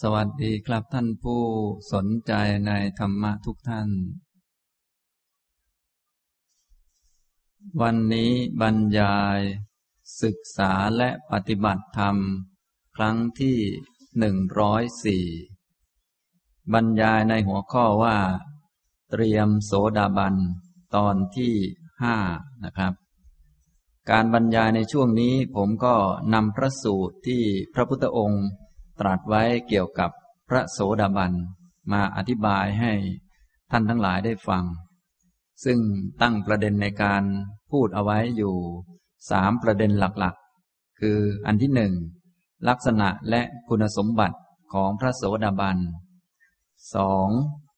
สวัสดีครับท่านผู้สนใจในธรรมะทุกท่าน วันนี้บรรยาย ศึกษาและปฏิบัติธรรม ครั้งที่หนึ่งร้อยสี่บรรยายในหัวข้อว่า เตรียมโสดาบัน ตอนที่ห้านะครับ การบรรยายในช่วงนี้ผมก็นำพระสูตรที่พระพุทธองค์ ตรัสไว้เกี่ยวกับพระโสดาบันมาอธิบายให้ท่านทั้งหลายได้ฟัง ซึ่งตั้งประเด็นในการพูดเอาไว้อยู่สามประเด็นหลักๆ คืออันที่หนึ่งลักษณะและคุณสมบัติของพระโสดาบันสอง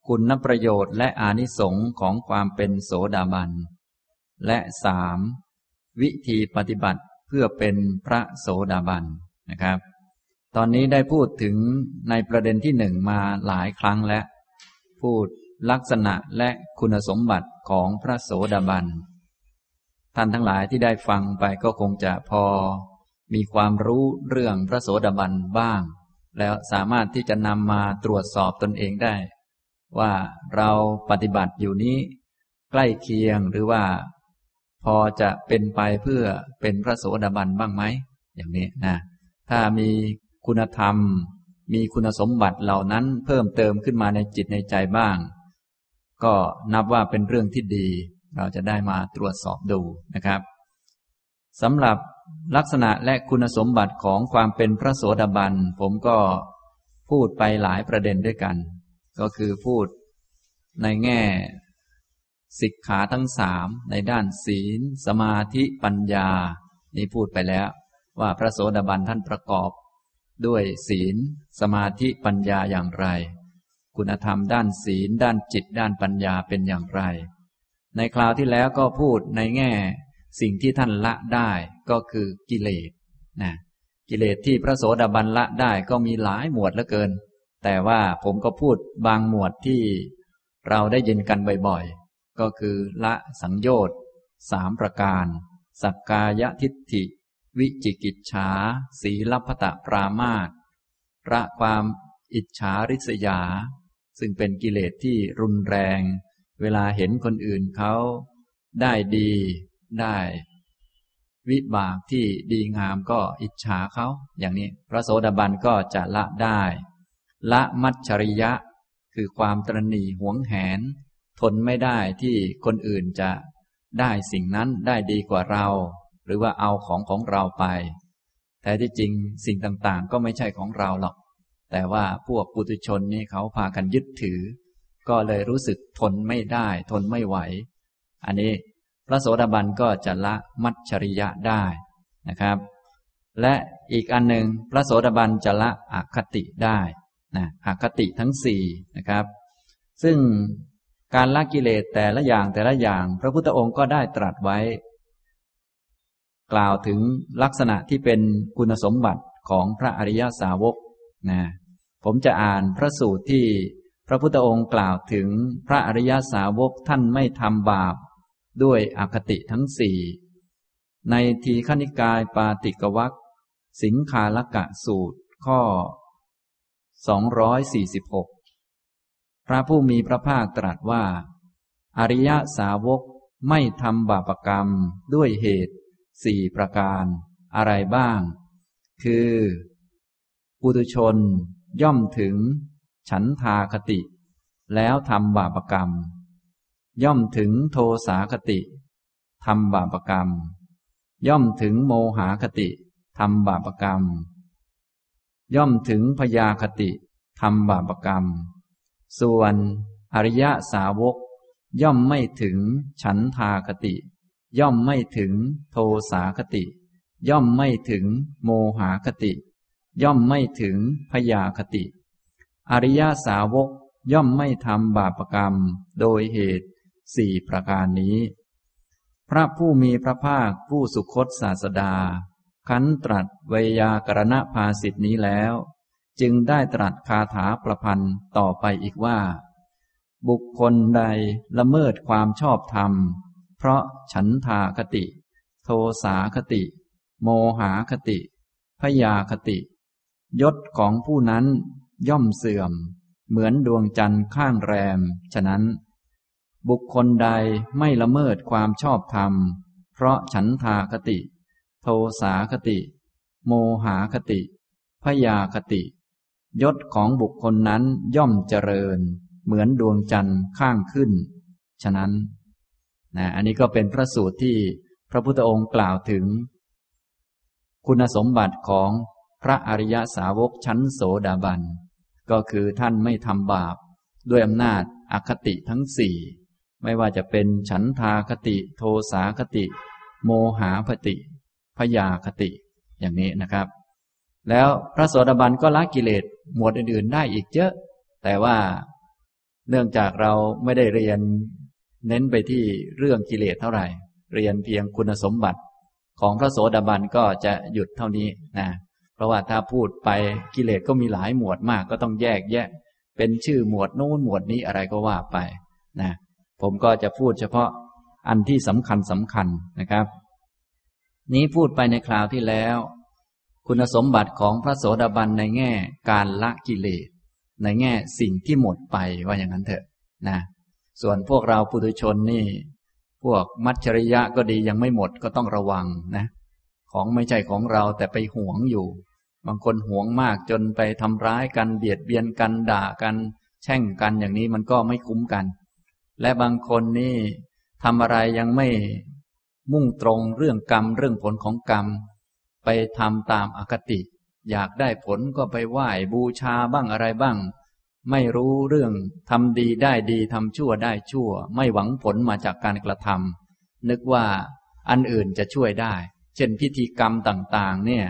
คุณประโยชน์และอานิสงส์ของความเป็นโสดาบัน และสามวิธีปฏิบัติเพื่อเป็นพระโสดาบันนะครับ ตอนนี้ได้พูดถึงในประเด็นที่หนึ่งมาหลายครั้งแล้ว พูดลักษณะและคุณสมบัติของพระโสดาบัน ท่านทั้งหลายที่ได้ฟังไปก็คงจะพอ มีความรู้เรื่องพระโสดาบันบ้าง แล้วสามารถที่จะนำมาตรวจสอบตนเองได้ ว่าเราปฏิบัติอยู่นี้ ใกล้เคียงหรือว่า พอจะเป็นไปเพื่อเป็นพระโสดาบันบ้างไหมอย่างนี้นะถ้ามี คุณธรรม มีคุณสมบัติเหล่านั้นเพิ่มเติมขึ้นมาในจิตในใจบ้าง ก็นับว่าเป็นเรื่องที่ดี เราจะได้มาตรวจสอบดูนะครับสำหรับลักษณะและคุณสมบัติของความเป็นพระโสดาบัน ผมก็พูดไปหลายประเด็นด้วยกัน ก็คือพูดในแง่สิกขาทั้งสามในด้านศีล สมาธิปัญญา นี่พูดไปแล้วว่าพระโสดาบันท่านประกอบ ด้วยศีล สมาธิปัญญาอย่างไร คุณธรรมด้านศีล ด้านจิตด้านปัญญาเป็นอย่างไร ในคราวที่แล้วก็พูดในแง่ สิ่งที่ท่านละได้ก็คือกิเลสนะกิเลสที่พระโสดาบันละได้ก็มีหลายหมวดเหลือเกิน แต่ว่าผมก็พูดบางหมวดที่เราได้ยินกันบ่อยๆ ก็คือละสังโยชน์สามประการ สักกายทิฏฐิ วิจิกิจฉา สีลพตะปรามาตระความอิจฉาริษยา ซึ่งเป็นกิเลสที่รุนแรง เวลาเห็นคนอื่นเขาได้ดีได้ วิบากที่ดีงามก็อิจฉาเขา อย่างนี้ พระโสดาบันก็จะละได้ ละมัจฉริยะ คือความตรณีหวงแหน ทนไม่ได้ที่คนอื่นจะได้สิ่งนั้นได้ดีกว่าเรา หรือว่าเอาของของเราไปแต่ที่จริงสิ่งต่างๆ ก็ไม่ใช่ของเราหรอก แต่ว่าพวกปุถุชนนี่เขาพากันยึดถือ ก็เลยรู้สึกทนไม่ได้ ทนไม่ไหว อันนี้พระโสดาบันก็จะละมัจฉริยะได้นะครับ และอีกอันหนึ่งพระโสดาบันจะละอคติได้นะอคติทั้งสี่นะครับ ซึ่งการละกิเลสแต่ละอย่างแต่ละอย่าง พระพุทธองค์ก็ได้ตรัสไว้ กล่าวถึงลักษณะที่เป็นคุณสมบัติของพระอริยสาวกนะผมจะอ่านพระสูตรที่พระพุทธองค์กล่าวถึงพระอริยสาวกท่านไม่ทำบาป ด้วยอคติทั้งสี่ในทีขณิกายปาติกวักสิงคาลกะสูตรข้อ 246 พระผู้มีพระภาคตรัสว่า อริยสาวกไม่ทำบาปกรรมด้วยเหตุ สี่ประการอะไรบ้าง คือ ปุตุชนย่อมถึง ฉันทาคติ แล้วทำบาปกรรม ย่อมถึงโทสาคติทำบาปกรรม ย่อมถึงโมหาคติทำบาปกรรม ย่อมถึงพยาคติทำบาปกรรม ส่วนอริยสาวกย่อมไม่ถึงฉันทาคติ ย่อมไม่ถึงโทสาคติ ย่อมไม่ถึงโมหาคติ ย่อมไม่ถึงพยาคติ อริยาสาวกย่อมไม่ทำบาปกรรมโดยเหตุสี่ประการนี้ พระผู้มีพระภาคผู้สุคตศาสดา ขันตรัสเวยากรณภาสิทธินี้แล้ว จึงได้ตรัสคาถาประพันธ์ต่อไปอีกว่า บุคคลใดละเมิดความชอบธรรม เพราะฉันทาคติ โทสาคติ โมหาคติ พยาคติ ยศของผู้นั้นย่อมเสื่อม เหมือนดวงจันทร์ข้างแรม ฉะนั้น บุคคลใดไม่ละเมิดความชอบธรรม เพราะฉันทาคติ โทสาคติ โมหาคติพยาคติ ยศของบุคคลนั้นย่อมเจริญ เหมือนดวงจันทร์ข้างขึ้น ฉะนั้น นะอันนี้ก็เป็นพระสูตรที่พระพุทธองค์กล่าวถึง คุณสมบัติของพระอริยสาวกชั้นโสดาบัน ก็คือท่านไม่ทำบาป ด้วยอำนาจอคติทั้งสี่ไม่ว่าจะเป็นฉันทาคติ โทสาคติ โมหาคติพยาคติอย่างนี้นะครับ แล้วพระโสดาบันก็ละกิเลสหมวดอื่นๆได้อีกเยอะ แต่ว่าเนื่องจากเราไม่ได้เรียน เน้นไปที่เรื่องกิเลสเท่าไหร่ เรียนเพียงคุณสมบัติ ของพระโสดาบันก็จะหยุดเท่านี้นะเพราะว่าถ้าพูดไปกิเลสก็มีหลายหมวดมากก็ต้องแยกแยะ เป็นชื่อหมวดนู้นหมวดนี้อะไรก็ว่าไปนะผมก็จะพูดเฉพาะอันที่สำคัญสำคัญนะครับ นี้พูดไปในคราวที่แล้ว คุณสมบัติของพระโสดาบันในแง่การละกิเลสในแง่สิ่งที่หมดไปว่าอย่างนั้นเถอะนะ ส่วนพวกเราปุถุชนนี่ พวกมัจฉริยะก็ดียังไม่หมดก็ต้องระวังนะ ของไม่ใช่ของเราแต่ไปหวงอยู่ บางคนหวงมากจนไปทำร้ายกันเบียดเบียนกันด่ากันแช่งกันอย่างนี้มันก็ไม่คุ้มกัน และบางคนนี่ทำอะไรยังไม่มุ่งตรงเรื่องกรรมเรื่องผลของกรรม ไปทำตามอคติ อยากได้ผลก็ไปไหว้บูชาบ้างอะไรบ้าง ไม่รู้เรื่องทำดีได้ดีทำชั่วได้ชั่ว ไม่หวังผลมาจากการกระทำนึกว่าอันอื่นจะช่วยได้ เช่นพิธีกรรมต่างๆ เนี่ย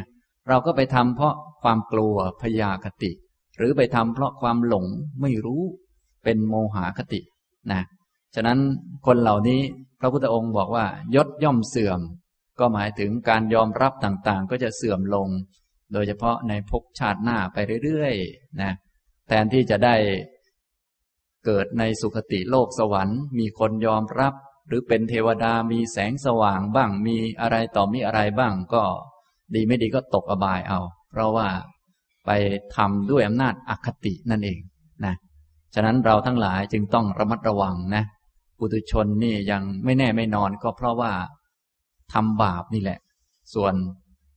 เราก็ไปทำเพราะความกลัวพยาคติ หรือไปทำเพราะความหลงไม่รู้เป็นโมหคตินะฉะนั้นคนเหล่านี้พระพุทธองค์บอกว่ายศย่อมเสื่อม ก็หมายถึงการยอมรับต่างๆ ก็จะเสื่อมลง โดยเฉพาะในภพชาติหน้าไปเรื่อยๆนะ แทนที่จะได้เกิดในสุคติโลกสวรรค์ มีคนยอมรับ หรือเป็นเทวดามีแสงสว่างบ้าง มีอะไรต่อมีอะไรบ้างก็ ดีไม่ดีก็ตกอบายเอา เพราะว่าไปทำด้วยอำนาจอคตินั่นเองนะฉะนั้นเราทั้งหลายจึงต้องระมัดระวังนะปุถุชนนี่ยังไม่แน่ไม่นอนก็เพราะว่าทำบาปนี่แหละ ส่วน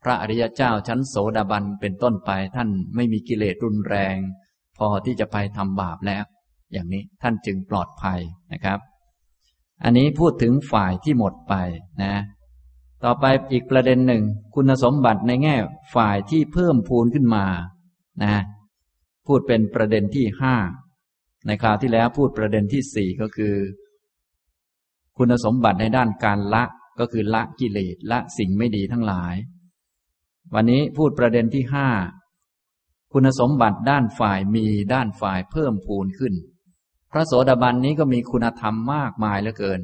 พระอริยเจ้าชั้นโสดาบันเป็นต้นไปท่านไม่มีกิเลสรุนแรง พอที่จะไปทำบาปแล้ว อย่างนี้ท่านจึงปลอดภัยนะครับ อันนี้พูดถึงฝ่ายที่หมดไปนะ ต่อไปอีกประเด็นหนึ่ง คุณสมบัติในแง่ฝ่ายที่เพิ่มพูนขึ้นมานะพูดเป็นประเด็นที่ห้าในคราวที่แล้วพูดประเด็นที่สี่ก็คือ คุณสมบัติในด้านการละก็คือละกิเลสละสิ่งไม่ดีทั้งหลาย วันนี้พูดประเด็นที่ห้า คุณสมบัติด้านฝ่ายมีด้านฝ่ายเพิ่มพูนขึ้น พระโสดาบันนี้ก็มีคุณธรรมมากมายเหลือเกิน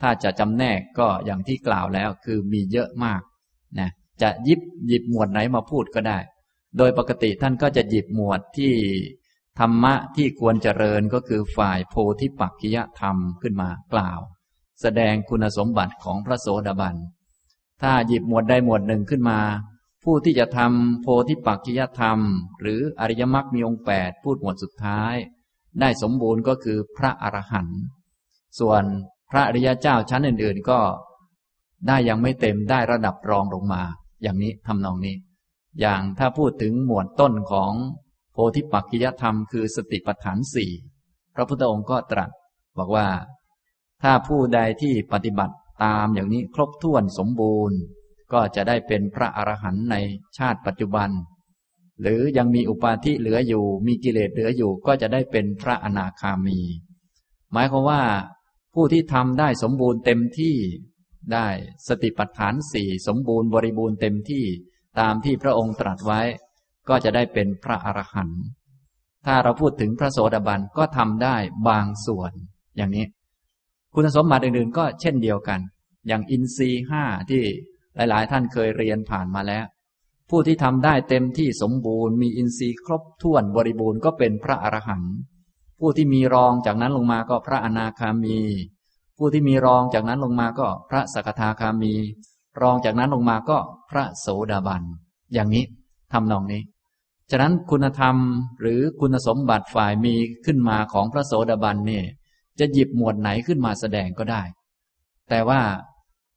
ถ้าจะจำแนกก็อย่างที่กล่าวแล้วคือมีเยอะมากนะจะยิบหยิบหมวดไหนมาพูดก็ได้ โดยปกติท่านก็จะหยิบหมวดที่ธรรมะที่ควรเจริญก็คือฝ่ายโพธิปักขิยธรรมขึ้นมากล่าว แสดงคุณสมบัติของพระโสดาบัน ถ้าหยิบหมวดใดหมวดหนึ่งขึ้นมา ผู้ที่จะทำโพธิปักขิยธรรม หรืออริยมรรคมีองค์แปดพูดหมวดสุดท้าย ได้สมบูรณ์ก็คือพระอรหันต์ส่วนพระอริยเจ้าชั้นอื่น ๆ ก็ได้ยังไม่เต็มได้ระดับรองลงมา อย่างนี้ทำนองนี้ อย่างถ้าพูดถึงหมวดต้นของโพธิปักขิยธรรม คือสติปัฏฐานสี่พระพุทธองค์ก็ตรัสบอกว่า ถ้าผู้ใดที่ปฏิบัติตามอย่างนี้ครบถ้วนสมบูรณ์ ก็จะได้เป็นพระอรหันต์ในชาติปัจจุบัน หรือยังมีอุปาทิเหลืออยู่ มีกิเลสเหลืออยู่ ก็จะได้เป็นพระอนาคามี หมายความว่า ผู้ที่ทำได้สมบูรณ์เต็มที่ได้สติปัฏฐานสี่สมบูรณ์บริบูรณ์เต็มที่ตามที่พระองค์ตรัสไว้ ก็จะได้เป็นพระอรหันต์ถ้าเราพูดถึงพระโสดาบันก็ทำได้บางส่วน อย่างนี้ คุณสมบัติอื่นๆ ก็เช่นเดียวกัน อย่างอินทรีห้าที่ หลาย ๆ ท่านเคยเรียนผ่านมาแล้ว ผู้ที่ทำได้เต็มที่สมบูรณ์ มีอินทรีย์ครบถ้วนบริบูรณ์ก็เป็นพระอรหันต์ผู้ที่มีรองจากนั้นลงมาก็พระอนาคามี ผู้ที่มีรองจากนั้นลงมาก็พระสกทาคามี รองจากนั้นลงมาก็พระโสดาบัน อย่างนี้ทำนองนี้ ฉะนั้นคุณธรรมหรือคุณสมบัติฝ่ายมีขึ้นมาของพระโสดาบันเนี่ยจะหยิบหมวดไหนขึ้นมาแสดงก็ได้ แต่ว่า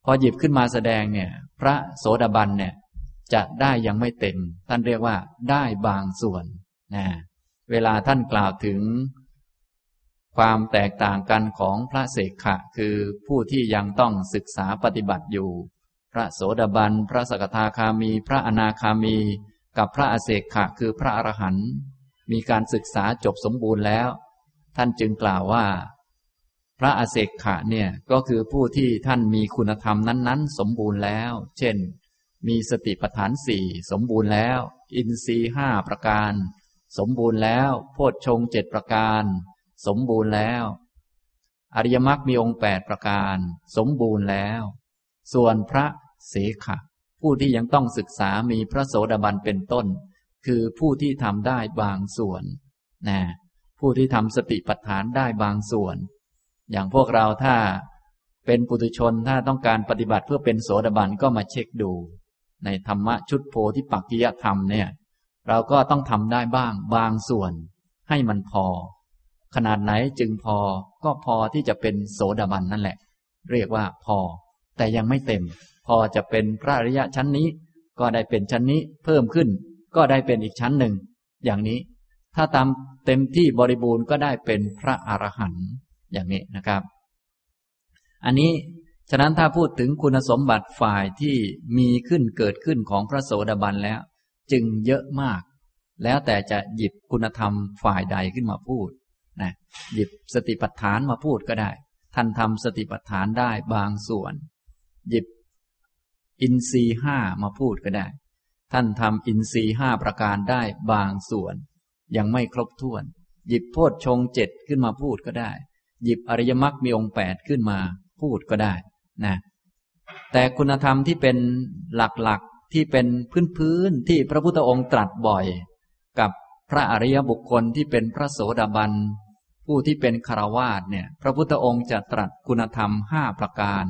พอหยิบขึ้นมาแสดงเนี่ย พระโสดาบันเนี่ย จะได้ยังไม่เต็ม ท่านเรียกว่าได้บางส่วนนะเวลาท่านกล่าวถึงความแตกต่างกันของพระเสกขะ คือผู้ที่ยังต้องศึกษาปฏิบัติอยู่ พระโสดาบัน พระสกทาคามี พระอนาคามี กับพระอเสกขะ คือพระอรหันต์มีการศึกษาจบสมบูรณ์แล้ว ท่านจึงกล่าวว่า พระอเสกขะเนี่ยก็คือผู้ที่ท่านมีคุณธรรมนั้น ๆ สมบูรณ์แล้ว เช่น มีสติปัฏฐานสี่สมบูรณ์แล้ว อินทรีห้าประการ สมบูรณ์แล้ว โพชฌงเจ็ดประการ สมบูรณ์แล้ว อริยมรรคมีองค์แปดประการ สมบูรณ์แล้ว ส่วนพระเสขะผู้ที่ยังต้องศึกษามีพระโสดาบันเป็นต้น คือผู้ที่ทำได้บางส่วนนะผู้ที่ทำสติปัฏฐานได้บางส่วน อย่างพวกเราถ้าเป็นปุถุชนถ้าต้องการปฏิบัติเพื่อเป็นโสดาบันก็มาเช็คดู ในธรรมะชุดโพธิปักกิยธรรมเนี่ย เราก็ต้องทำได้บ้างบางส่วน ให้มันพอ ขนาดไหนจึงพอก็พอที่จะเป็นโสดาบันนั่นแหละ เรียกว่าพอ แต่ยังไม่เต็ม พอจะเป็นพระอริยะชั้นนี้ ก็ได้เป็นชั้นนี้เพิ่มขึ้น ก็ได้เป็นอีกชั้นหนึ่ง อย่างนี้ ถ้าตามเต็มที่บริบูรณ์ก็ได้เป็นพระอรหันต์ อย่างนี้นะครับ อันนี้ฉะนั้นถ้าพูดถึงคุณสมบัติฝ่ายที่มีขึ้นเกิดขึ้นของพระโสดาบันแล้ว จึงเยอะมาก แล้วแต่จะหยิบคุณธรรมฝ่ายใดขึ้นมาพูดนะหยิบสติปัฏฐานมาพูดก็ได้ ท่านทำสติปัฏฐานได้บางส่วน หยิบอินทรีห้ามาพูดก็ได้ ท่านทำอินทรีห้าประการได้บางส่วน ยังไม่ครบถ้วน หยิบโพชฌงเจ็ดขึ้นมาพูดก็ได้ หยิบอริยมรรคมีองค์แปดขึ้นมาพูดก็ได้นะแต่คุณธรรมที่เป็นหลักที่เป็นพื้นพื้นที่พระพุทธองค์ตรัสบ่อย กับพระอริยบุคคลที่เป็นพระโสดาบันผู้ที่เป็นคารวาสเนี่ย พระพุทธองค์จะตรัสคุณธรรมห้าประการ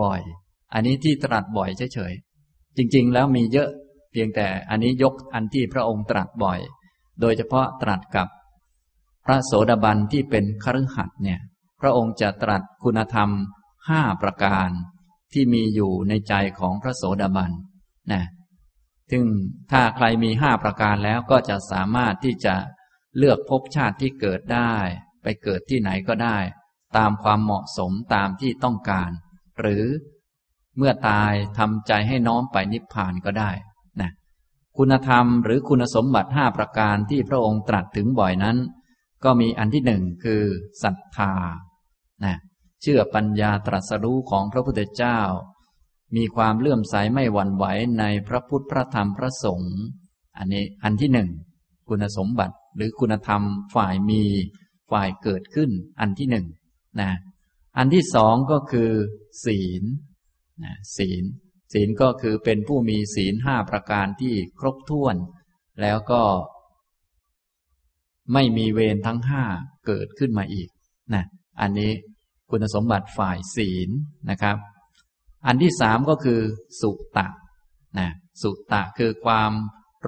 บ่อยๆ อันนี้ที่ตรัสบ่อยเฉยๆ จริงๆ แล้วมีเยอะเพียงแต่อันนี้ยกอันที่พระองค์ตรัสบ่อย โดยเฉพาะตรัสกับ พระโสดาบันที่เป็นคฤหัสถ์เนี่ย พระองค์จะตรัสคุณธรรมห้าประการที่มีอยู่ในใจของพระโสดาบันนะซึ่งถ้าใครมีห้าประการแล้วก็จะสามารถที่จะเลือกภพชาติที่เกิดได้ ไปเกิดที่ไหนก็ได้ ตามความเหมาะสมตามที่ต้องการ หรือเมื่อตายทำใจให้น้อมไปนิพพานก็ได้นะคุณธรรมหรือคุณสมบัติห้าประการที่พระองค์ตรัสถึงบ่อยนั้น ก็มีอันที่หนึ่งคือศรัทธานะเชื่อปัญญาตรัสรู้ของพระพุทธเจ้า มีความเลื่อมใสไม่หวั่นไหวในพระพุทธพระธรรมพระสงฆ์อันนี้อันที่หนึ่งคุณสมบัติหรือคุณธรรมฝ่ายมีฝ่ายเกิดขึ้น อันที่หนึ่งนะอันที่สองก็คือ ศีลนะศีล ศีลก็คือเป็นผู้มีศีลห้าประการที่ครบถ้วน แล้วก็ ไม่มีเวรทั้งห้าเกิดขึ้นมาอีกนะอันนี้คุณสมบัติฝ่ายศีลนะครับ อันที่สามก็คือสุตะนะสุตะคือความ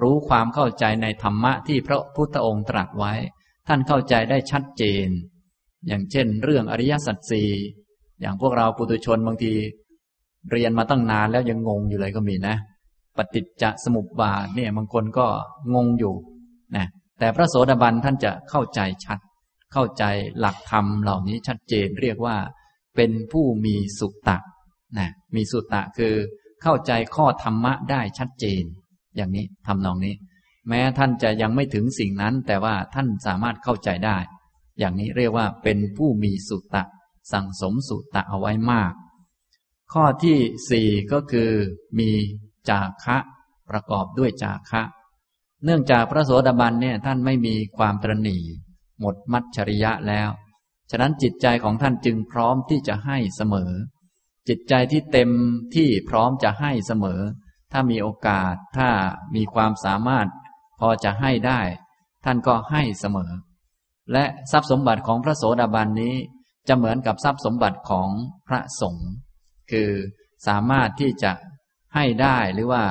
รู้ความเข้าใจในธรรมะที่พระพุทธองค์ตรัสไว้ ท่านเข้าใจได้ชัดเจน อย่างเช่น เรื่องอริยสัจสี่อย่างพวกเราปุถุชนบางที เรียนมาตั้งนานแล้วยังงงอยู่เลยก็มีนะ ปฏิจจสมุปบาทเนี่ยบางคนก็งงอยู่นะ แต่พระโสดาบันท่านจะเข้าใจชัด เข้าใจหลักธรรมเหล่านี้ชัดเจนเรียกว่า เป็นผู้มีสุตตะนะมีสุตตะคือเข้าใจข้อธรรมะได้ชัดเจน อย่างนี้ทำนองนี้ แม้ท่านจะยังไม่ถึงสิ่งนั้น แต่ว่าท่านสามารถเข้าใจได้ อย่างนี้เรียกว่าเป็นผู้มีสุตตะ สั่งสมสุตตะเอาไว้มาก ข้อที่สี่ก็คือมีจาคะประกอบด้วยจาคะ เนื่องจากพระโสดาบันเนี่ยท่านไม่มีความตรณีหมดมัจฉริยะแล้ว ฉะนั้นจิตใจของท่านจึงพร้อมที่จะให้เสมอ จิตใจที่เต็มที่พร้อมจะให้เสมอ ถ้ามีโอกาสถ้ามีความสามารถ พอจะให้ได้ ท่านก็ให้เสมอ และทรัพย์สมบัติของพระโสดาบันนี้จะเหมือนกับทรัพย์สมบัติของพระสงฆ์คือสามารถที่จะให้ได้หรือว่า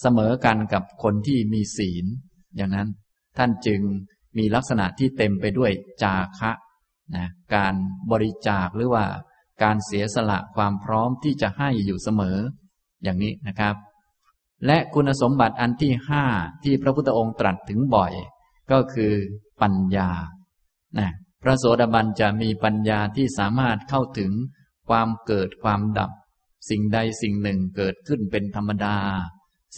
เสมอกันกับคนที่มีศีล อย่างนั้นท่านจึงมีลักษณะที่เต็มไปด้วยจาคะนะการบริจาคหรือว่าการเสียสละความพร้อมที่จะให้อยู่เสมอ อย่างนี้นะครับ และคุณสมบัติอันที่ห้าที่พระพุทธองค์ตรัสถึงบ่อย ก็คือปัญญานะพระโสดาบันจะมีปัญญาที่สามารถเข้าถึงความเกิดความดับ สิ่งใดสิ่งหนึ่งเกิดขึ้นเป็นธรรมดา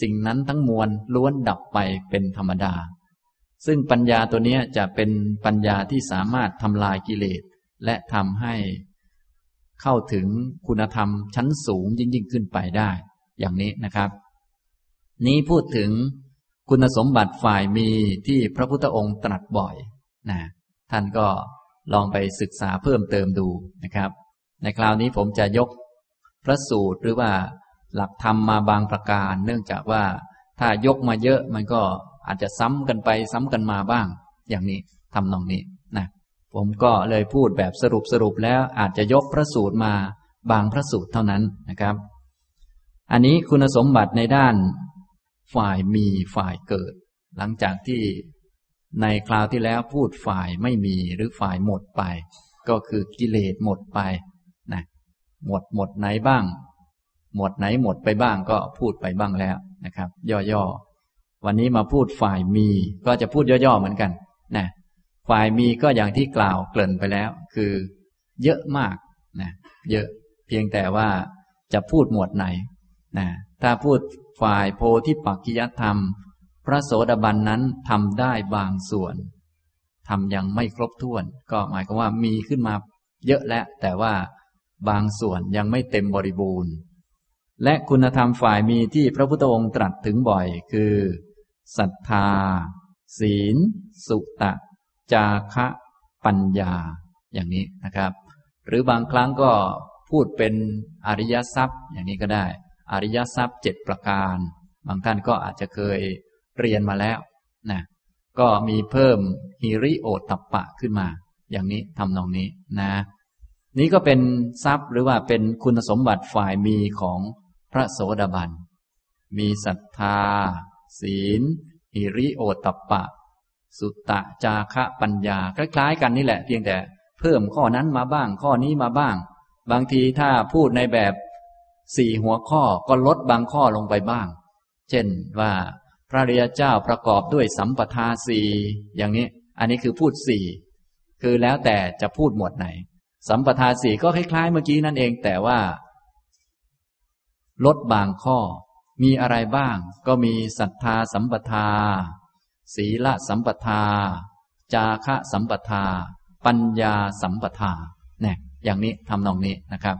สิ่งนั้นทั้งมวลล้วนดับไปเป็นธรรมดา ซึ่งปัญญาตัวนี้จะเป็นปัญญาที่สามารถทำลายกิเลส และทำให้เข้าถึงคุณธรรมชั้นสูงยิ่งยิ่งขึ้นไปได้ อย่างนี้นะครับ นี้พูดถึงคุณสมบัติฝ่ายมีที่พระพุทธองค์ตรัสบ่อยนะท่านก็ลองไปศึกษาเพิ่มเติมดูนะครับ ในคราวนี้ผมจะยกพระสูตรหรือว่า หลักธรรมมาบางประการ เนื่องจากว่าถ้ายกมาเยอะมันก็อาจจะซ้ำกันไปซ้ำกันมาบ้าง อย่างนี้ทำนองนี้นะผมก็เลยพูดแบบสรุปสรุปแล้วอาจจะยกพระสูตรมาบางพระสูตรเท่านั้นนะครับ อันนี้คุณสมบัติในด้านฝ่ายมีฝ่ายเกิด หลังจากที่ในคราวที่แล้วพูดฝ่ายไม่มีหรือฝ่ายหมดไป ก็คือกิเลสหมดไปนะหมดหมดไหนบ้าง หมดไหนหมดไปบ้างก็พูดไปบ้างแล้วนะครับ ย่อๆวันนี้มาพูดฝ่ายมีก็จะพูดย่อๆเหมือนกันนะฝ่ายมีก็อย่างที่กล่าวเกริ่นไปแล้ว คือ เยอะมากนะเยอะเพียงแต่ว่าจะพูดหมวดไหนนะถ้าพูดฝ่ายโพธิปักกิยธรรม พระโสดาบันนั้นทำได้บางส่วนทำยังไม่ครบถ้วน ก็หมายความว่ามีขึ้นมาเยอะแล้วแต่ว่าบางส่วนยังไม่เต็มบริบูรณ์ และคุณธรรมฝ่ายมีที่พระพุทธองค์ตรัสถึงบ่อย คือศรัทธา ศีล สุตะ จาคะปัญญา อย่างนี้นะครับ หรือบางครั้งก็พูดเป็นอริยทรัพย์ อย่างนี้ก็ได้ อริยทรัพย์เจ็ดประการ บางท่านก็อาจจะเคยเรียนมาแล้วนะก็มีเพิ่มฮิริโอตัปปะขึ้นมา อย่างนี้ทำนองนี้นะ นี้ก็เป็นทรัพย์หรือว่าเป็นคุณสมบัติฝ่ายมีของ พระโสดาบัน มีศรัทธา ศีล หิริโอตปปะ สุตตะจาคะปัญญา คล้ายๆ กันนี่แหละ เพียงแต่เพิ่มข้อนั้นมาบ้าง ข้อนี้มาบ้าง บางทีถ้าพูดในแบบสี่หัวข้อก็ลดบางข้อลงไปบ้าง เช่นว่าพระริยเจ้าประกอบด้วยสัมปทาสี่อย่างนี้ อันนี้คือพูดสี่คือแล้วแต่จะพูดหมวดไหน สัมปทาสี่ก็คล้ายๆเมื่อกี้นั่นเอง แต่ว่า ลดบางข้อ มีอะไรบ้าง ก็มีศรัทธาสัมปทา ศีลสัมปทา จาคะสัมปทา ปัญญาสัมปทาเนี่ยอย่างนี้ทำนองนี้นะครับ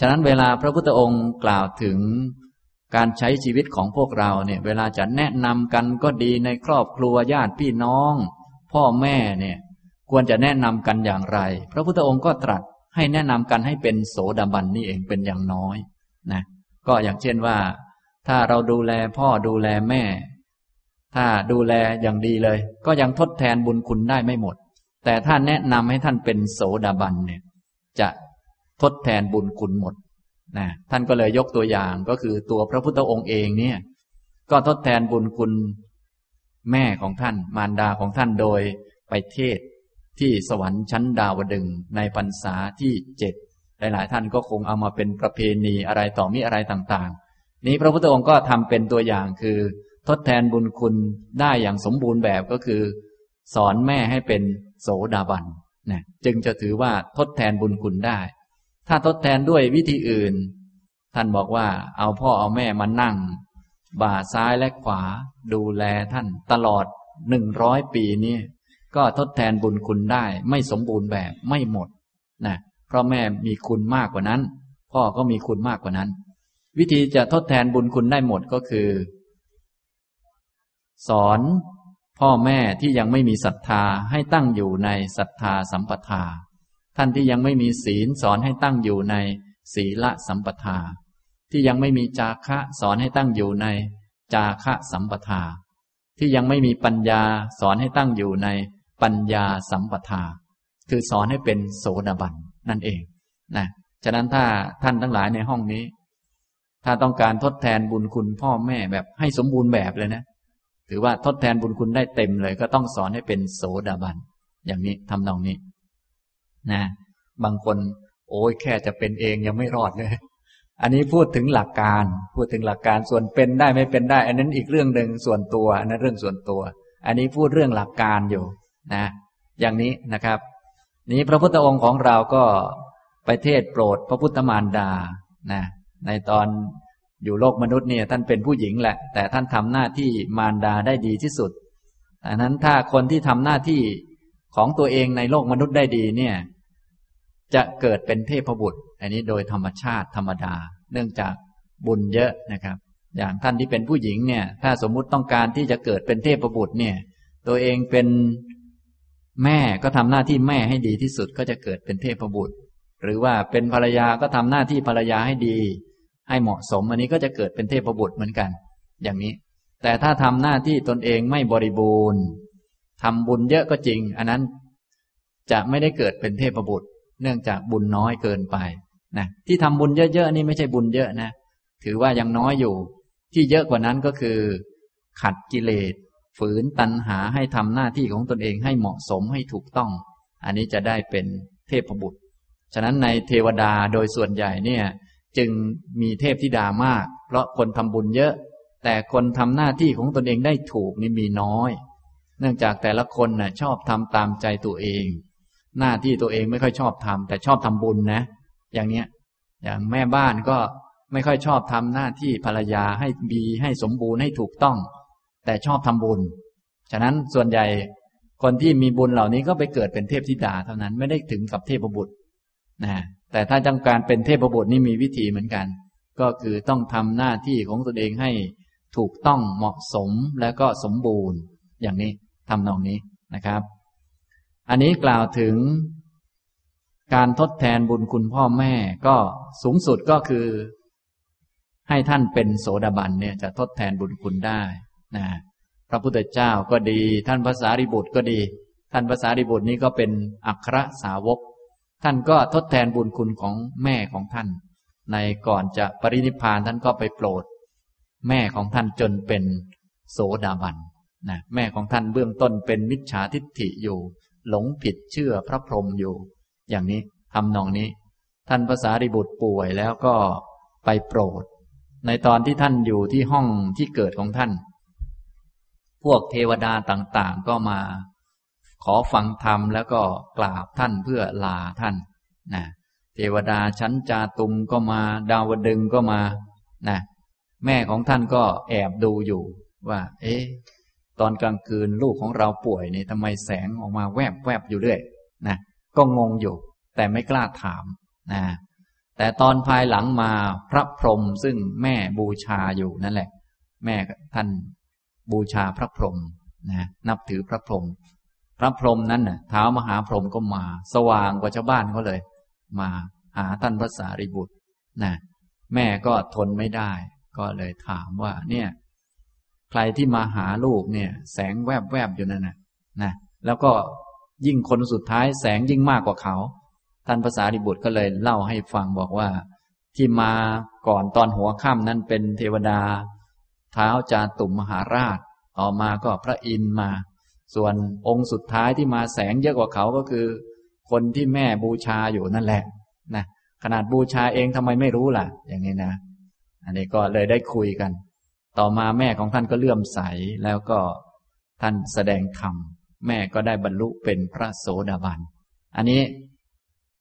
ฉะนั้นเวลาพระพุทธองค์กล่าวถึงการใช้ชีวิตของพวกเราเนี่ยเวลาจะแนะนำกันก็ดีในครอบครัวญาติพี่น้อง พ่อแม่เนี่ยควรจะแนะนำกันอย่างไร พระพุทธองค์ก็ตรัสให้แนะนำกันให้เป็นโสดาบันนี่เองเป็นอย่างน้อยนะ ก็อย่างเช่นว่า ถ้าเราดูแลพ่อดูแลแม่ ถ้าดูแลอย่างดีเลย ก็ยังทดแทนบุญคุณได้ไม่หมด แต่ถ้าแนะนำให้ท่านเป็นโสดาบันเนี่ย จะทดแทนบุญคุณหมดนะท่านก็เลยยกตัวอย่างก็คือตัวพระพุทธองค์เองเนี่ย ก็ทดแทนบุญคุณแม่ของท่าน มารดาของท่านโดยไปเทศที่สวรรค์ชั้นดาวดึงในพรรษาที่เจ็ด หลาย ๆ ท่านก็คงเอามาเป็นประเพณีอะไรต่อมีอะไรต่างๆ นี้พระพุทธองค์ก็ทำเป็นตัวอย่างคือ ทดแทนบุญคุณได้อย่างสมบูรณ์แบบก็คือ สอนแม่ให้เป็นโสดาบันนะจึงจะถือว่าทดแทนบุญคุณได้ ถ้าทดแทนด้วยวิธีอื่น ท่านบอกว่าเอาพ่อเอาแม่มานั่ง บ่าซ้ายและขวา ดูแลท่านตลอดหนึ่งร้อยปีนี้ก็ทดแทนบุญคุณได้ ไม่สมบูรณ์แบบไม่หมดนะ เพราะแม่มีคุณมากกว่านั้น พ่อก็มีคุณมากกว่านั้น วิธีจะทดแทนบุญคุณได้หมดก็คือ สอนพ่อแม่ที่ยังไม่มีศรัทธาให้ตั้งอยู่ในศรัทธาสัมปทา ท่านที่ยังไม่มีศีลสอนให้ตั้งอยู่ในศีลสัมปทา ที่ยังไม่มีจาคะสอนให้ตั้งอยู่ในจาคะสัมปทา ที่ยังไม่มีปัญญาสอนให้ตั้งอยู่ในปัญญาสัมปทา คือสอนให้เป็นโสดาบัน นั่นเองนะฉะนั้นถ้าท่านทั้งหลายในห้องนี้ ถ้าต้องการทดแทนบุญคุณพ่อแม่แบบให้สมบูรณ์แบบเลยนะ ถือว่าทดแทนบุญคุณได้เต็มเลย ก็ต้องสอนให้เป็นโสดาบัน อย่างนี้ทำนองนี้นะบางคน โอ้ยแค่จะเป็นเองยังไม่รอดเลย อันนี้พูดถึงหลักการ พูดถึงหลักการส่วนเป็นได้ไม่เป็นได้ อันนั้นอีกเรื่องหนึ่งส่วนตัว อันนั้นเรื่องส่วนตัว อันนี้พูดเรื่องหลักการอยู่นะ อย่างนี้นะครับ นี้พระพุทธองค์ของเราก็ไปเทศโปรดพระพุทธมารดานะในตอนอยู่โลกมนุษย์เนี่ยท่านเป็นผู้หญิงแหละ แต่ท่านทำหน้าที่มารดาได้ดีที่สุดดังนั้นถ้าคนที่ทำหน้าที่ของตัวเองในโลกมนุษย์ได้ดีเนี่ย จะเกิดเป็นเทพบุตร อันนี้โดยธรรมชาติธรรมดา เนื่องจากบุญเยอะนะครับ อย่างท่านที่เป็นผู้หญิงเนี่ย ถ้าสมมุติต้องการที่จะเกิดเป็นเทพบุตรเนี่ย ตัวเองเป็น แม่ก็ทำหน้าที่แม่ให้ดีที่สุดก็จะเกิดเป็นเทพบุตร หรือว่าเป็นภรรยาก็ทำหน้าที่ภรรยาให้ดี ให้เหมาะสมอันนี้ก็จะเกิดเป็นเทพบุตรเหมือนกัน อย่างนี้ แต่ถ้าทำหน้าที่ตนเองไม่บริบูรณ์ทำบุญเยอะก็จริง อันนั้นจะไม่ได้เกิดเป็นเทพบุตร เนื่องจากบุญน้อยเกินไปนะที่ทำบุญเยอะๆนี่ไม่ใช่บุญเยอะนะ ถือว่ายังน้อยอยู่ ที่เยอะกว่านั้นก็คือ ขัดกิเลส ฝืนตัณหาให้ทำหน้าที่ของตนเองให้เหมาะสมให้ถูกต้อง อันนี้จะได้เป็นเทพบุตร ฉะนั้นในเทวดาโดยส่วนใหญ่เนี่ยจึงมีเทพธิดามาก เพราะคนทำบุญเยอะ แต่คนทำหน้าที่ของตนเองได้ถูกนี่มีน้อย เนื่องจากแต่ละคนน่ะชอบทำตามใจตัวเอง หน้าที่ตัวเองไม่ค่อยชอบทำแต่ชอบทำบุญนะ อย่างเนี้ย อย่างแม่บ้านก็ไม่ค่อยชอบทำหน้าที่ภรรยาให้ดีให้สมบูรณ์ให้ถูกต้อง แต่ชอบทำบุญ ฉะนั้นส่วนใหญ่คนที่มีบุญเหล่านี้ก็ไปเกิดเป็นเทพธิดาเท่านั้นไม่ได้ถึงกับเทพบุตรนะแต่ถ้าต้องการเป็นเทพบุตรนี่มีวิธีเหมือนกัน ก็คือต้องทำหน้าที่ของตนเองให้ถูกต้องเหมาะสมและก็สมบูรณ์ อย่างนี้ทำนองนี้นะครับ อันนี้กล่าวถึงการทดแทนบุญคุณพ่อแม่ก็สูงสุดก็คือ ให้ท่านเป็นโสดาบันเนี่ยจะทดแทนบุญคุณได้ นะพระพุทธเจ้าก็ดี ท่านภาษาริบุตรก็ดี ท่านภาษาริบุตรนี้ก็เป็นอัครสาวก ท่านก็ทดแทนบุญคุณของแม่ของท่าน ในก่อนจะปรินิพานท่านก็ไปโปรด แม่ของท่านจนเป็นโสดาบันนะแม่ของท่านเบื้องต้นเป็นมิจฉาทิฏฐิอยู่ หลงผิดเชื่อพระพรหมอยู่ อย่างนี้ทำนองนี้ ท่านภาษาริบุตรป่วยแล้วก็ไปโปรด ในตอนที่ท่านอยู่ที่ห้องที่เกิดของท่าน พวกเทวดาต่างๆ ก็มา ขอฟังธรรมแล้วก็กราบท่านเพื่อลาท่านนะเทวดาชั้นจาตุมก็มา ดาวดึงก็มานะแม่ของท่านก็แอบดูอยู่ว่า เอ๊ะตอนกลางคืนลูกของเราป่วยนี่ทำไมแสงออกมาแวบแวบอยู่เรื่อยนะก็งงอยู่ แต่ไม่กล้าถามนะแต่ตอนภายหลังมาพระพรหมซึ่งแม่บูชาอยู่นั่นแหละ แม่ท่าน บูชาพระพรหมนะนับถือพระพรหมพระพรหมนั้นน่ะเท้ามหาพรหมก็มา สว่างกว่าชาวบ้านเขาเลย มาหาท่านพระสารีบุตรนะแม่ก็ทนไม่ได้ ก็เลยถามว่า เนี่ย ใครที่มาหาลูกเนี่ย แสงแวบแวบอยู่นั่นนะนะแล้วก็ยิ่งคนสุดท้ายแสงยิ่งมากกว่าเขา ท่านภาษาดิบุตรก็เลยเล่าให้ฟังบอกว่า ที่มาก่อนตอนหัวค่ำนั้นเป็นเทวดา ท้าจาตุมมหาราช ต่อมาก็พระอินมา ส่วนองค์สุดท้ายที่มาแสงเยอะกว่าเขาก็คือ คนที่แม่บูชาอยู่นั่นแหละนะขนาดบูชาเองทำไมไม่รู้ล่ะ อย่างนี้นะ อันนี้ก็เลยได้คุยกัน ต่อมาแม่ของท่านก็เลื่อมใสแล้วก็ท่านแสดงธรรมแม่ก็ได้บรรลุเป็นพระโสดาบัน อันนี้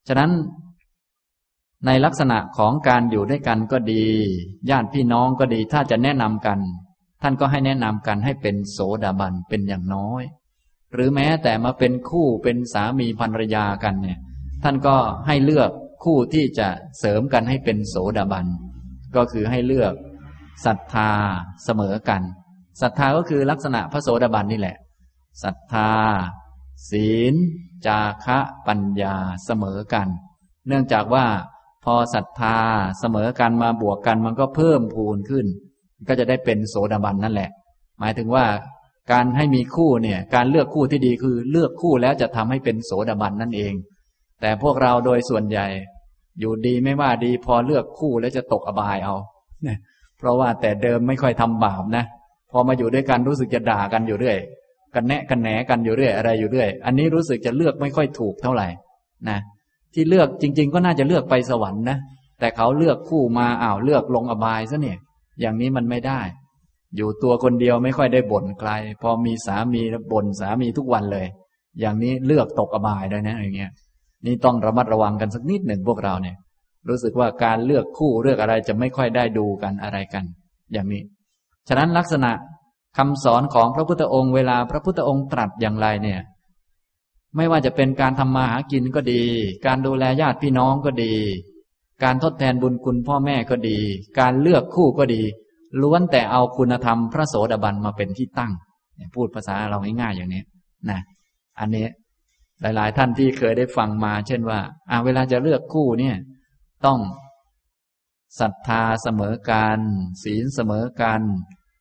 ฉะนั้น ในลักษณะของการอยู่ด้วยกันก็ดี ญาติพี่น้องก็ดี ถ้าจะแนะนำกัน ท่านก็ให้แนะนำกันให้เป็นโสดาบันเป็นอย่างน้อย หรือแม้แต่มาเป็นคู่เป็นสามีภรรยากันเนี่ย ท่านก็ให้เลือกคู่ที่จะเสริมกันให้เป็นโสดาบัน ก็คือให้เลือกศรัทธาเสมอกันศรัทธาก็คือลักษณะพระโสดาบันนี่แหละศรัทธา ศีล จาคะปัญญาเสมอกัน เนื่องจากว่า พอศรัทธาเสมอกันมาบวกกันมันก็เพิ่มพูนขึ้น ก็จะได้เป็นโสดาบันนั่นแหละ หมายถึงว่าการให้มีคู่เนี่ยการเลือกคู่ที่ดีคือเลือกคู่แล้วจะทำให้เป็นโสดาบันนั่นเอง แต่พวกเราโดยส่วนใหญ่ อยู่ดีไม่ว่าดีพอเลือกคู่แล้วจะตกอบายเอาเพราะว่าแต่เดิมไม่ค่อยทำบาปนะพพอมาอยู่ด้วยกันรู้สึกจะด่ากันอยู่เรื่อยกันแนะกันแหนกันอยู่เรื่อยอะไรอยู่เรื่อย อันนี้รู้สึกจะเลือกไม่ค่อยถูกเท่าไหร่นะ ที่เลือกจริง ๆ ก็น่าจะเลือกไปสวรรค์นะแต่เขาเลือกคู่มาอ้าวเลือกลงอบายซะเนี่ย อย่างนี้มันไม่ได้ อยู่ตัวคนเดียวไม่ค่อยได้บ่นใคร พอมีสามีบ่นสามีทุกวันเลย อย่างนี้เลือกตกอบายได้นะอย่างเงี้ย นี่ต้องระมัดระวังกันสักนิดหนึ่งพวกเราเนี่ย รู้สึกว่าการเลือกคู่เลือกอะไรจะไม่ค่อยได้ดูกันอะไรกัน อย่างนี้ ฉะนั้นลักษณะคำสอนของพระพุทธองค์เวลาพระพุทธองค์ตรัสอย่างไรเนี่ย ไม่ว่าจะเป็นการทำมาหากินก็ดี การดูแลญาติพี่น้องก็ดี การทดแทนบุญคุณพ่อแม่ก็ดี การเลือกคู่ก็ดี ล้วนแต่เอาคุณธรรมพระโสดาบันมาเป็นที่ตั้ง พูดภาษาเราง่ายๆอย่างนี้นะอันนี้หลายๆ ท่านที่เคยได้ฟังมา เช่นว่าอ่าเวลาจะเลือกคู่เนี่ย ต้องศรัทธาเสมอกันศีลเสมอกัน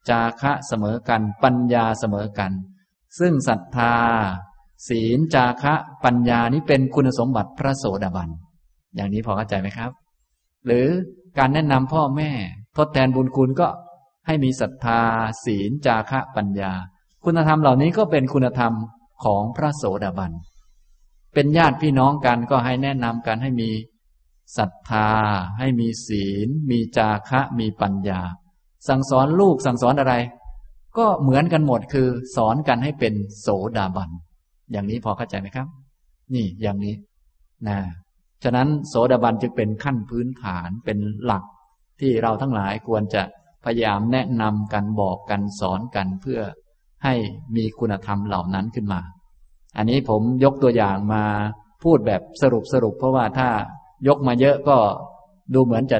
จาคะเสมอกัน ปัญญาเสมอกัน ซึ่งศรัทธา ศีลจาคะปัญญานี้เป็นคุณสมบัติพระโสดาบัน อย่างนี้พอเข้าใจไหมครับ หรือการแนะนำพ่อแม่ ทดแทนบุญคุณก็ให้มีศรัทธา ศีลจาคะปัญญา คุณธรรมเหล่านี้ก็เป็นคุณธรรมของพระโสดาบัน เป็นญาติพี่น้องกันก็ให้แนะนำกันให้มีศรัทธา ให้มีศีล มีจาคะมีปัญญา สั่งสอนลูกสั่งสอนอะไร ก็เหมือนกันหมดคือสอนกันให้เป็นโสดาบัน อย่างนี้พอเข้าใจไหมครับ นี่อย่างนี้นะฉะนั้นโสดาบันจึงเป็นขั้นพื้นฐานเป็นหลัก ที่เราทั้งหลายควรจะพยายามแนะนำกันบอกกันสอนกันเพื่อให้มีคุณธรรมเหล่านั้นขึ้นมา อันนี้ผมยกตัวอย่างมาพูดแบบสรุปสรุป เพราะว่าถ้ายกมาเยอะก็ดูเหมือนจะ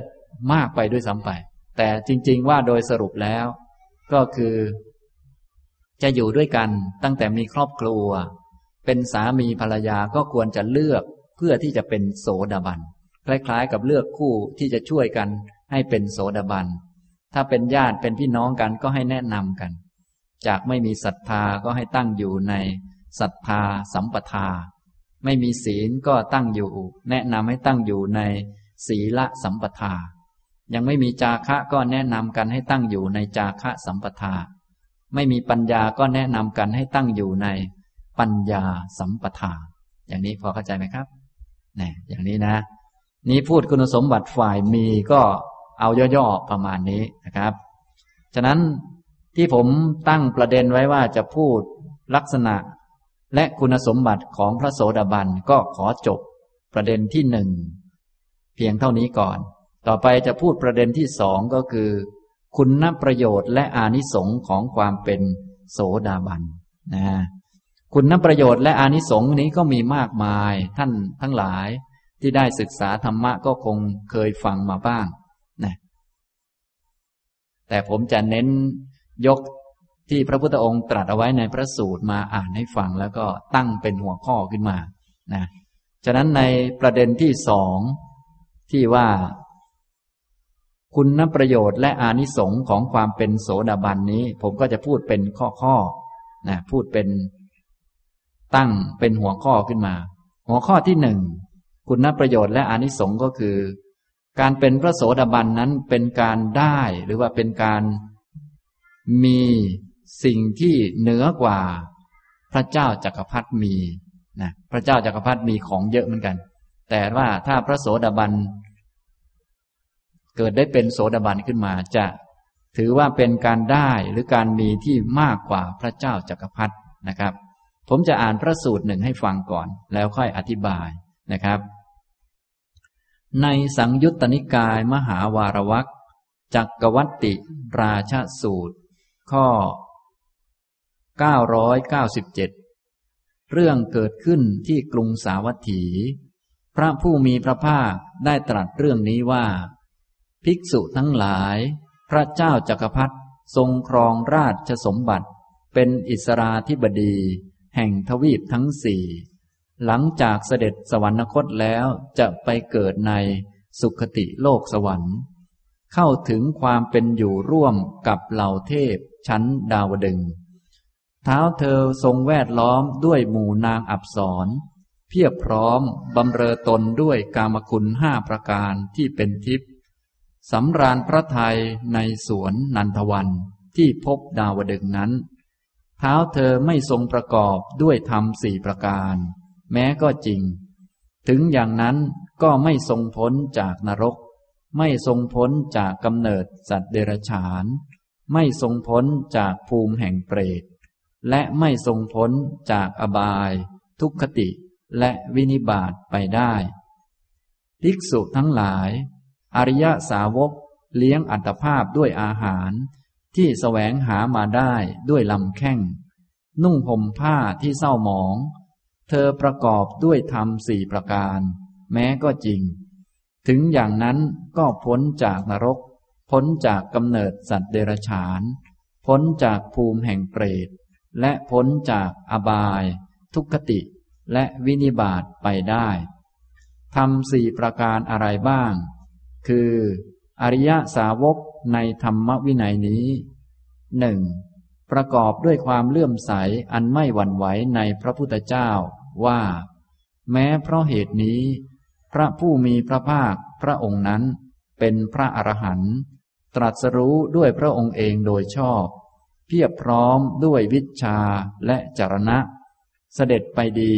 มากไปด้วยซ้ำไป แต่จริง ๆ ว่าโดยสรุปแล้ว ก็คือ จะอยู่ด้วยกันตั้งแต่มีครอบครัว เป็นสามีภรรยาก็ควรจะเลือกเพื่อที่จะเป็นโสดาบัน คล้ายๆ กับเลือกคู่ที่จะช่วยกันให้เป็นโสดาบัน ถ้าเป็นญาติเป็นพี่น้องกันก็ให้แนะนำกัน จากไม่มีศรัทธาก็ให้ตั้งอยู่ในศรัทธาสัมปทา ไม่มีศีลก็ตั้งอยู่ แนะนำให้ตั้งอยู่ในศีละสัมปทา ยังไม่มีจาคะก็แนะนำกันให้ตั้งอยู่ในจาคะสัมปทา ไม่มีปัญญาก็แนะนำกันให้ตั้งอยู่ใน ปัญญาสัมปทา อย่างนี้พอเข้าใจไหมครับนี่อย่างนี้นะ นี้พูดคุณสมบัติฝ่ายมีก็เอาย่อๆประมาณนี้นะครับ ฉะนั้นที่ผมตั้งประเด็นไว้ว่าจะพูดลักษณะและคุณสมบัติของพระโสดาบันก็ขอจบประเด็นที่หนึ่งเพียงเท่านี้ก่อน ต่อไปจะพูดประเด็นที่สองก็คือ คุณนประโยชน์และอานิสงค์ของความเป็นโสดาบันนะ คุณประโยชน์และอานิสงค์นี้ก็มีมากมาย ท่านทั้งหลายที่ได้ศึกษาธรรมะก็คงเคยฟังมาบ้างนะแต่ผมจะเน้นยกที่พระพุทธองค์ตรัสเอาไว้ในพระสูตรมาอ่านให้ฟังแล้วก็ตั้งเป็นหัวข้อขึ้นมานะฉะนั้นในประเด็นที่สองที่ว่า คุณประโยชน์และอานิสงค์ของความเป็นโสดาบันนี้ ผมก็จะพูดเป็นข้อข้อนะพูดเป็น ตั้งเป็นหัวข้อขึ้นมา หัวข้อที่หนึ่งคุณประโยชน์และอนิสงค์ก็คือ การเป็นพระโสดาบันนั้นเป็นการได้หรือว่าเป็นการมีสิ่งที่เหนือกว่าพระเจ้าจักรพรรดิมีนะพระเจ้าจักรพรรดิมีของเยอะเหมือนกัน แต่ว่าถ้าพระโสดาบันเกิดได้เป็นโสดาบันขึ้นมาจะถือว่าเป็นการได้หรือการมีที่มากกว่าพระเจ้าจักรพรรดินะครับ ผมจะอ่านพระสูตรหนึ่งให้ฟังก่อน แล้วค่อยอธิบายนะครับ ในสังยุตตนิกายมหาวารวักจักกวัตติราชสูตร ข้อ 997 เรื่องเกิดขึ้นที่กรุงสาวัตถี พระผู้มีพระภาคได้ตรัสเรื่องนี้ว่า ภิกษุทั้งหลาย พระเจ้าจักรพรรดิทรงครองราชสมบัติ เป็นอิสราธิบดี แห่งทวีปทั้งสี่ หลังจากเสด็จสวรรคตแล้วจะไปเกิดในสุขติโลกสวรรค์ เข้าถึงความเป็นอยู่ร่วมกับเหล่าเทพชั้นดาวดึง เท้าเธอทรงแวดล้อมด้วยหมู่นางอับสรเพียบพร้อมบำเรอตนด้วยกามคุณห้าประการที่เป็นทิพย์สำราญพระไทยในสวนนันทวันที่พบดาวดึงนั้น เท้าเธอไม่ทรงประกอบด้วยธรรมสี่ประการ แม้ก็จริง ถึงอย่างนั้นก็ไม่ทรงพ้นจากนรก ไม่ทรงพ้นจากกำเนิดสัตว์เดรัจฉาน ไม่ทรงพ้นจากภูมิแห่งเปรต และไม่ทรงพ้นจากอบาย ทุกขติ และวินิบาตไปได้ ภิกษุทั้งหลาย อริยสาวกเลี้ยงอัตภาพด้วยอาหาร ที่แสวงหามาได้ด้วยลำแข้ง นุ่งห่มผ้าที่เศร้าหมอง เธอประกอบด้วยธรรมสี่ประการ แม้ก็จริง ถึงอย่างนั้นก็พ้นจากนรก พ้นจากกำเนิดสัตว์เดรัจฉาน พ้นจากภูมิแห่งเปรต และพ้นจากอบาย ทุกขติ และวินิบาตไปได้ทำสี่ประการอะไรบ้าง คือ อริยสาวกในธรรมวินัยนี้หนึ่งประกอบด้วยความเลื่อมใสอันไม่หวั่นไหวในพระพุทธเจ้าว่า แม้เพราะเหตุนี้ พระผู้มีพระภาคพระองค์นั้น เป็นพระอรหันต์ตรัสรู้ด้วยพระองค์เองโดยชอบ เพียบพร้อมด้วยวิชาและจรณะ เสด็จไปดี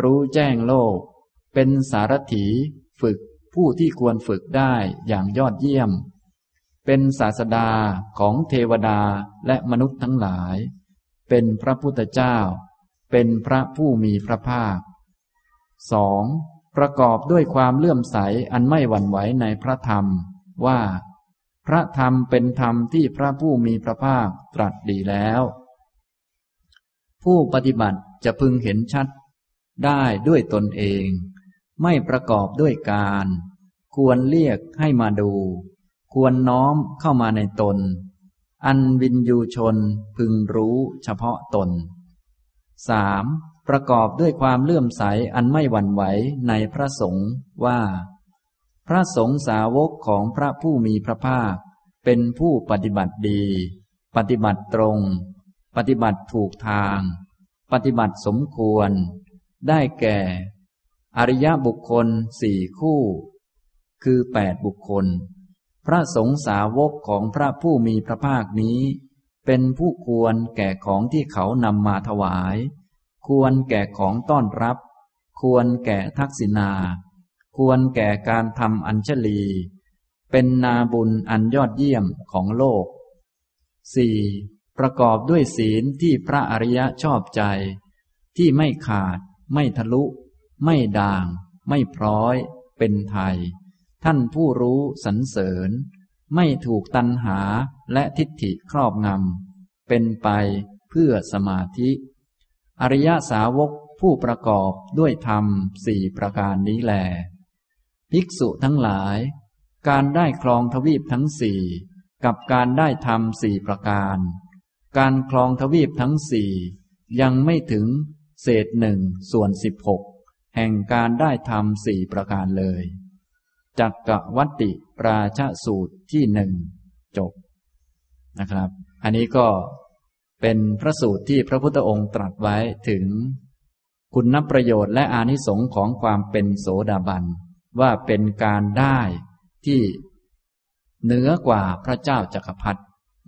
รู้แจ้งโลก เป็นสารถี ฝึก ผู้ที่ควรฝึกได้อย่างยอดเยี่ยม เป็นศาสดาของเทวดาและมนุษย์ทั้งหลาย เป็นพระพุทธเจ้า เป็นพระผู้มีพระภาคสองประกอบด้วยความเลื่อมใสอันไม่หวั่นไหวในพระธรรมว่า พระธรรมเป็นธรรมที่พระผู้มีพระภาคตรัสดีแล้ว ผู้ปฏิบัติจะพึงเห็นชัดได้ด้วยตนเอง ไม่ประกอบด้วยการ ควรเรียกให้มาดู ควรน้อมเข้ามาในตน อันวินยูชนพึงรู้เฉพาะตน 3. ประกอบด้วยความเลื่อมใสอันไม่หวั่นไหวในพระสงฆ์ว่า พระสงฆ์สาวกของพระผู้มีพระภาค เป็นผู้ปฏิบัติดี ปฏิบัติตรง ปฏิบัติถูกทาง ปฏิบัติสมควร ได้แก่ อริยบุคคลสี่คู่ คือแปดบุคคล พระสงฆ์สาวกของพระผู้มีพระภาคนี้ เป็นผู้ควรแก่ของที่เขานำมาถวาย ควรแก่ของต้อนรับ ควรแก่ทักษิณา ควรแก่การทำอัญชลี เป็นนาบุญอันยอดเยี่ยมของโลก 4. ประกอบด้วยศีลที่พระอริยะชอบใจ ที่ไม่ขาด ไม่ทะลุ ไม่ด่าง ไม่พร้อย เป็นไทย ท่านผู้รู้สรรเสริญ ไม่ถูกตัณหาและทิฏฐิครอบงำ เป็นไปเพื่อสมาธิ อริยสาวกผู้ประกอบด้วยธรรมสี่ประการนี้แล ภิกษุทั้งหลาย การได้ครองทวีปทั้งสี่กับการได้ธรรมสี่ประการ การครองทวีปทั้งสี่ยังไม่ถึงเศษหนึ่งส่วนสิบหกแห่งการได้ทำสี่ประการเลย จักกะวัตติปราชสูตรที่หนึ่งจบนะครับ อันนี้ก็เป็นพระสูตรที่พระพุทธองค์ตรัสไว้ถึง คุณประโยชน์และอานิสงค์ของความเป็นโสดาบัน ว่าเป็นการได้ที่เหนือกว่าพระเจ้าจักรพรรดิ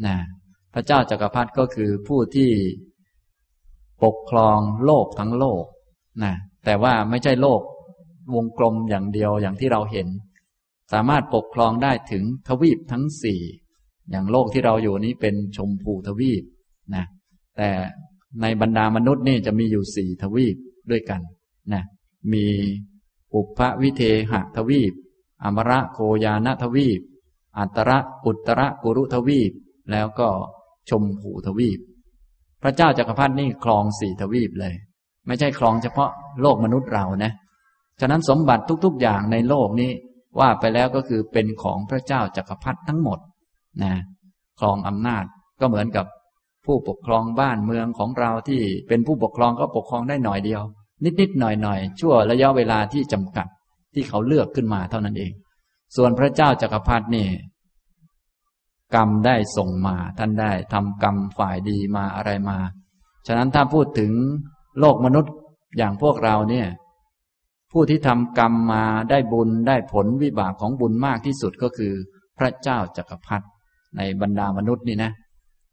นะพระเจ้าจักรพรรดิก็คือผู้ที่ปกครองโลกทั้งโลกนะแต่ว่าไม่ใช่โลกวงกลมอย่างเดียวอย่างที่เราเห็น สามารถปกครองได้ถึงทวีปทั้งสี่อย่างโลกที่เราอยู่นี้เป็นชมพูทวีปนะแต่ในบรรดามนุษย์นี่จะมีอยู่สี่ทวีปด้วยกันนะมีอุปวิเทหทวีป อมระโคยานทวีป อัตระอุตระกุรุทวีป แล้วก็ชมพูทวีป พระเจ้าจากักรพรรดินี่ครองสี่ทวีปเลย ไม่ใช่ครองเฉพาะโลกมนุษย์เรานะ ฉะนั้นสมบัติทุก ๆ อย่างในโลกนี้ ว่าไปแล้วก็คือเป็นของพระเจ้าจักรพรรดิทั้งหมดนะครองอำนาจก็เหมือนกับผู้ปกครองบ้านเมืองของเราที่เป็นผู้ปกครองก็ปกครองได้หน่อยเดียว นิดๆหน่อยๆชั่วระยะเวลาที่จำกัดที่เขาเลือกขึ้นมาเท่านั้นเอง ส่วนพระเจ้าจักรพรรดินี่กรรมได้ส่งมาท่านได้ทำกรรมฝ่ายดีมาอะไรมา ฉะนั้นถ้าพูดถึงโลกมนุษย์อย่างพวกเราเนี่ย ผู้ที่ทำกรรมมาได้บุญได้ผลวิบากของบุญมากที่สุดก็คือ พระเจ้าจักรพรรดิในบรรดามนุษย์นี่นะ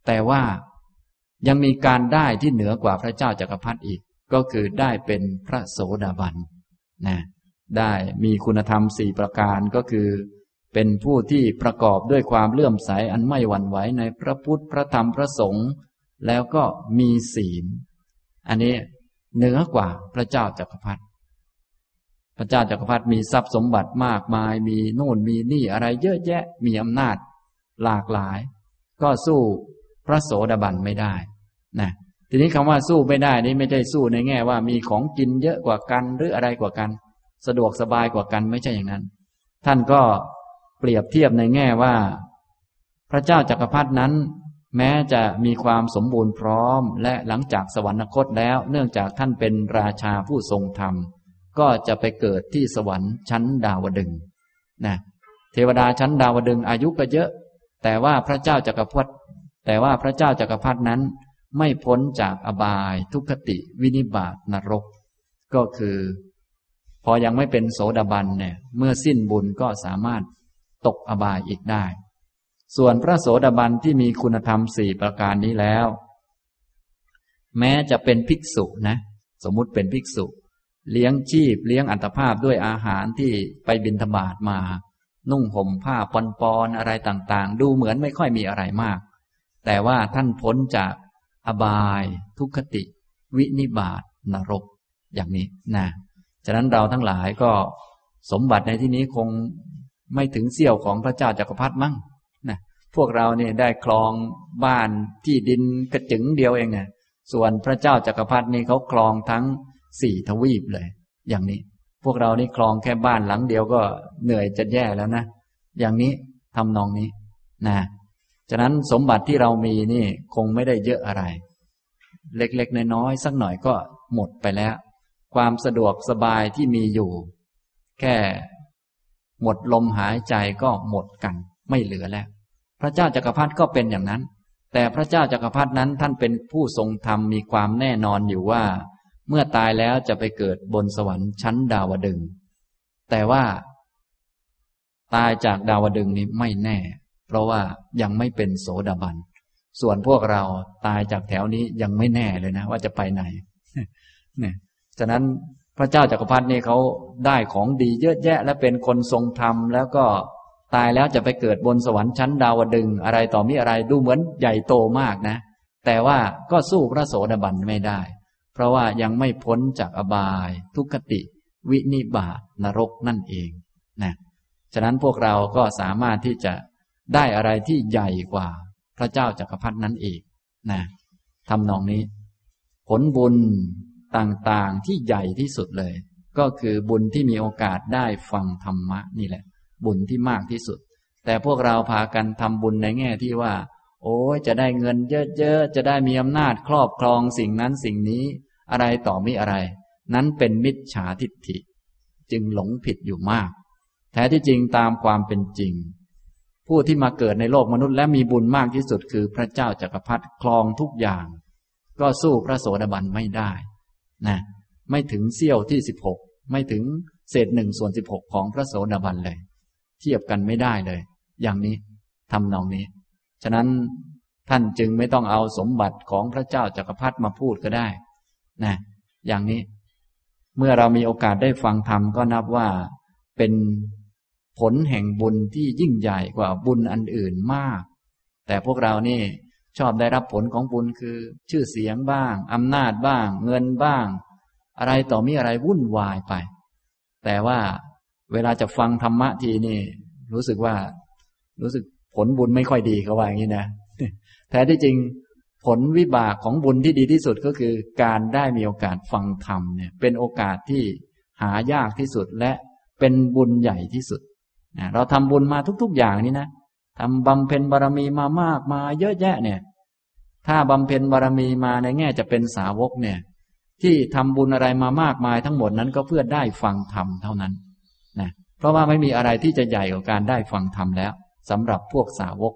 แต่ว่ายังมีการได้ที่เหนือกว่าพระเจ้าจักรพรรดิอีก ก็คือได้เป็นพระโสดาบันนะได้มีคุณธรรมสี่ประการก็คือ เป็นผู้ที่ประกอบด้วยความเลื่อมใสอันไม่หวั่นไหวในพระพุทธพระธรรมพระสงฆ์แล้วก็มีศีล อันนี้เหนือกว่าพระเจ้าจักรพรรดิ พระเจ้าจักรพรรดิมีทรัพย์สมบัติมากมาย มีโน่นมีนี่อะไรเยอะแยะ มีอำนาจ หลากหลาย ก็สู้พระโสดาบันไม่ได้นะทีนี้คำว่าสู้ไม่ได้นี่ไม่ใช่สู้ในแง่ว่ามีของกินเยอะกว่ากันหรืออะไรกว่ากัน สะดวกสบายกว่ากันไม่ใช่อย่างนั้น ท่านก็เปรียบเทียบในแง่ว่า พระเจ้าจักรพรรดินั้น แม้จะมีความสมบูรณ์พร้อม และหลังจากสวรรคตแล้ว เนื่องจากท่านเป็นราชาผู้ทรงธรรม ก็จะไปเกิดที่สวรรค์ชั้นดาวดึงนะเทวดาชั้นดาวดึงอายุก็เยอะ แต่ว่าพระเจ้าจากักรพรรดิแต่ว่าพระเจ้าจากักรพรรดินั้น ไม่พ้นจากอบายทุกขติวินิบาตนรก ก็คือ พอยังไม่เป็นโสดาบันเนี่ยเมื่อสิ้นบุญก็สามารถตกอบายอีกได้ ส่วนพระโสดาบันที่มีคุณธรรมสี่ประการนี้แล้ว แม้จะเป็นภิกษุนะ สมมุติเป็นภิกษุ เลี้ยงชีพเลี้ยงอัตภาพด้วยอาหารที่ไปบินธบาตมา นุ่งห่มผ้าปอนปอนอะไรต่างๆ ดูเหมือนไม่ค่อยมีอะไรมาก แต่ว่าท่านพ้นจากอบาย ทุกขติ วินิบาตนรกอย่างนี้นะฉะนั้นเราทั้งหลายก็สมบัติในที่นี้คงไม่ถึงเสี้ยวของพระเจ้าจากักรพรรดิมั้งนะพวกเราเนี่ยได้คลองบ้านที่ดินกระจึงเดียวเองเนี่ยส่วนพระเจ้าจากักรพรรดินี่เขาคลองทั้ง สี่ทวีปเลย อย่างนี้ พวกเรานี่คลองแค่บ้านหลังเดียวก็เหนื่อยจะแย่แล้วนะ อย่างนี้ทำนองนี้นะฉะนั้นสมบัติที่เรามีนี่คงไม่ได้เยอะอะไร เล็กๆน้อยๆสักหน่อยก็หมดไปแล้ว ความสะดวกสบายที่มีอยู่ แค่หมดลมหายใจก็หมดกัน ไม่เหลือแล้ว พระเจ้าจากักรพรรดิก็เป็นอย่างนั้น แต่พระเจ้าจากักรพรรดินั้นท่านเป็นผู้ทรงธรรมมีความแน่นอนอยู่ว่า เมื่อตายแล้วจะไปเกิดบนสวรรค์ชั้นดาวดึง แต่ว่า ตายจากดาวดึงนี้ไม่แน่ เพราะว่ายังไม่เป็นโสดาบัน ส่วนพวกเราตายจากแถวนี้ยังไม่แน่เลยนะ ว่าจะไปไหนเนี่ยฉะนั้นพระเจ้าจากักรพรรดินี่เขาได้ของดีเยอะแยะ และเป็นคนทรงธรรม แล้วก็ตายแล้วจะไปเกิดบนสวรรค์ชั้นดาวดึง อะไรต่อมีอะไรดูเหมือนใหญ่โตมากนะ แต่ว่าก็สู้พระโสดาบันไม่ได้ เพราะว่ายังไม่พ้นจากอบาย ทุกขติ วินิบาตนรกนั่นเองนะฉะนั้นพวกเราก็สามารถที่จะได้อะไรที่ใหญ่กว่า พระเจ้าจักรพรรดินั้นอีกนะทำนองนี้ ผลบุญต่างๆที่ใหญ่ที่สุดเลย ก็คือบุญที่มีโอกาสได้ฟังธรรมะนี่แหละ บุญที่มากที่สุด แต่พวกเราพากันทำบุญในแง่ที่ว่า โอ้จะได้เงินเยอะๆจะได้มีอำนาจครอบครองสิ่งนั้นสิ่งนี้ อะไรต่อมีอะไร นั้นเป็นมิจฉาทิฏฐิ จึงหลงผิดอยู่มาก แท้ที่จริงตามความเป็นจริง ผู้ที่มาเกิดในโลกมนุษย์และมีบุญมากที่สุดคือพระเจ้าจากักรพรรดิคลองทุกอย่าง ก็สู้พระโสดาบันไม่ได้นะไม่ถึงเสี้ยวที่สิบหกไม่ถึงเศษหนึ่งส่วนสิบหกของพระโสดาบันเลย เทียบกันไม่ได้เลย อย่างนี้ทำนองนี้ ฉะนั้นท่านจึงไม่ต้องเอาสมบัติของพระเจ้าจากักรพรรดิมาพูดก็ได้ นะอย่างนี้ เมื่อเรามีโอกาสได้ฟังธรรมก็นับว่าเป็นผลแห่งบุญที่ยิ่งใหญ่กว่าบุญอันอื่นมาก แต่พวกเรานี่ชอบได้รับผลของบุญคือ ชื่อเสียงบ้างอำนาจบ้าง เงินบ้าง อะไรต่อมีอะไรวุ่นวายไป แต่ว่าเวลาจะฟังธรรมะทีนี่รู้สึกว่า รู้สึกผลบุญไม่ค่อยดีเขาว่าอย่างนี้นะแท้ที่จริง ผลวิบากของบุญที่ดีที่สุดก็คือ การได้มีโอกาสฟังธรรมเนี่ย เป็นโอกาสที่หายากที่สุดและเป็นบุญใหญ่ที่สุดเราทำบุญมาทุก ๆ อย่างนี้นะทำบำเพ็ญบารมีมามากมาเยอะแยะเนี่ย ถ้าบำเพ็ญบารมีมาในแง่จะเป็นสาวกเนี่ย ที่ทำบุญอะไรมามากมายทั้งหมดนั้นก็เพื่อได้ฟังธรรมเท่านั้นนะเพราะว่าไม่มีอะไรที่จะใหญ่กว่าการได้ฟังธรรมแล้วสำหรับพวกสาวก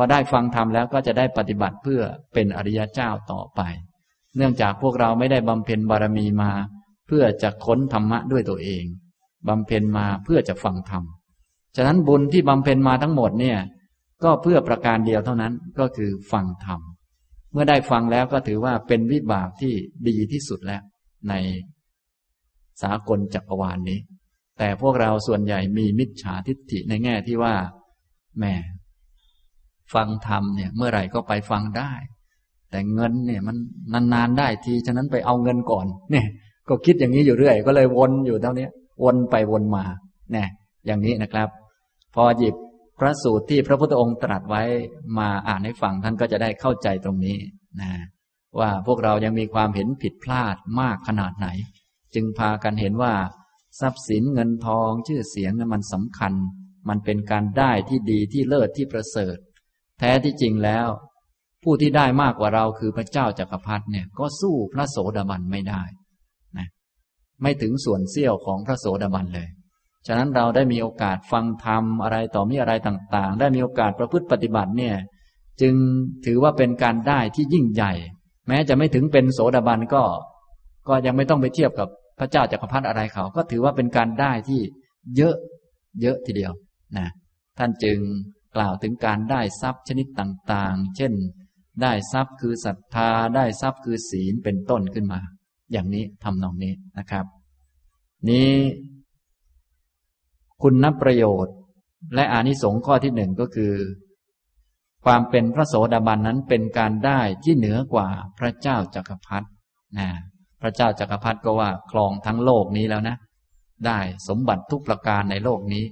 อได้ฟังธรรมแล้วก็จะได้ปฏิบัติเพื่อเป็นอริยเจ้าต่อไป เนื่องจากพวกเราไม่ได้บำเพ็ญบารมีมา เพื่อจะค้นธรรมะด้วยตัวเองบำเพ็ญมาเพื่อจะฟังธรรม ฉะนั้นบุญที่บำเพ็ญมาทั้งหมดเนี่ย ก็เพื่อประการเดียวเท่านั้นก็คือฟังธรรม เมื่อได้ฟังแล้วก็ถือว่าเป็นวิบากที่ดีที่สุดแล้ว ในสากลจักรวาลนนี้ แต่พวกเราส่วนใหญ่มีมิจฉาทิฏฐิในแง่ที่ว่าแหม ฟังธรรมเนี่ยเมื่อไหร่ก็ไปฟังได้ แต่เงินเนี่ยมันนานๆได้ที ฉะนั้นไปเอาเงินก่อนเนี่ยก็คิดอย่างนี้อยู่เรื่อย ก็เลยวนอยู่เท่านี้วนไปวนมาเนี่ยอย่างนี้นะครับ พอหยิบพระสูตรที่พระพุทธองค์ตรัสไว้มาอ่านให้ฟังท่านก็จะได้เข้าใจตรงนี้นะว่าพวกเรายังมีความเห็นผิดพลาดมากขนาดไหน จึงพากันเห็นว่า ทรัพย์สินเงินทองชื่อเสียงนั้นมันสำคัญ มันเป็นการได้ที่ดีที่เลิศที่ประเสริฐ แท้ที่จริงแล้ว ผู้ที่ได้มากกว่าเราคือพระเจ้าจากักรพรรดิเนี่ยก็สู้พระโสดาบันไม่ได้นะไม่ถึงส่วนเสี้ยวของพระโสดาบันเลย ฉะนั้นเราได้มีโอกาสฟังธรรมอะไรต่อมีอะไรต่างๆ ได้มีโอกาสประพฤติปฏิบัติเนี่ยจึงถือว่าเป็นการได้ที่ยิ่งใหญ่ แม้จะไม่ถึงเป็นโสดาบันก็ ก็ยังไม่ต้องไปเทียบกับพระเจ้าจักรพรรดิอะไรเขา ก็ถือว่าเป็นการได้ที่เยอะเยอะทีเดียวนะท่านจึง กล่าวถึงการได้ทรัพย์ชนิดต่างๆ เช่น ได้ทรัพย์คือศรัทธา ได้ทรัพย์คือศีลเป็นต้นขึ้นมา อย่างนี้ทำนองนี้นะครับ นี้ คุณนับประโยชน์ และอานิสงส์ข้อที่หนึ่งก็คือ ความเป็นพระโสดาบันนั้นเป็นการได้ที่เหนือกว่าพระเจ้าจักรพรรดินะพระเจ้าจักรพรรดิก็ว่าครองทั้งโลกนี้แล้วนะ ได้สมบัติทุกประการในโลกนี้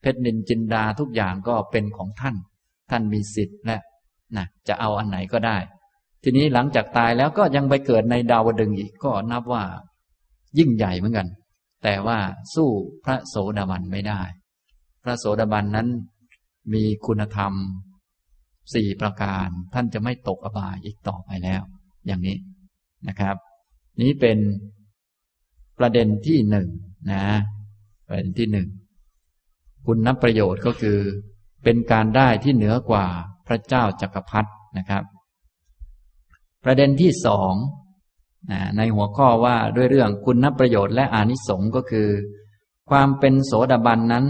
เพชรนินจินดาทุกอย่างก็เป็นของท่าน ท่านมีสิทธิ์และนะจะเอาอันไหนก็ได้ ทีนี้หลังจากตายแล้วก็ยังไปเกิดในดาวดึงอีกก็นับว่า ยิ่งใหญ่เหมือนกัน แต่ว่าสู้พระโสดาบันไม่ได้ พระโสดาบันนั้นมีคุณธรรมสี่ประการท่านจะไม่ตกอบายอีกต่อไปแล้ว อย่างนี้นะครับ นี้เป็นประเด็นที่หนึ่งนะประเด็นที่หนึ่ง คุณนับประโยชน์ก็คือ เป็นการได้ที่เหนือกว่าพระเจ้าจักรพรรดินะครับ ประเด็นที่สองในหัวข้อว่าด้วยเรื่องคุณนับประโยชน์และอานิสงส์ก็คือ ความเป็นโสดาบันนั้น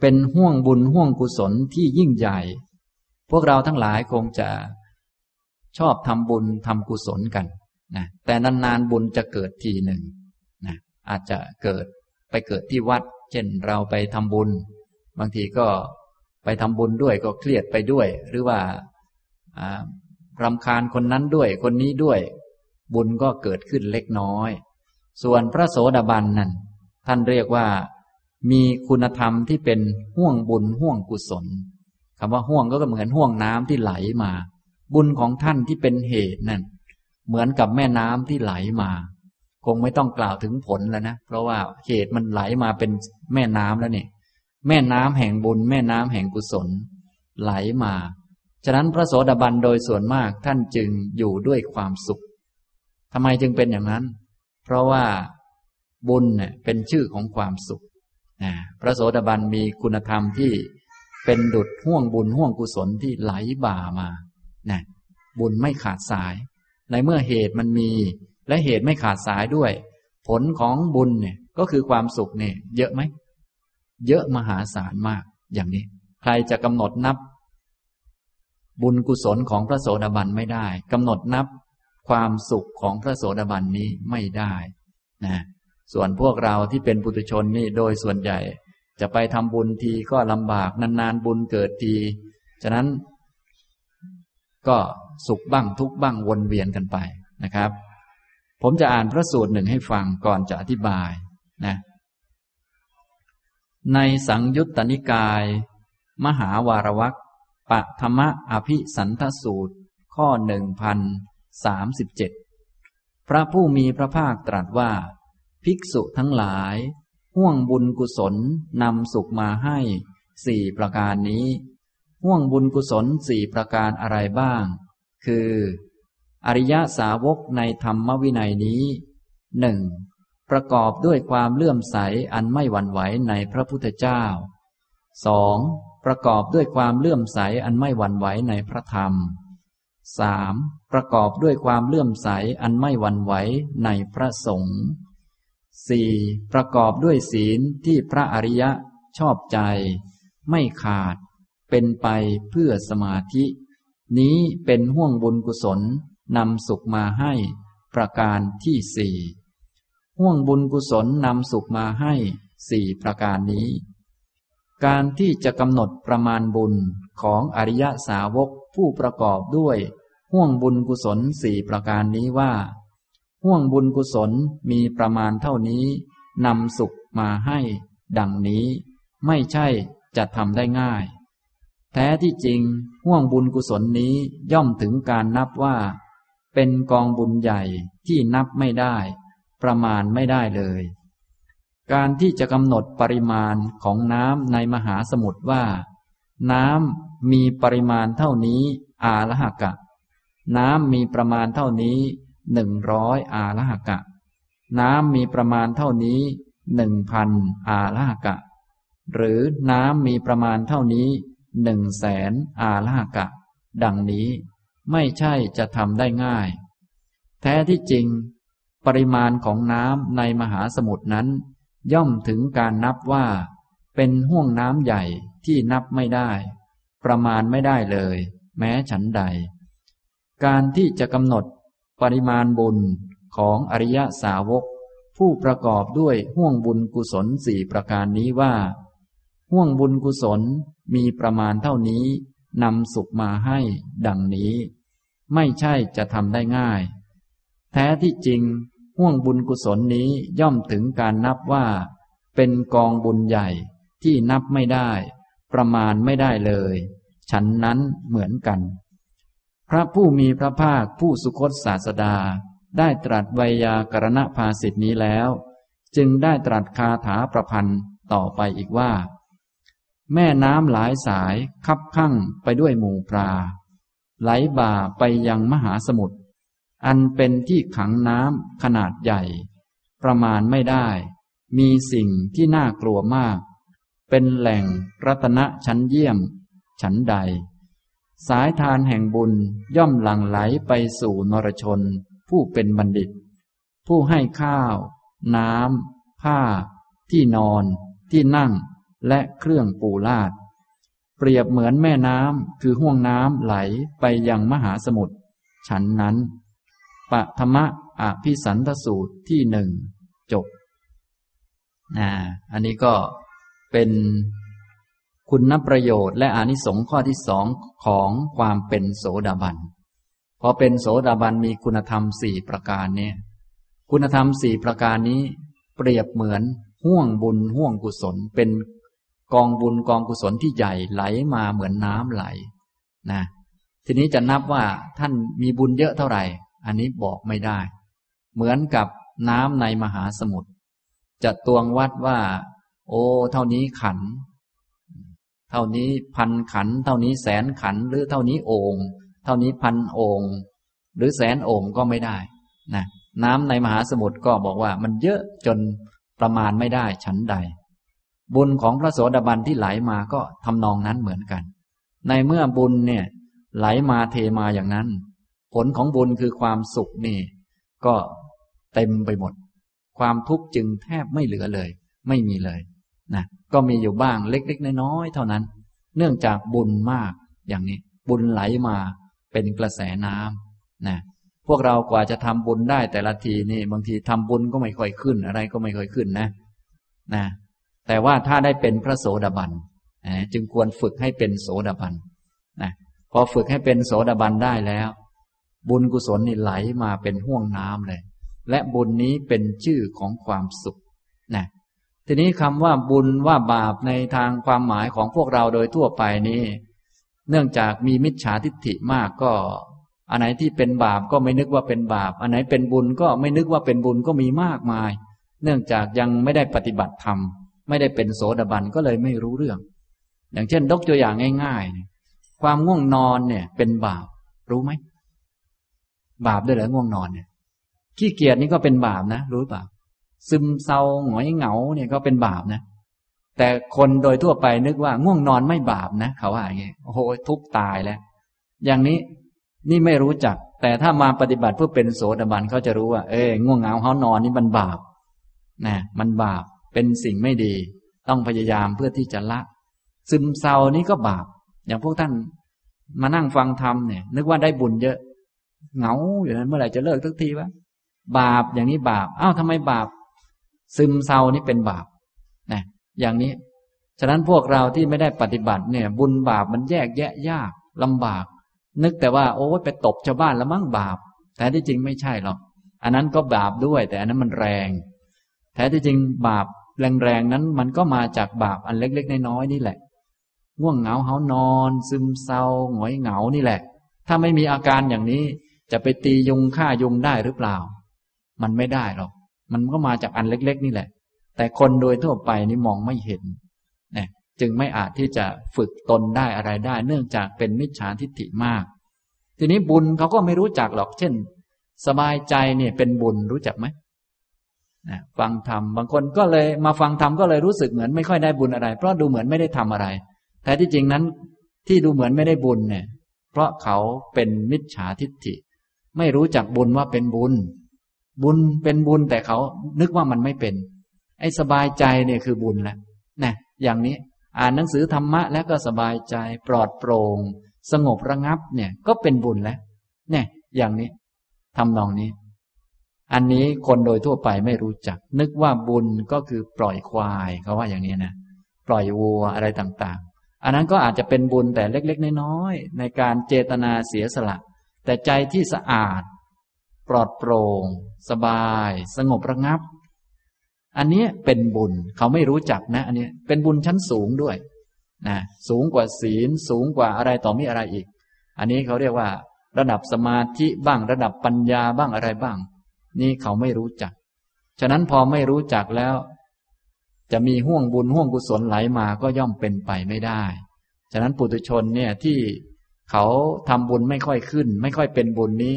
เป็นห่วงบุญห่วงกุศลที่ยิ่งใหญ่ พวกเราทั้งหลายคงจะชอบทำบุญทำกุศลกันนะแต่นานๆบุญจะเกิดทีหนึ่งนะอาจจะเกิดไปเกิดที่วัด เช่นเราไปทำบุญ บางทีก็ไปทำบุญด้วยก็เครียดไปด้วย หรือว่ารำคาญคนนั้นด้วยคนนี้ด้วย บุญก็เกิดขึ้นเล็กน้อย ส่วนพระโสดาบันนั่นท่านเรียกว่า มีคุณธรรมที่เป็นห่วงบุญห่วงกุศลคำว่าห่วงก็เหมือนห่วงน้ำที่ไหลมา บุญของท่านที่เป็นเหตุนั่นเหมือนกับแม่น้ำที่ไหลมา คงไม่ต้องกล่าวถึงผลแล้วนะ เพราะว่าเหตุมันไหลมาเป็นแม่น้ำแล้วเนี่ย แม่น้ำแห่งบุญ แม่น้ำแห่งกุศล ไหลมา ฉะนั้นพระโสดาบันโดยส่วนมากท่านจึงอยู่ด้วยความสุขทำไมจึงเป็นอย่างนั้น เพราะว่าบุญเนี่ยเป็นชื่อของความสุขนะพระโสดาบันมีคุณธรรมที่เป็นดุดห่วงบุญห่วงกุศลที่ไหลบ่ามานะบุญไม่ขาดสาย ในเมื่อเหตุมันมี และเหตุไม่ขาดสายด้วย ผลของบุญเนี่ยก็คือความสุขเนี่ยเยอะไหม เยอะมหาศาลมากอย่างนี้ ใครจะกำหนดนับ บุญกุศลของพระโสดาบันไม่ได้กำหนดนับความสุขของพระโสดาบันนี้ไม่ได้นะส่วนพวกเราที่เป็นปุถุชนนี่โดยส่วนใหญ่ จะไปทำบุญทีก็ลำบากนานๆบุญเกิดที ฉะนั้น ก็สุขบ้างทุกบ้างวนเวียนกันไปนะครับ ผมจะอ่านพระสูตรหนึ่งให้ฟังก่อนจะอธิบายนะในสังยุตตนิกาย มหาวารวักปะธรรมะอภิสันทสูตร ข้อหนึ่งพันสามสิบเจ็ดพระผู้มีพระภาคตรัสว่า ภิกษุทั้งหลาย ห่วงบุญกุศลนำสุขมาให้สี่ประการนี้ ห่วงบุญกุศลสี่ประการอะไรบ้าง คือ อริยสาวกในธรรมวินัยนี้หนึ่งประกอบด้วยความเลื่อมใสอันไม่หวั่นไหวในพระพุทธเจ้าสองประกอบด้วยความเลื่อมใสอันไม่หวั่นไหวในพระธรรมสามประกอบด้วยความเลื่อมใสอันไม่หวั่นไหวในพระสงฆ์สี่ประกอบด้วยศีลที่พระอริยะชอบใจ ไม่ขาด เป็นไปเพื่อสมาธิ นี้เป็นห่วงบุญกุศล นำสุขมาให้ ประการที่สี่ห่วงบุญกุศลนำสุขมาให้สี่ประการนี้ การที่จะกำหนดประมาณบุญของอริยสาวกผู้ประกอบด้วยห่วงบุญกุศลสี่ประการนี้ว่า ห่วงบุญกุศลมีประมาณเท่านี้นำสุขมาให้ ดังนี้ ไม่ใช่จะทำได้ง่าย แท้ที่จริงห่วงบุญกุศลนี้ย่อมถึงการนับว่า เป็นกองบุญใหญ่ที่นับไม่ได้ ประมาณไม่ได้เลย การที่จะกำหนดปริมาณของน้ำในมหาสมุทรว่า น้ำมีปริมาณเท่านี้ อาละหกะ น้ำมีประมาณเท่านี้หนึ่งร้อยอาละหกะ น้ำมีประมาณเท่านี้หนึ่งพันอาละหกะ หรือน้ำมีประมาณเท่านี้หนึ่งแสนอาละหกะ ดังนี้ ไม่ใช่จะทำได้ง่าย แท้ที่จริง ปริมาณของน้ำในมหาสมุทรนั้น ย่อมถึงการนับว่า เป็นห่วงน้ำใหญ่ที่นับไม่ได้ ประมาณไม่ได้เลย แม้ฉันใด การที่จะกำหนดปริมาณบุญของอริยสาวก ผู้ประกอบด้วยห่วงบุญกุศลสี่ประการนี้ว่า ห่วงบุญกุศลมีประมาณเท่านี้ นำสุขมาให้ ดังนี้ ไม่ใช่จะทำได้ง่าย แท้ที่จริงห่วงบุญกุศลนี้ย่อมถึงการนับว่า เป็นกองบุญใหญ่ที่นับไม่ได้ ประมาณไม่ได้เลย ฉันนั้นเหมือนกัน พระผู้มีพระภาคผู้สุคตศาสดา ได้ตรัสไวยากรณภาสิทธินี้แล้ว จึงได้ตรัสคาถาประพันธ์ต่อไปอีกว่า แม่น้ำหลายสายคับข้างไปด้วยหมู่ปลา ไหลบ่าไปยังมหาสมุทรอันเป็นที่ขังน้ำขนาดใหญ่ ประมาณไม่ได้ มีสิ่งที่น่ากลัวมาก เป็นแหล่งรัตนะชั้นเยี่ยม ชั้นใด สายทานแห่งบุญย่อมหลั่งไหลไปสู่นรชน ผู้เป็นบัณฑิต ผู้ให้ข้าว น้ำผ้า ที่นอน ที่นั่ง และเครื่องปูลาด เปรียบเหมือนแม่น้ำคือห่วงน้ำไหลไปยังมหาสมุทรฉันนั้นปะธรรมะอภิสันทสูตรที่หนึ่งจบนะอันนี้ก็เป็นคุณประโยชน์และอานิสงส์ข้อที่สองของความเป็นโสดาบันพอเป็นโสดาบันมีคุณธรรมสี่ประการเนี่ยคุณธรรมสี่ประการนี้ เปรียบเหมือนห่วงบุญห่วงกุศลเป็น กองบุญกองกุศลที่ใหญ่ไหลมาเหมือนน้ำไหลนะทีนี้จะนับว่าท่านมีบุญเยอะเท่าไหร่ อันนี้บอกไม่ได้ เหมือนกับน้ำในมหาสมุทรจะตวงวัดว่า โอ้ เท่านี้ขัน เท่านี้พันขัน เท่านี้แสนขัน หรือเท่านี้โอง่งเท่านี้พันโอง่งหรือแสนโอ่งก็ไม่ได้นะน้ำในมหาสมุทรก็บอกว่ามันเยอะจนประมาณไม่ได้ฉันใด บุญของพระโสดาบันที่ไหลมาก็ทำนองนั้นเหมือนกัน ในเมื่อบุญเนี่ยไหลมาเทมาอย่างนั้น ผลของบุญคือความสุขนี่ ก็เต็มไปหมด ความทุกข์จึงแทบไม่เหลือเลย ไม่มีเลยนะก็มีอยู่บ้างเล็กๆน้อยๆเท่านั้น เนื่องจากบุญมากอย่างนี้ บุญไหลมาเป็นกระแสน้ำนะพวกเรากว่าจะทำบุญได้แต่ละทีนี่ บางทีทำบุญก็ไม่ค่อยขึ้นอะไรก็ไม่ค่อยขึ้นนะ นะ แต่ว่าถ้าได้เป็นพระโสดาบันจึงควรฝึกให้เป็นโสดาบันนะพอฝึกให้เป็นโสดาบันได้แล้ว บุญกุศลนี่ไหลมาเป็นห่วงน้ำเลย และบุญนี้เป็นชื่อของความสุขนะทีนี้คำว่าบุญว่าบาปในทางความหมายของพวกเราโดยทั่วไปนี้ เนื่องจากมีมิจฉาทิฏฐิมากก็ อันไหนที่เป็นบาปก็ไม่นึกว่าเป็นบาป อันไหนเป็นบุญก็ไม่นึกว่าเป็นบุญก็มีมากมาย เนื่องจากยังไม่ได้ปฏิบัติธรรม ไม่ได้เป็นโสดาบันก็เลยไม่รู้เรื่อง อย่างเช่นดกตัวอย่างง่ายๆความง่วงนอนเนี่ย เป็นบาปรู้ไหมบาปด้วยเหรอง่วงนอนเนี่ยขี้เกียจนี่ก็เป็นบาปนะรู้เปล่าซึมเศร้าหงอยเหงาเนี่ยก็เป็นบาปนะ แต่คนโดยทั่วไปนึกว่าง่วงนอนไม่บาปนะเขาว่าอย่างนี้โอ้โหทุกตายแล้ว อย่างนี้นี่ไม่รู้จัก แต่ถ้ามาปฏิบัติเพื่อเป็นโสดาบันเขาจะรู้ว่า เอ้ง่วงเหงาเขานอนนี่มันบาปนะมันบาป เป็นสิ่งไม่ดี ต้องพยายามเพื่อที่จะละ ซึมเศร้านี่ก็บาป อย่างพวกท่านมานั่งฟังธรรมเนี่ย นึกว่าได้บุญเยอะ เหงาอยู่นั้นเมื่อไหร่จะเลิกทุกทีวะบาปอย่างนี้บาปอ้าวทำไมบาป ซึมเศร้านี่เป็นบาปนะอย่างนี้ ฉะนั้นพวกเราที่ไม่ได้ปฏิบัติเนี่ย บุญบาปมันแยกแยะยากลำบาก นึกแต่ว่าโอ้ไปตบชาวบ้านแล้วมั่งบาป แต่ที่จริงไม่ใช่หรอกอันนั้นก็บาปด้วย แต่อันนั้นมันแรง แท้ที่จริงบาป แรงๆนั้นมันก็มาจากบาปอันเล็กๆน้อยๆนี่แหละ ง่วงเหงาเหานอน ซึมเศร้าหงอยเหงานี่แหละ ถ้าไม่มีอาการอย่างนี้ จะไปตียุงฆ่ายุงได้หรือเปล่า มันไม่ได้หรอก มันก็มาจากอันเล็กๆ นี่แหละ แต่คนโดยทั่วไปนี่มองไม่เห็นเนี่ยจึงไม่อาจที่จะฝึกตนได้อะไรได้ เนื่องจากเป็นมิจฉาทิฏฐิมาก ทีนี้บุญเขาก็ไม่รู้จักหรอก เช่น สบายใจเนี่ยเป็นบุญรู้จักไหม ฟังธรรมบางคนก็เลยมาฟังธรรมก็เลยรู้สึกเหมือนไม่ค่อยได้บุญอะไร เพราะดูเหมือนไม่ได้ทำอะไร แต่ที่จริงนั้นที่ดูเหมือนไม่ได้บุญเนี่ย เพราะเขาเป็นมิจฉาทิฏฐิ ไม่รู้จักบุญว่าเป็นบุญ บุญเป็นบุญแต่เขานึกว่ามันไม่เป็น ไอ้สบายใจเนี่ยคือบุญแล้วนะอย่างนี้อ่านหนังสือธรรมะแล้วก็สบายใจปลอดโปร่งสงบระงับเนี่ยก็เป็นบุญแล้วเนี่ยอย่างนี้ทำนองนี้ อันนี้คนโดยทั่วไปไม่รู้จัก นึกว่าบุญก็คือปล่อยควายเขาว่าอย่างนี้นะปล่อยวัวอะไรต่างอันนั้นก็อาจจะเป็นบุญแต่เล็ก ๆ น้อยๆในการเจตนาเสียสละ แต่ใจที่สะอาด ปลอดโปร่ง สบาย สงบระงับ อันนี้เป็นบุญเขาไม่รู้จักนะ อันนี้เป็นบุญชั้นสูงด้วยนะสูงกว่าศีลสูงกว่าอะไรต่อมีอะไรอีก อันนี้เขาเรียกว่า ระดับสมาธิบ้างระดับปัญญาบ้างอะไรบ้าง นี่เขาไม่รู้จัก ฉะนั้นพอไม่รู้จักแล้ว จะมีห่วงบุญห่วงกุศลไหลมาก็ย่อมเป็นไปไม่ได้ ฉะนั้นปุถุชนเนี่ยที่เขาทำบุญไม่ค่อยขึ้น ไม่ค่อยเป็นบุญนี้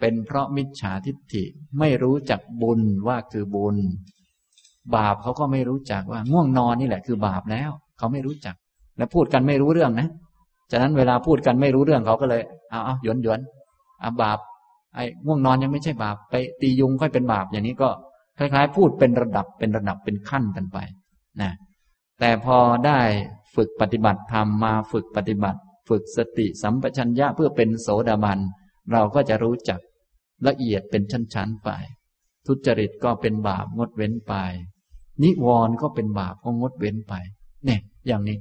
เป็นเพราะมิจฉาทิฏฐิไม่รู้จักบุญว่าคือบุญ บาปเขาก็ไม่รู้จักว่าง่วงนอนนี่แหละคือบาปแล้ว เขาไม่รู้จัก และพูดกันไม่รู้เรื่องนะฉะนั้นเวลาพูดกันไม่รู้เรื่องเขาก็เลยเอาเอาหยวนหยวนอาบาป ไอ้ง่วงนอนยังไม่ใช่บาป ไปตียุงค่อยเป็นบาป อย่างนี้ก็คล้ายๆ พูดเป็นระดับเป็นระดับเป็นขั้นกันไปนะแต่พอได้ฝึกปฏิบัติธรรมมาฝึกปฏิบัติ ฝึกสติสัมปชัญญะเพื่อเป็นโสดาบัน เราก็จะรู้จักละเอียดเป็นชั้นๆไป ทุจริตก็เป็นบาปงดเว้นไป นิวรณ์ก็เป็นบาปก็งดเว้นไป เนี่ย อย่างนี้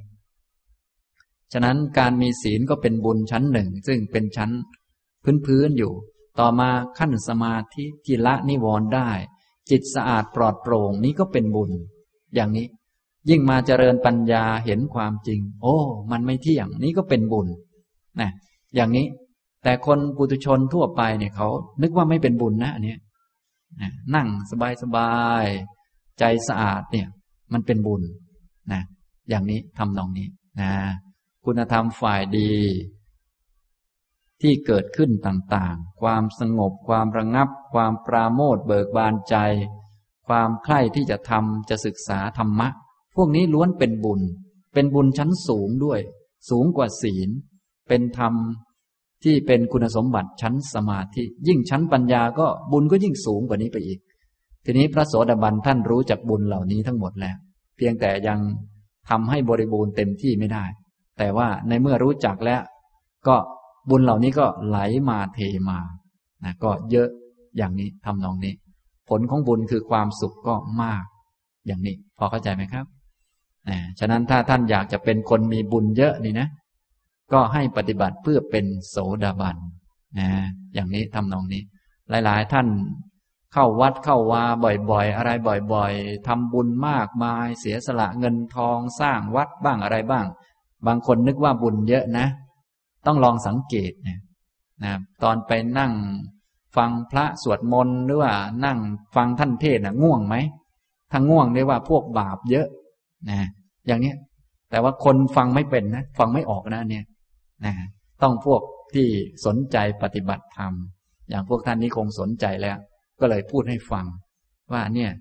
ฉะนั้นการมีศีลก็เป็นบุญชั้นหนึ่ง ซึ่งเป็นชั้นพื้นๆอยู่ ต่อมาขั้นสมาธิที่ละนิวรณ์ได้ จิตสะอาดปลอดโปร่งนี้ก็เป็นบุญ อย่างนี้ ยิ่งมาเจริญปัญญาเห็นความจริง โอ้ มันไม่เที่ยงนี้ก็เป็นบุญนะอย่างนี้ แต่คนปุถุชนทั่วไปเนี่ยเขา นึกว่าไม่เป็นบุญนะอันนี้นะนั่งสบายสบายใจสะอาดเนี่ย มันเป็นบุญนะอย่างนี้ทำนองนี้นะคุณธรรมฝ่ายดี ที่เกิดขึ้นต่างๆ ความสงบ ความระงับ ความปราโมทเบิกบานใจ ความใคร่ที่จะทำจะศึกษาธรรมะ พวกนี้ล้วนเป็นบุญ เป็นบุญชั้นสูงด้วย สูงกว่าศีล เป็นธรรมที่เป็นคุณสมบัติชั้นสมาธิ ยิ่งชั้นปัญญาก็บุญก็ยิ่งสูงกว่านี้ไปอีก ทีนี้พระโสดาบันท่านรู้จักบุญเหล่านี้ทั้งหมดแล้ว เพียงแต่ยังทำให้บริบูรณ์เต็มที่ไม่ได้ แต่ว่าในเมื่อรู้จักแล้ว ก็ บุญเหล่านี้ก็ไหลมาเทมานะก็เยอะอย่างนี้ทำนองนี้ ผลของบุญคือความสุขก็มาก อย่างนี้ พอเข้าใจไหมครับนะฉะนั้นถ้าท่านอยากจะเป็นคนมีบุญเยอะนี่นะ ก็ให้ปฏิบัติเพื่อเป็นโสดาบันนะอย่างนี้ทำนองนี้ หลาย ๆ ท่านเข้าวัดเข้าวาบ่อยๆ อะไรบ่อยๆทำบุญมากมาย เสียสละเงินทองสร้างวัดบ้างอะไรบ้าง บางคนนึกว่าบุญเยอะนะ ต้องลองสังเกตนี่ยนะตอนไปนั่งฟังพระสวดมนต์หรือว่านั่งฟังท่านเทศนะง่วงไหมถ้าง่วงเรียกว่าพวกบาปเยอะนะอย่างเนี้ย แต่ว่าคนฟังไม่เป็นนะฟังไม่ออกนะเนี่ยนะต้องพวกที่สนใจปฏิบัติธรรม อย่างพวกท่านนี้คงสนใจแล้ว ก็เลยพูดให้ฟัง ว่าเนี่ย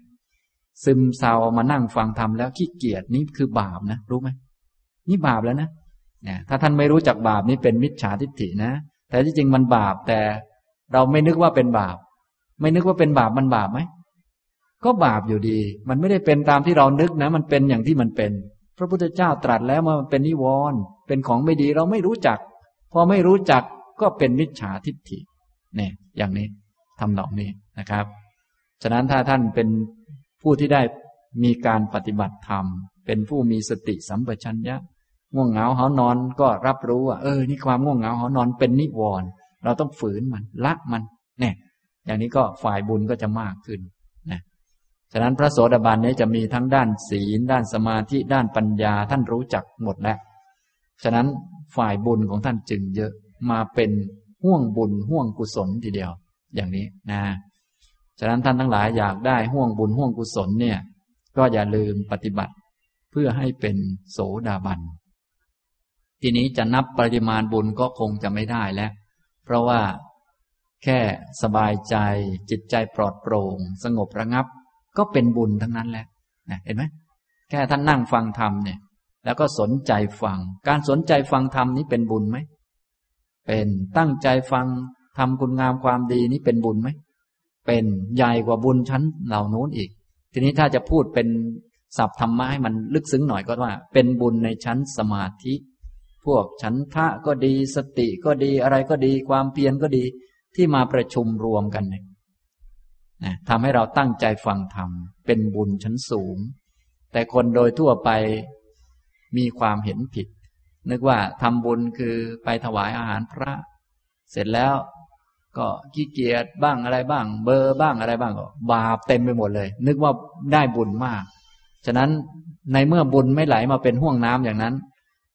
ซึมเศร้ามานั่งฟังธรรมแล้วขี้เกียจนี่คือบาปนะรู้ไหมนี่บาปแล้วนะ เนี่ยถ้าท่านไม่รู้จักบาปนี้เป็นมิจฉาทิฏฐินะ แต่ที่จริงมันบาปแต่เราไม่นึกว่าเป็นบาป ไม่นึกว่าเป็นบาปมันบาปไหมก็บาปอยู่ดี มันไม่ได้เป็นตามที่เรานึกนะ มันเป็นอย่างที่มันเป็น พระพุทธเจ้าตรัสแล้วว่ามันเป็นนิวรณ์เป็นของไม่ดีเราไม่รู้จัก พอไม่รู้จักก็เป็นมิจฉาทิฏฐิเนี่ยอย่างนี้ทำนองนี้นะครับ ฉะนั้นถ้าท่านเป็นผู้ที่ได้มีการปฏิบัติธรรม เป็นผู้มีสติสัมปชัญญะ ง่วงเหงาหานอนก็รับรู้ว่าเออนี่ความง่วงเหงาหานอนเป็นนิวรณ์เราต้องฝืนมันละมันเนี่ย อย่างนี้ก็ฝ่ายบุญก็จะมากขึ้นนะฉะนั้นพระโสดาบันนี้จะมีทั้งด้านศีล ด้านสมาธิด้านปัญญาท่านรู้จักหมดแล้วฉะนั้นฝ่ายบุญของท่านจึงเยอะมาเป็นห่วงบุญห่วงกุศลทีเดียว อย่างนี้นะฉะนั้นท่านทั้งหลายอยากได้ห่วงบุญห่วงกุศลเนี่ย ก็อย่าลืมปฏิบัติเพื่อให้เป็นโสดาบัน ทีนี้จะนับปริมาณบุญก็คงจะไม่ได้แล้ว เพราะว่าแค่สบายใจจิตใจปลอดโปร่ง สงบระงับ ก็เป็นบุญทั้งนั้นแหละนะเห็นไหมแค่ท่านนั่งฟังธรรมเนี่ย แล้วก็สนใจฟัง การสนใจฟังธรรมนี้เป็นบุญไหมเป็นตั้งใจฟังทำคุณงามความดีนี้เป็นบุญไหมเป็นใหญ่กว่าบุญชั้นเหล่านู้นอีก ทีนี้ถ้าจะพูดเป็นศัพท์ธรรมะให้มันลึกซึ้งหน่อยก็ว่า เป็นบุญในชั้นสมาธิ พวกฉันทะก็ดีสติก็ดีอะไรก็ดีความเพียรก็ดีที่มาประชุมรวมกันเนี่ยนะทำให้เราตั้งใจฟังธรรม เป็นบุญชั้นสูง แต่คนโดยทั่วไปมีความเห็นผิด นึกว่าทำบุญคือไปถวายอาหารพระ เสร็จแล้วก็ขี้เกียจบ้างอะไรบ้าง เบอร์บ้างอะไรบ้างก็บาปเต็มไปหมดเลย นึกว่าได้บุญมาก ฉะนั้นในเมื่อบุญไม่ไหลมาเป็นห่วงน้ำอย่างนั้น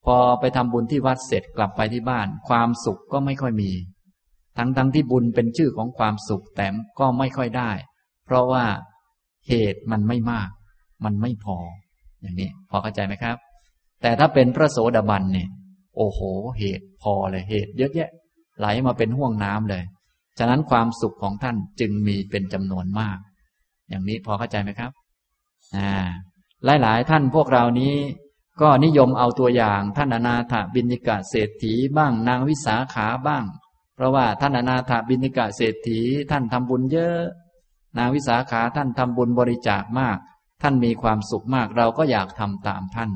พอไปทำบุญที่วัดเสร็จกลับไปที่บ้าน ความสุขก็ไม่ค่อยมี ทั้งทั้งที่บุญเป็นชื่อของความสุขแต่ก็ไม่ค่อยได้ เพราะว่าเหตุมันไม่มาก มันไม่พอ อย่างนี้ พอเข้าใจไหมครับ แต่ถ้าเป็นพระโสดาบันเนี่ย โอ้โห เหตุพอเลยเหตุเยอะแยะ ไหลมาเป็นห่วงน้ำเลย ฉะนั้นความสุขของท่านจึงมีเป็นจำนวนมาก อย่างนี้พอเข้าใจไหมครับอ่าหลาย ๆ ท่านพวกเรานี้ ก็นิยมเอาตัวอย่างท่านอนาถบินิกาเศรษฐีบ้างนางวิสาขาบ้าง เพราะว่าท่านอนาถบินิกะเศรษฐีท่านทำบุญเยอะ นางวิสาขาท่านทำบุญบริจาคมาก ท่านมีความสุขมากเราก็อยากทำตามท่าน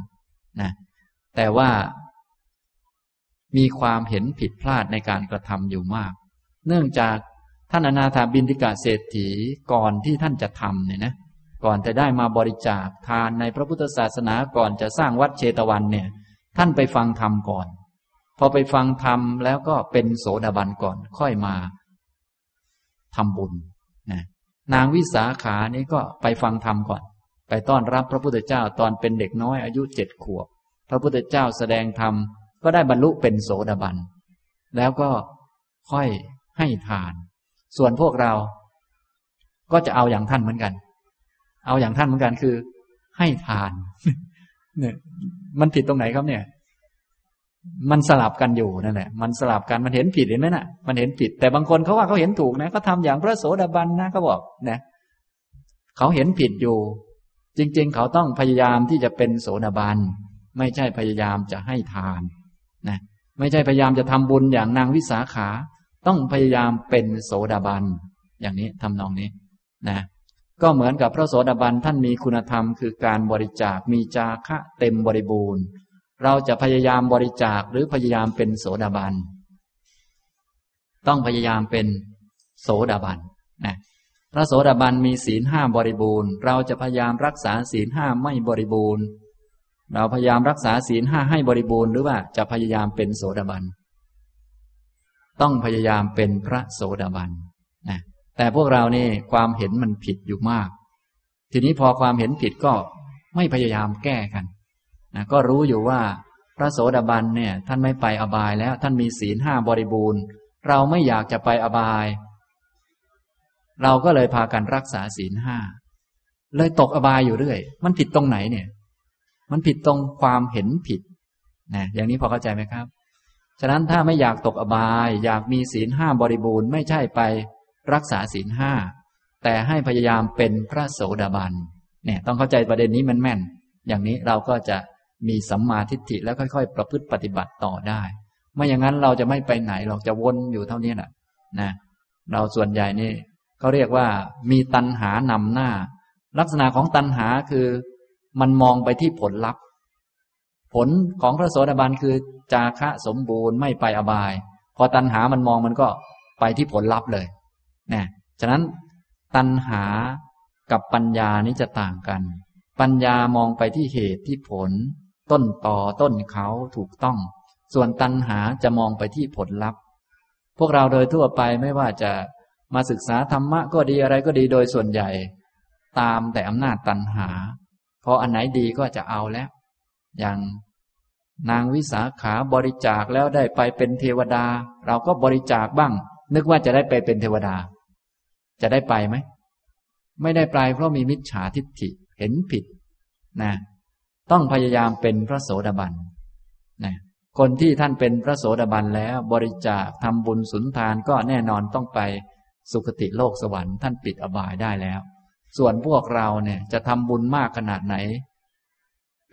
นะแต่ว่ามีความเห็นผิดพลาดในการกระทำอยู่มาก เนื่องจากท่านอนาถาบินิกะเศรษฐีก่อนที่ท่านจะทำเนี่ยนะ ก่อนจะได้มาบริจาคทานในพระพุทธศาสนาก่อนจะสร้างวัดเชตวันเนี่ย ท่านไปฟังธรรมก่อน พอไปฟังธรรมแล้วก็เป็นโสดาบันก่อนค่อยมาทำบุญนะนางวิสาขานี้ก็ไปฟังธรรมก่อน ไปต้อนรับพระพุทธเจ้าตอนเป็นเด็กน้อยอายุเจ็ดขวบ พระพุทธเจ้าแสดงธรรมก็ได้บรรลุเป็นโสดาบัน แล้วก็ค่อยให้ทาน ส่วนพวกเราก็จะเอาอย่างท่านเหมือนกัน เอาอย่างท่านเหมือนกันคือ ให้ทานเนี่ยมันผิดตรงไหนครับเนี่ย มันสลับกันอยู่นั่นแหละ มันสลับกันมันเห็นผิดเห็นไหมนะ่ะ มันเห็นผิด แต่บางคนเขาว่าเขาเห็นถูกนะเขาทาอย่างพระโสดาบันนะเขาบอกนะเขาเห็นผิดอยู่ จริง ๆ เขาต้องพยายามที่จะเป็นโสดาบันไม่ใช่พยายามจะให้ทานนะไม่ใช่พยายามจะทำบุญอย่างนางวิสาขา ต้องพยายามเป็นโสดาบันอย่างนี้ทำนองนี้ นะ ก็เหมือนกับพระโสดาบันท่านมีคุณธรรม คือการบริจาคมีจาคะเต็มบริบูรณ์ เราจะพยายามบริจาคหรือพยายามเป็นโสดาบัน ต้องพยายามเป็นโสดาบันนะพระโสดาบันมีศีลห้าบริบูรณ์ เราจะพยายามรักษาศีลห้าไม่บริบูรณ์ เราพยายามรักษาศีลห้าให้บริบูรณ์หรือว่าจะพยายามเป็นโสดาบัน ต้องพยายามเป็นพระโสดาบันนะ แต่พวกเรานี่ความเห็นมันผิดอยู่มาก ทีนี้พอความเห็นผิดก็ไม่พยายามแก้กันนะก็รู้อยู่ว่าพระโสดาบันเนี่ย ท่านไม่ไปอบายแล้ว ท่านมีศีลห้าบริบูรณ์ เราไม่อยากจะไปอบาย เราก็เลยพากันรักษาศีลห้าเลยตกอบายอยู่เรื่อย มันผิดตรงไหนเนี่ย มันผิดตรงความเห็นผิดนะอย่างนี้พอเข้าใจไหมครับ ฉะนั้นถ้าไม่อยากตกอบาย อยากมีศีลห้าบริบูรณ์ ไม่ใช่ไป รักษาศีลห้าแต่ให้พยายามเป็นพระโสดาบันเนี่ยต้องเข้าใจประเด็นนี้มันแม่น อย่างนี้เราก็จะมีสัมมาทิฏฐิแล้วค่อย ๆ ประพฤติปฏิบัติต่อได้ ไม่อย่างนั้นเราจะไม่ไปไหนเราจะวนอยู่เท่านี้แหละนะเราส่วนใหญ่นี่เขาเรียกว่ามีตัณหานำหน้า ลักษณะของตัณหาคือ มันมองไปที่ผลลัพธ์ ผลของพระโสดาบันคือ จาคะสมบูรณ์ไม่ไปอบาย พอตัณหามันมองมันก็ไปที่ผลลัพธ์เลย นะฉะนั้นตัณหากับปัญญานี้จะต่างกัน ปัญญามองไปที่เหตุที่ผล ต้นต่อต้นเขาถูกต้อง ส่วนตัณหาจะมองไปที่ผลลัพธ์ พวกเราโดยทั่วไปไม่ว่าจะมาศึกษาธรรมะก็ดีอะไรก็ดีโดยส่วนใหญ่ ตามแต่อำนาจตัณหา เพราะอันไหนดีก็จะเอาแล้ว อย่างนางวิสาขาบริจาคแล้วได้ไปเป็นเทวดา เราก็บริจาคบ้าง นึกว่าจะได้ไปเป็นเทวดา จะได้ไปไหม ไม่ได้ไปเพราะมีมิจฉาทิฏฐิเห็นผิดนะต้องพยายามเป็นพระโสดาบันนะคนที่ท่านเป็นพระโสดาบันแล้ว บริจาคทำบุญสุนทานก็แน่นอนต้องไปสุคติโลกสวรรค์ท่านปิดอบายได้แล้ว ส่วนพวกเราเนี่ยจะทำบุญมากขนาดไหน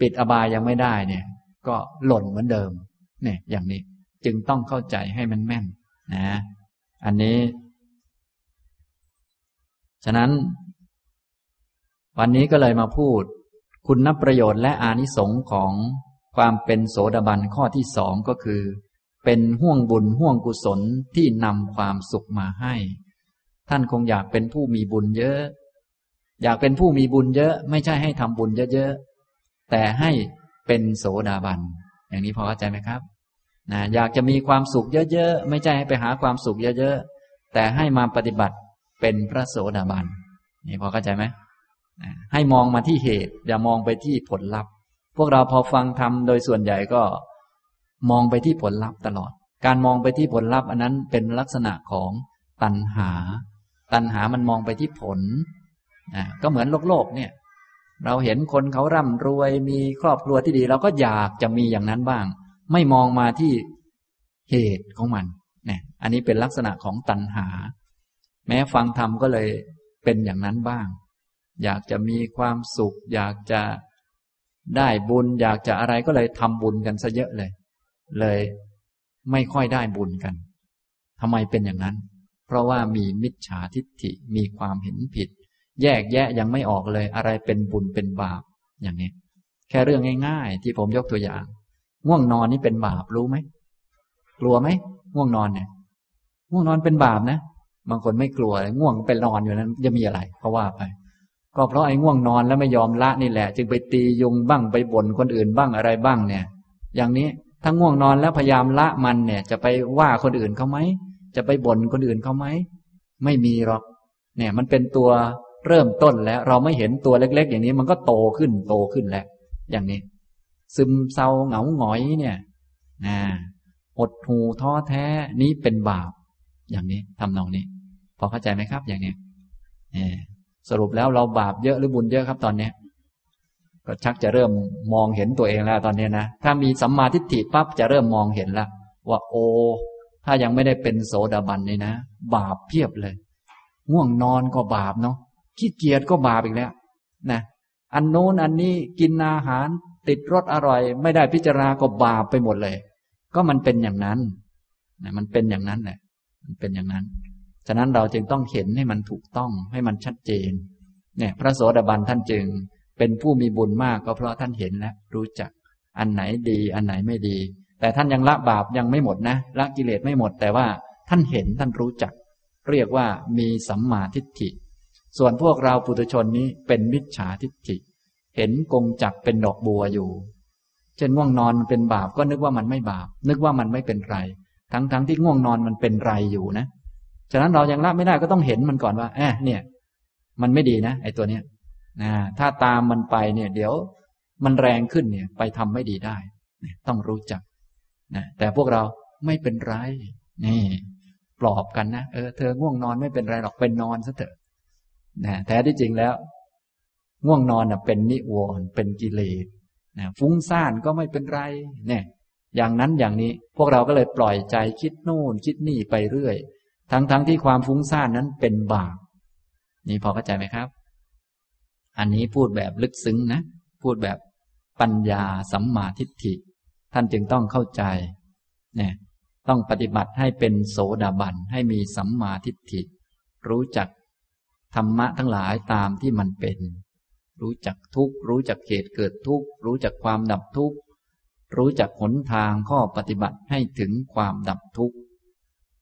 ปิดอบายยังไม่ได้เนี่ย ก็หล่นเหมือนเดิม เนี่ย อย่างนี้จึงต้องเข้าใจให้มันแม่นนะ อันนี้ ฉะนั้น วันนี้ก็เลยมาพูด คุณนับประโยชน์และอานิสงส์ของความเป็นโสดาบันข้อที่สองก็คือ เป็นห่วงบุญห่วงกุศลที่นำความสุขมาให้ ท่านคงอยากเป็นผู้มีบุญเยอะ อยากเป็นผู้มีบุญเยอะ ไม่ใช่ให้ทำบุญเยอะๆแต่ให้เป็นโสดาบัน อย่างนี้พอเข้าใจไหมครับนะอยากจะมีความสุขเยอะๆ ไม่ใช่ให้ไปหาความสุขเยอะๆ แต่ให้มาปฏิบัติ เป็นพระโสดาบันนี่พอเข้าใจไหมให้มองมาที่เหตุ อย่ามองไปที่ผลลัพธ์ พวกเราพอฟังทำโดยส่วนใหญ่ก็ มองไปที่ผลลัพธ์ตลอด การมองไปที่ผลลัพธ์อันนั้นเป็นลักษณะของตัณหา ตัณหามันมองไปที่ผลนะก็เหมือนโลกโลกเนี่ย เราเห็นคนเขาร่ำรวยมีครอบครัวที่ดี เราก็อยากจะมีอย่างนั้นบ้าง ไม่มองมาที่เหตุของมันเนี่ยอันนี้เป็นลักษณะของตัณหา แม้ฟังธรรมก็เลยเป็นอย่างนั้นบ้าง อยากจะมีความสุข อยากจะได้บุญ อยากจะอะไรก็เลยทำบุญกันซะเยอะเลย เลยไม่ค่อยได้บุญกันทำไมเป็นอย่างนั้น เพราะว่ามีมิจฉาทิฏฐิมีความเห็นผิด แยกแยะยังไม่ออกเลย อะไรเป็นบุญเป็นบาปอย่างนี้ แค่เรื่องง่ายๆ ที่ผมยกตัวอย่าง ง่วงนอนนี่เป็นบาปรู้ไหมกลัวไหมง่วงนอนเนี่ยง่วงนอนเป็นบาปนะ บางคนไม่กลัวง่วงเป็นนอนอยู่นั้นจะมีอะไรเพราะว่าไป ก็เพราะไอ้ง่วงนอนแล้วไม่ยอมละนี่แหละ จึงไปตียุงบ้างไปบ่นคนอื่นบ้างอะไรบ้างเนี่ย อย่างนี้ถ้าง่วงนอนแล้วพยายามละมันเนี่ย จะไปว่าคนอื่นเขาไหมจะไปบ่นคนอื่นเขาไหมไม่มีหรอก เนี่ย มันเป็นตัวเริ่มต้นแล้ว เราไม่เห็นตัวเล็ก ๆ อย่างนี้มันก็โตขึ้นโตขึ้นแล้ว อย่างนี้ ซึมเศร้าเหงาหงอยเนี่ยนะหดหูท้อแท้นี้เป็นบาป อย่างนี้ทำนองนี้ พอเข้าใจไหมครับ อย่างนี้สรุปแล้วเราบาปเยอะหรือบุญเยอะครับตอนนี้ก็ชักจะเริ่มมองเห็นตัวเองแล้วตอนนี้นะถ้ามีสัมมาทิฏฐิปั๊บจะเริ่มมองเห็นแล้วว่าโอ ถ้ายังไม่ได้เป็นโสดาบันนี่นะ บาปเพียบเลย ง่วงนอนก็บาปเนาะขี้เกียจก็บาปอีกแล้วนะอันโน้นอันนี้กินอาหารติดรสอร่อย ไม่ได้พิจารณาก็บาปไปหมดเลย ก็มันเป็นอย่างนั้นนะมันเป็นอย่างนั้นแหละมันเป็นอย่างนั้น ฉะนั้นเราจึงต้องเห็นให้มันถูกต้องให้มันชัดเจน เนี่ย พระโสดาบันท่านจึงเป็นผู้มีบุญมากก็เพราะท่านเห็นและรู้จักอันไหนดีอันไหนไม่ดี แต่ท่านยังละบาปยังไม่หมดนะละกิเลสไม่หมด แต่ว่าท่านเห็นท่านรู้จัก เรียกว่ามีสัมมาทิฏฐิ ส่วนพวกเราปุถุชนนี้เป็นมิจฉาทิฏฐิ เห็นกงจักเป็นดอกบัวอยู่ เช่นง่วงนอนมันเป็นบาปก็นึกว่ามันไม่บาป นึกว่ามันไม่เป็นไร ทั้งๆทที่ง่วงนอนมันเป็นไรอยู่นะ ฉะนั้นเรายังละไม่ได้ก็ต้องเห็นมันก่อนว่าแอบเนี่ย มันไม่ดีนะไอ้ตัวเนี้ยนะถ้าตามมันไปเนี่ย เดี๋ยวมันแรงขึ้นเนี่ย ไปทำไม่ดีได้ ต้องรู้จักนะแต่พวกเราไม่เป็นไร นี่ ปลอบกันนะเออเธอง่วงนอนไม่เป็นไรหรอกเป็นนอนซะเถอะนะแท้ที่จริงแล้ว ง่วงนอนเป็นนิวรณ์เป็นกิเลสนะฟุ้งซ่านก็ไม่เป็นไร เนี่ย อย่างนั้นอย่างนี้ พวกเราก็เลยปล่อยใจคิดโน่นคิดนี่ไปเรื่อย ทั้งๆทที่ความฟุ้งซ่านนั้นเป็นบาปนี่พอเข้าใจไหมครับ อันนี้พูดแบบลึกซึ้งนะ พูดแบบปัญญาสัมมาทิฏฐิ ท่านจึงต้องเข้าใจเนี่ยต้องปฏิบัติให้เป็นโสดาบันให้มีสัมมาทิฏฐิ รู้จักธรรมะทั้งหลายตามที่มันเป็น รู้จักทุกข์รู้จักเหตุเกิดทุกข์รู้จักความดับทุกข์รู้จักหนทางข้อปฏิบัติให้ถึงความดับทุกข์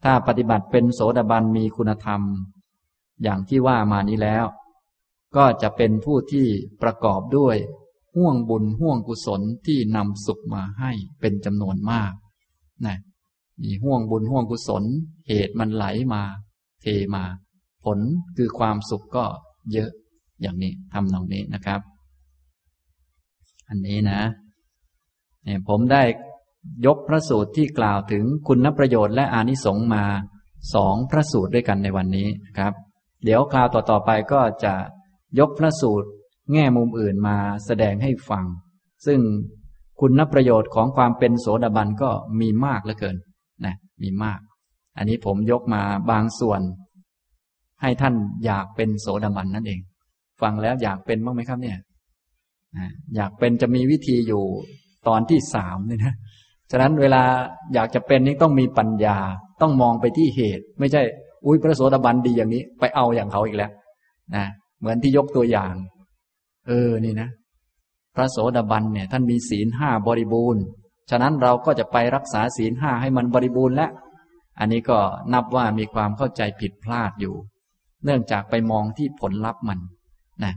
ถ้าปฏิบัติเป็นโสดาบันมีคุณธรรม อย่างที่ว่ามานี้แล้ว ก็จะเป็นผู้ที่ประกอบด้วยห่วงบุญห่วงกุศลที่นำสุขมาให้เป็นจำนวนมากนะมีห่วงบุญห่วงกุศล เหตุมันไหลมา เทมา ผลคือความสุขก็เยอะอย่างนี้ทำตรงนี้นะครับ อันนี้นะเนี่ยผมได้ ยกพระสูตรที่กล่าวถึงคุณประโยชน์และอานิสงส์มาสองพระสูตรด้วยกันในวันนี้ครับ เดี๋ยวคราวต่อๆไปก็จะยกพระสูตรแง่มุมอื่นมาแสดงให้ฟัง ซึ่งคุณประโยชน์ของความเป็นโสดาบันก็มีมากเหลือเกินนะมีมาก อันนี้ผมยกมาบางส่วน ให้ท่านอยากเป็นโสดาบันนั่นเอง ฟังแล้วอยากเป็นบ้างไหมครับเนี่ยอยากเป็นจะมีวิธีอยู่ตอนที่สามนี่นะ ฉะนั้นเวลาอยากจะเป็นนี่ต้องมีปัญญา ต้องมองไปที่เหตุ ไม่ใช่ อุ้ยพระโสดาบันดีอย่างนี้ ไปเอาอย่างเขาอีกแล้วนะเหมือนที่ยกตัวอย่าง เออนี่นะ พระโสดาบันเนี่ย ท่านมีศีลห้าบริบูรณ์ ฉะนั้นเราก็จะไปรักษาศีลห้าให้มันบริบูรณ์แล้วอันนี้ก็นับว่ามีความเข้าใจผิดพลาดอยู่ เนื่องจากไปมองที่ผลลัพธ์มันนะ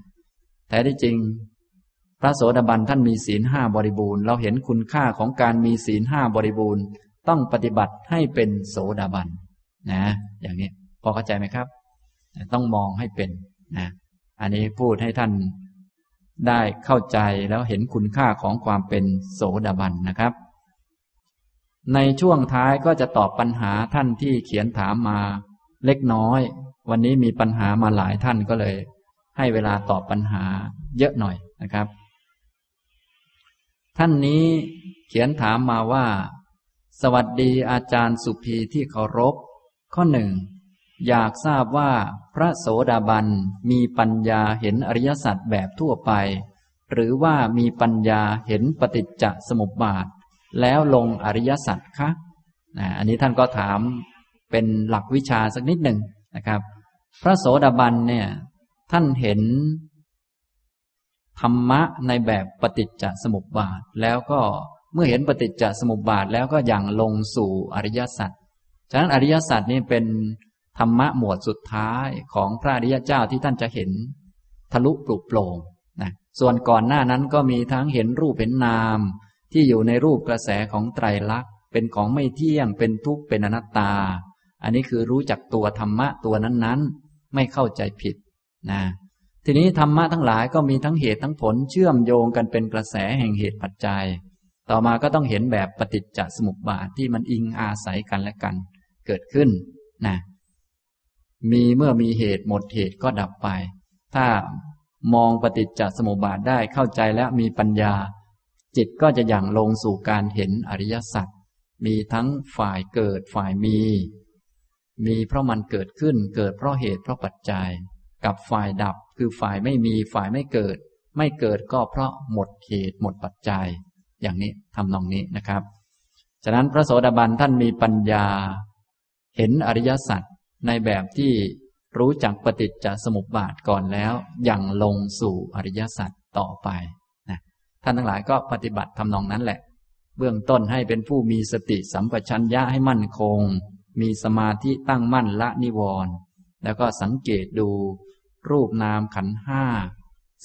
แต่ที่จริง ระโสดาบันท่านมีศีลห้าบริบูรณ์ เราเห็นคุณค่าของการมีศีลห้าบริบูรณ์ ต้องปฏิบัติให้เป็นโสดาบันนะ อย่างนี้พอเข้าใจไหมครับ ต้องมองให้เป็นนะอันนี้พูดให้ท่านได้เข้าใจแล้วเห็นคุณค่าของความเป็นโสดาบันนะครับ ในช่วงท้ายก็จะตอบปัญหาท่านที่เขียนถามมาเล็กน้อย วันนี้มีปัญหามาหลายท่านก็เลย ให้เวลาตอบปัญหาเยอะหน่อยนะครับ ท่านนี้เขียนถามมาว่า สวัสดีอาจารย์สุภีที่เคารพ ข้อหนึ่งอยากทราบว่าพระโสดาบันมีปัญญาเห็นอริยสัจแบบทั่วไป หรือว่ามีปัญญาเห็นปฏิจจสมุปบาท แล้วลงอริยสัจคะนะอันนี้ท่านก็ถามเป็นหลักวิชาสักนิดหนึ่งนะครับ พระโสดาบันเนี่ยท่านเห็น ธรรมะในแบบปฏิจจสมุปบาท แล้วก็เมื่อเห็นปฏิจจสมุปบาทแล้วก็อย่างลงสู่อริยสัจฉะนั้นอริยสัจนี่เป็นธรรมะหมวดสุดท้ายของพระอริยเจ้าที่ท่านจะเห็นทะลุปลุกโปร่งนะส่วนก่อนหน้านั้นก็มีทั้งเห็นรูปเห็นนาม ที่อยู่ในรูปกระแสของไตรลักษณ์เป็นของไม่เที่ยงเป็นทุกข์เป็นอนัตตา อันนี้คือรู้จักตัวธรรมะตัวนั้นๆ ไม่เข้าใจผิดนะ ทีนี้ธรรมะทั้งหลายก็มีทั้งเหตุทั้งผลเชื่อมโยงกันเป็นกระแสแห่งเหตุปัจจัย ต่อมาก็ต้องเห็นแบบปฏิจจสมุปบาทที่มันอิงอาศัยกันและกันเกิดขึ้นนะมีเมื่อมีเหตุหมดเหตุก็ดับไป ถ้ามองปฏิจจสมุปบาทได้เข้าใจแล้วมีปัญญา จิตก็จะอย่างลงสู่การเห็นอริยสัจมีทั้งฝ่ายเกิดฝ่ายมี มีเพราะมันเกิดขึ้นเกิดเพราะเหตุเพราะปัจจัย กับฝ่ายดับ คือฝ่ายไม่มีฝ่ายไม่เกิด ไม่เกิดก็เพราะหมดเหตุหมดปัจจัย อย่างนี้ทำนองนี้นะครับ ฉะนั้นพระโสดาบันท่านมีปัญญา เห็นอริยสัจในแบบที่รู้จักปฏิจจสมุปบาทก่อนแล้วอย่างลงสู่อริยสัจต่อไปนะท่านทั้งหลายก็ปฏิบัติทำนองนั้นแหละ เบื้องต้นให้เป็นผู้มีสติสัมปชัญญะให้มั่นคง มีสมาธิตั้งมั่นละนิวรณ์แล้วก็สังเกตดู รูปนามขันห้า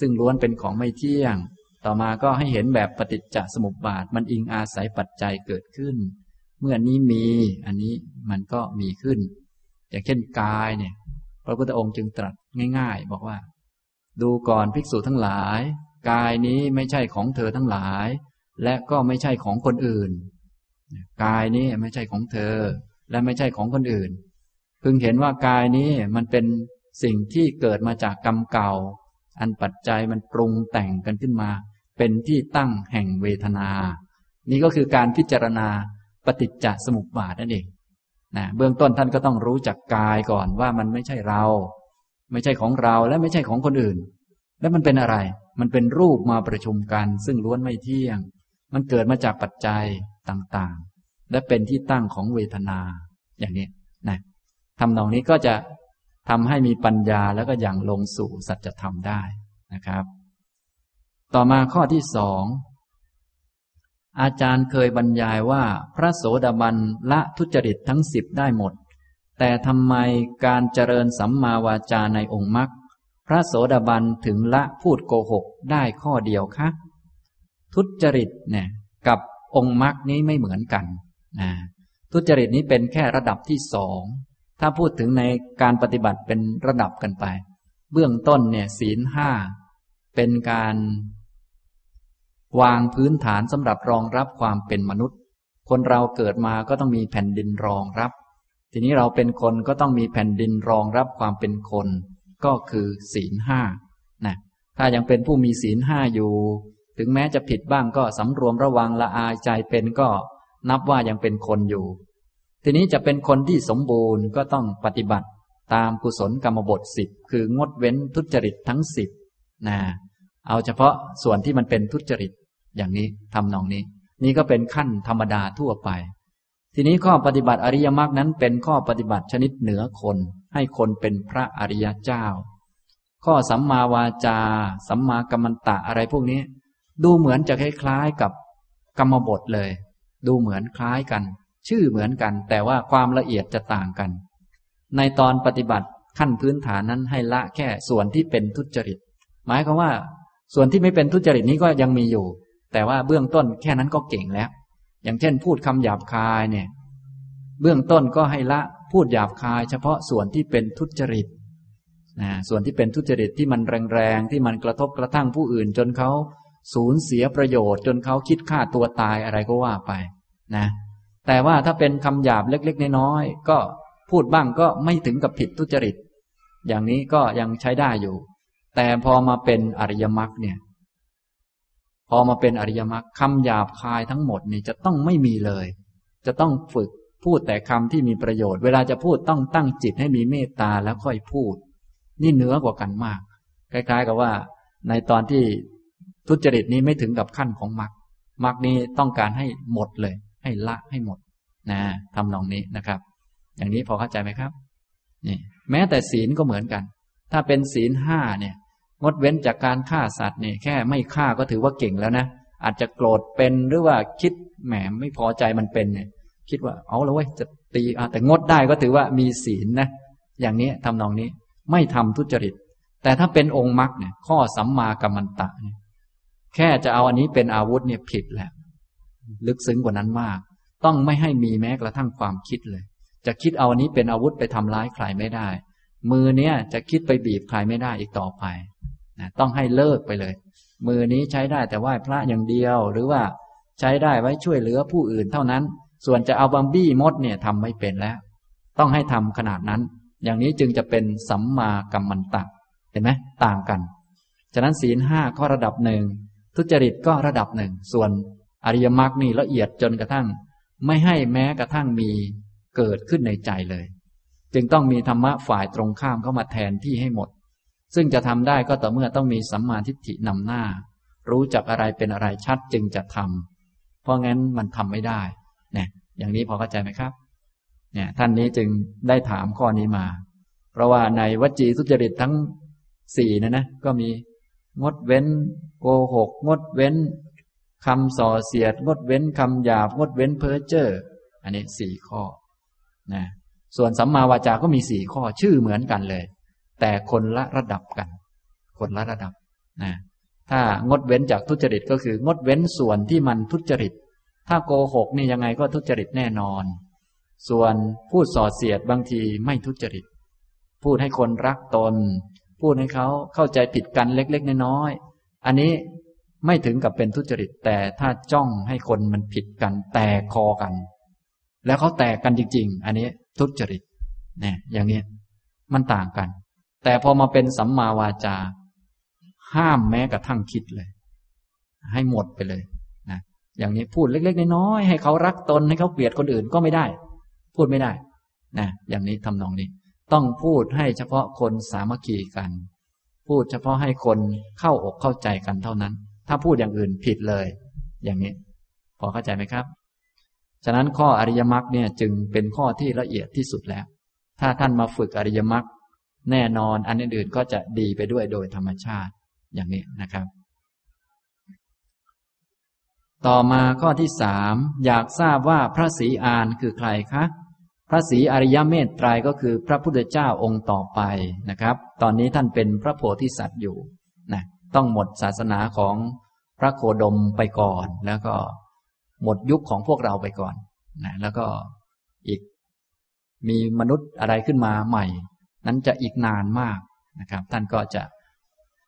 ซึ่งล้วนเป็นของไม่เที่ยง ต่อมาก็ให้เห็นแบบปฏิจจสมุปบาท มันอิงอาศัยปัจจัยเกิดขึ้น เมื่อนี้มี อันนี้มันก็มีขึ้น อย่างเช่นกายเนี่ย พระพุทธองค์จึงตรัสง่าย ๆ บอกว่า ดูก่อนภิกษุทั้งหลาย กายนี้ไม่ใช่ของเธอทั้งหลาย และก็ไม่ใช่ของคนอื่น กายนี้ไม่ใช่ของเธอ และไม่ใช่ของคนอื่น พึงเห็นว่ากายนี้มันเป็น สิ่งที่เกิดมาจากกรรมเก่า อันปัจจัยมันปรุงแต่งกันขึ้นมา เป็นที่ตั้งแห่งเวทนา นี่ก็คือการพิจารณาปฏิจจสมุปบาทนั่นเองนะเบื้องต้นท่านก็ต้องรู้จักกายก่อนว่ามันไม่ใช่เรา ไม่ใช่ของเราและไม่ใช่ของคนอื่น แล้วมันเป็นอะไร มันเป็นรูปมาประชุมกัน ซึ่งล้วนไม่เที่ยง มันเกิดมาจากปัจจัยต่างๆ และเป็นที่ตั้งของเวทนาอย่างนี้นะทำนองนี้ก็จะ ทำให้มีปัญญาแล้วก็อย่างลงสู่สัจธรรมได้นะครับ ต่อมาข้อที่สองอาจารย์เคยบรรยายว่าพระโสดาบันละทุจริตทั้งสิบได้หมด แต่ทำไมการเจริญสัมมาวาจาในองค์มรรคพระโสดาบันถึงละพูดโกหกได้ข้อเดียวคะทุจริตเนี่ยกับองค์มรรคนี้ไม่เหมือนกันนะทุจริตนี้เป็นแค่ระดับที่สอง ถ้าพูดถึงในการปฏิบัติเป็นระดับกันไป เบื้องต้นเนี่ยศีลห้าเป็นการวางพื้นฐานสำหรับรองรับความเป็นมนุษย์ คนเราเกิดมาก็ต้องมีแผ่นดินรองรับ ทีนี้เราเป็นคนก็ต้องมีแผ่นดินรองรับความเป็นคน ก็คือศีลห้านะถ้ายังเป็นผู้มีศีลห้าอยู่ ถึงแม้จะผิดบ้างก็สำรวมระวังละอายใจเป็นก็นับว่ายังเป็นคนอยู่ ทีนี้จะเป็นคนที่สมบูรณ์ก็ต้องปฏิบัติตามกุศลกรรมบทสิบคืองดเว้นทุจริตทั้งสิบนะเอาเฉพาะส่วนที่มันเป็นทุจริตอย่างนี้ทำนองนี้ นี่ก็เป็นขั้นธรรมดาทั่วไป ทีนี้ข้อปฏิบัติอริยมรรคนั้น เป็นข้อปฏิบัติชนิดเหนือคน ให้คนเป็นพระอริยเจ้า ข้อสัมมาวาจา สัมมากัมมันตะอะไรพวกนี้ ดูเหมือนจะคล้ายๆกับกรรมบทเลย ดูเหมือนคล้ายกัน ชื่อเหมือนกัน แต่ว่าความละเอียดจะต่างกัน ในตอนปฏิบัติขั้นพื้นฐานนั้นให้ละแค่ส่วนที่เป็นทุจริต หมายความว่า ส่วนที่ไม่เป็นทุจริตนี้ก็ยังมีอยู่ แต่ว่าเบื้องต้นแค่นั้นก็เก่งแล้ว อย่างเช่น พูดคำหยาบคายเนี่ย เบื้องต้นก็ให้ละพูดหยาบคาย เฉพาะส่วนที่เป็นทุจริตนะส่วนที่เป็นทุจริตที่มันแรงๆที่มันกระทบกระทั่งผู้อื่น จนเขาสูญเสียประโยชน์ จนเขาคิดฆ่าตัวตายอะไรก็ว่าไป นะ แต่ว่าถ้าเป็นคำหยาบเล็ก ๆ น้อยๆก็พูดบ้างก็ไม่ถึงกับผิดทุจริต อย่างนี้ก็ยังใช้ได้อยู่ แต่พอมาเป็นอริยมรรคเนี่ย พอมาเป็นอริยมรรคคำหยาบคายทั้งหมดนี่จะต้องไม่มีเลย จะต้องฝึกพูดแต่คำที่มีประโยชน์ เวลาจะพูดต้องตั้งจิตให้มีเมตตาแล้วค่อยพูด นี่เหนือกว่ากันมาก คล้ายๆ กับว่า ในตอนที่ทุจริตนี้ไม่ถึงกับขั้นของมรรคมรรคนี้ต้องการให้หมดเลย ให้ละให้หมดนะทำนองนี้นะครับ อย่างนี้พอเข้าใจไหมครับนี่แม้แต่ศีลก็เหมือนกัน ถ้าเป็นศีลห้าเนี่ย งดเว้นจากการฆ่าสัตว์เนี่ยแค่ไม่ฆ่าก็ถือว่าเก่งแล้วนะอาจจะโกรธเป็นหรือว่าคิดแหมไม่พอใจมันเป็นเนี่ย คิดว่าเอาแล้วเว้ยจะตีแต่งดได้ก็ถือว่ามีศีลนะอย่างนี้ทำนองนี้ไม่ทำทุจริต แต่ถ้าเป็นองค์มรรคเนี่ย ข้อสัมมากัมมันตะเนี่ยแค่จะเอาอันนี้เป็นอาวุธเนี่ยผิดแล้ว ลึกซึ้งกว่านั้นมาก ต้องไม่ให้มีแม้กระทั่งความคิดเลย จะคิดเอาอันนี้เป็นอาวุธไปทำร้ายใครไม่ได้ มือเนี้ยจะคิดไปบีบใครไม่ได้อีกต่อไปนะต้องให้เลิกไปเลย มือนี้ใช้ได้แต่ไหว้พระอย่างเดียว หรือว่าใช้ได้ไว้ช่วยเหลือผู้อื่นเท่านั้น ส่วนจะเอาบัมบี้มดเนี่ยทำไม่เป็นแล้ว ต้องให้ทำขนาดนั้น อย่างนี้จึงจะเป็นสัมมากัมมันตะเห็นไหมต่างกัน ฉะนั้นศีลห้าก็ระดับหนึ่งทุจริตก็ระดับหนึ่งส่วน อริยมรรคนี่ละเอียดจนกระทั่ง ไม่ให้แม้กระทั่งมีเกิดขึ้นในใจเลย จึงต้องมีธรรมะฝ่ายตรงข้ามเข้ามาแทนที่ให้หมด ซึ่งจะทำได้ก็ต่อเมื่อต้องมีสัมมาทิฏฐินำหน้า รู้จักอะไรเป็นอะไรชัดจึงจะทำเพราะงั้นมันทำไม่ได้เนี่ยอย่างนี้พอเข้าใจไหมครับเนี่ยท่านนี้จึงได้ถามข้อนี้มา เพราะว่าในวจีทุจริตทั้งสี่นะนะก็มีงดเว้น โกหก งดเว้น คำส่อเสียด งดเว้นคำหยาบ งดเว้นเพ้อเจ้อ อันนี้สี่ข้อนะส่วนสัมมาวาจาก็มีสี่ข้อชื่อเหมือนกันเลย แต่คนละระดับกัน คนละระดับนะถ้างดเว้นจากทุจริตก็คืองดเว้นส่วนที่มันทุจริต ถ้าโกหกนี่ยังไงก็ทุจริตแน่นอน ส่วนพูดส่อเสียดบางทีไม่ทุจริต พูดให้คนรักตน พูดให้เขาเข้าใจผิดกันเล็ก ๆ น้อยๆอันนี้ ไม่ถึงกับเป็นทุจริต แต่ถ้าจ้องให้คนมันผิดกันแตกคอกัน แล้วเขาแตกกันจริง ๆ อันนี้ทุจริตเนี่ยอย่างนี้มันต่างกัน แต่พอมาเป็นสัมมาวาจา ห้ามแม้กระทั่งคิดเลย ให้หมดไปเลยนะอย่างนี้พูดเล็ก ๆ น้อยๆให้เขารักตนให้เขาเกลียดคนอื่นก็ไม่ได้ พูดไม่ได้นะอย่างนี้ทำนองนี้ ต้องพูดให้เฉพาะคนสามัคคีกัน พูดเฉพาะให้คนเข้าอกเข้าใจกันเท่านั้น ถ้าพูดอย่างอื่นผิดเลย อย่างนี้ พอเข้าใจไหมครับ ฉะนั้นข้ออริยมรรคเนี่ยจึงเป็นข้อที่ละเอียดที่สุดแล้ว ถ้าท่านมาฝึกอริยมรรคแน่นอนอันอื่นๆก็จะดีไปด้วยโดยธรรมชาติอย่างนี้นะครับ ต่อมาข้อที่สามอยากทราบว่าพระศรีอานคือใครคะพระศรีอริยเมตไตรก็คือพระพุทธเจ้าองค์ต่อไปนะครับ ตอนนี้ท่านเป็นพระโพธิสัตว์อยู่ ต้องหมดศาสนาของพระโคดมไปก่อน แล้วก็หมดยุคของพวกเราไปก่อนนะแล้วก็อีกมีมนุษย์อะไรขึ้นมาใหม่ นั้นจะอีกนานมากนะครับ ท่านก็จะ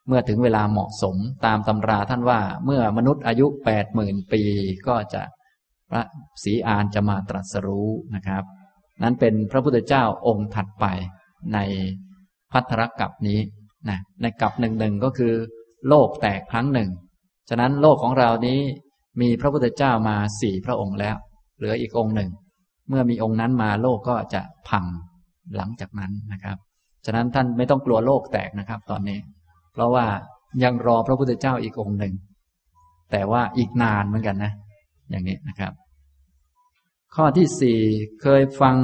เมื่อถึงเวลาเหมาะสมตามตำราท่านว่าเมื่อมนุษย์อายุแปดหมื่นปีก็จะพระศรีอานจะมาตรัสรู้นะครับ นั้นเป็นพระพุทธเจ้าองค์ถัดไปในพัทธรกับนี้นะในกับหนึ่งหนึ่งก็คือ โลกแตกครั้งหนึ่ง ฉะนั้นโลกของเรานี้มีพระพุทธเจ้ามาสี่พระองค์แล้ว เหลืออีกองค์หนึ่ง เมื่อมีองค์นั้นมาโลกก็จะพังหลังจากนั้นนะครับ ฉะนั้นท่านไม่ต้องกลัวโลกแตกนะครับ ตอนนี้ เพราะว่ายังรอพระพุทธเจ้าอีกองค์หนึ่ง แต่ว่าอีกนานเหมือนกันนะ อย่างนี้นะครับ ข้อที่สี่เคยฟัง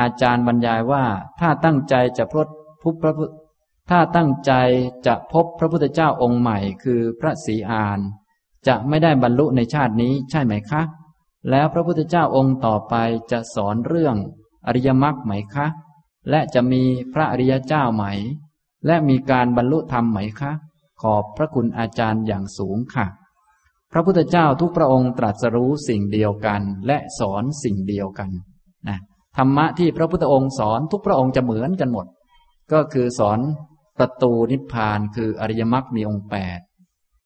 อาจารย์บรรยายว่า ถ้าตั้งใจจะพบพบพระพุทธ ถ้าตั้งใจจะพบพระพุทธเจ้าองค์ใหม่คือพระศรีอาน จะไม่ได้บรรลุในชาตินี้ใช่ไหมคะ แล้วพระพุทธเจ้าองค์ต่อไปจะสอนเรื่องอริยมรรคไหมคะ และจะมีพระอริยเจ้าไหม และมีการบรรลุธรรมไหมคะ ขอบพระคุณอาจารย์อย่างสูงค่ะ พระพุทธเจ้าทุกพระองค์ตรัสรู้สิ่งเดียวกัน และสอนสิ่งเดียวกันนะธรรมะที่พระพุทธองค์สอนทุกพระองค์จะเหมือนกันหมด ก็คือสอน ประตูนิพพานคืออริยมรรคมีองค์แปด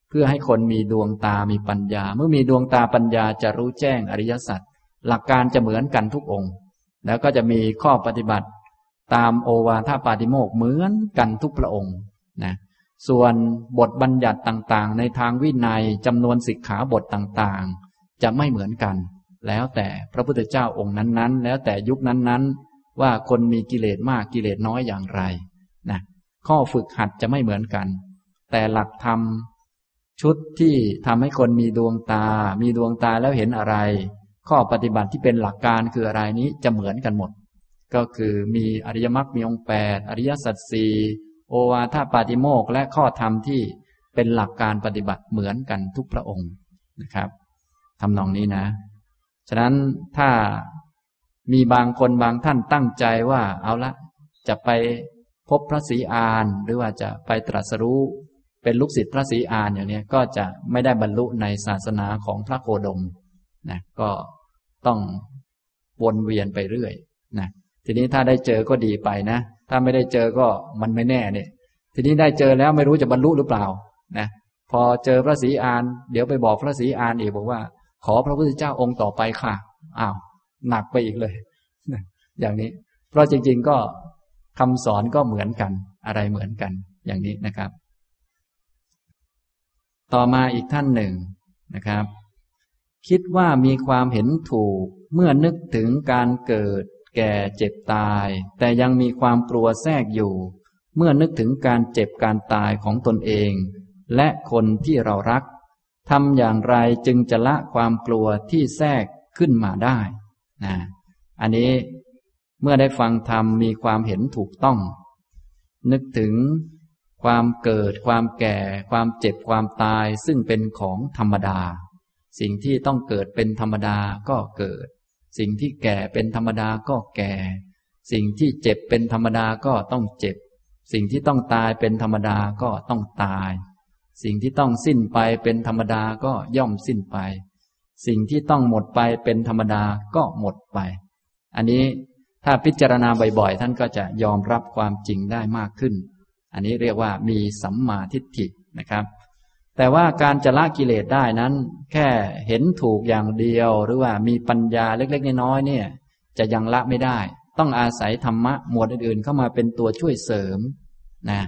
เพื่อให้คนมีดวงตามีปัญญา เมื่อมีดวงตาปัญญาจะรู้แจ้งอริยสัจหลักการจะเหมือนกันทุกองค์ แล้วก็จะมีข้อปฏิบัติ ตามโอวาทปาติโมกเหมือนกันทุกพระองค์นะส่วนบทบัญญัติต่างๆ ในทางวินัยจำนวนสิกขาบทต่างๆ จะไม่เหมือนกัน แล้วแต่พระพุทธเจ้าองค์นั้นๆ แล้วแต่ยุคนั้นๆ ว่าคนมีกิเลสมากกิเลสน้อยอย่างไร ข้อฝึกหัดจะไม่เหมือนกัน แต่หลักธรรมชุดที่ทำให้คนมีดวงตา มีดวงตาแล้วเห็นอะไร ข้อปฏิบัติที่เป็นหลักการคืออะไรนี้จะเหมือนกันหมด ก็คือมีอริยมรรค มีองค์แปดอริยสัจสี่โอวาทปาติโมกและข้อธรรมที่เป็นหลักการปฏิบัติเหมือนกันทุกพระองค์นะครับทำนองนี้นะ ฉะนั้นถ้ามีบางคนบางท่านตั้งใจว่าเอาละจะไป พบพระศรีอานหรือว่าจะไปตรัสรู้ เป็นลูกศิษย์พระศรีอานอย่างนี้ก็จะไม่ได้บรรลุในศาสนาของพระโคดมนะก็ต้องวนเวียนไปเรื่อยนะทีนี้ถ้าได้เจอก็ดีไปนะ ถ้าไม่ได้เจอก็มันไม่แน่เนี่ยทีนี้ได้เจอแล้วไม่รู้จะบรรลุหรือเปล่านะพอเจอพระศรีอาน เดี๋ยวไปบอกพระศรีอานอีกบอกว่า ขอพระพุทธเจ้าองค์ต่อไปค่ะอ้าวหนักไปอีกเลย อย่างนี้ เพราะจริง ๆ ก็ คำสอนก็เหมือนกันอะไรเหมือนกัน อย่างนี้นะครับ ต่อมาอีกท่านหนึ่งนะครับ คิดว่ามีความเห็นถูกเมื่อนึกถึงการเกิด แก่เจ็บตาย แต่ยังมีความกลัวแทรกอยู่ เมื่อนึกถึงการเจ็บการตายของตนเอง และคนที่เรารักทำอย่างไรจึงจะละความกลัวที่แทรกขึ้นมาได้นะอันนี้ เมื่อได้ฟังธรรมมีความเห็นถูกต้อง นึกถึงความเกิด ความแก่ ความเจ็บความตายซึ่งเป็นของธรรมดา สิ่งที่ต้องเกิดเป็นธรรมดาก็เกิด สิ่งที่แก่เป็นธรรมดาก็แก่ สิ่งที่เจ็บเป็นธรรมดาก็ต้องเจ็บ สิ่งที่ต้องตายเป็นธรรมดาก็ต้องตาย สิ่งที่ต้องสิ้นไปเป็นธรรมดาก็ย่อมสิ้นไป สิ่งที่ต้องหมดไปเป็นธรรมดาก็หมดไป อันนี้ ถ้าพิจารณาบ่อยๆ ท่านก็จะยอมรับความจริงได้มากขึ้น อันนี้เรียกว่ามีสัมมาทิฏฐินะครับ แต่ว่าการจะละกิเลสได้นั้น แค่เห็นถูกอย่างเดียว หรือว่ามีปัญญาเล็กๆน้อยๆเนี่ย จะยังละไม่ได้ ต้องอาศัยธรรมะหมวดอื่นๆ เข้ามาเป็นตัวช่วยเสริมนะ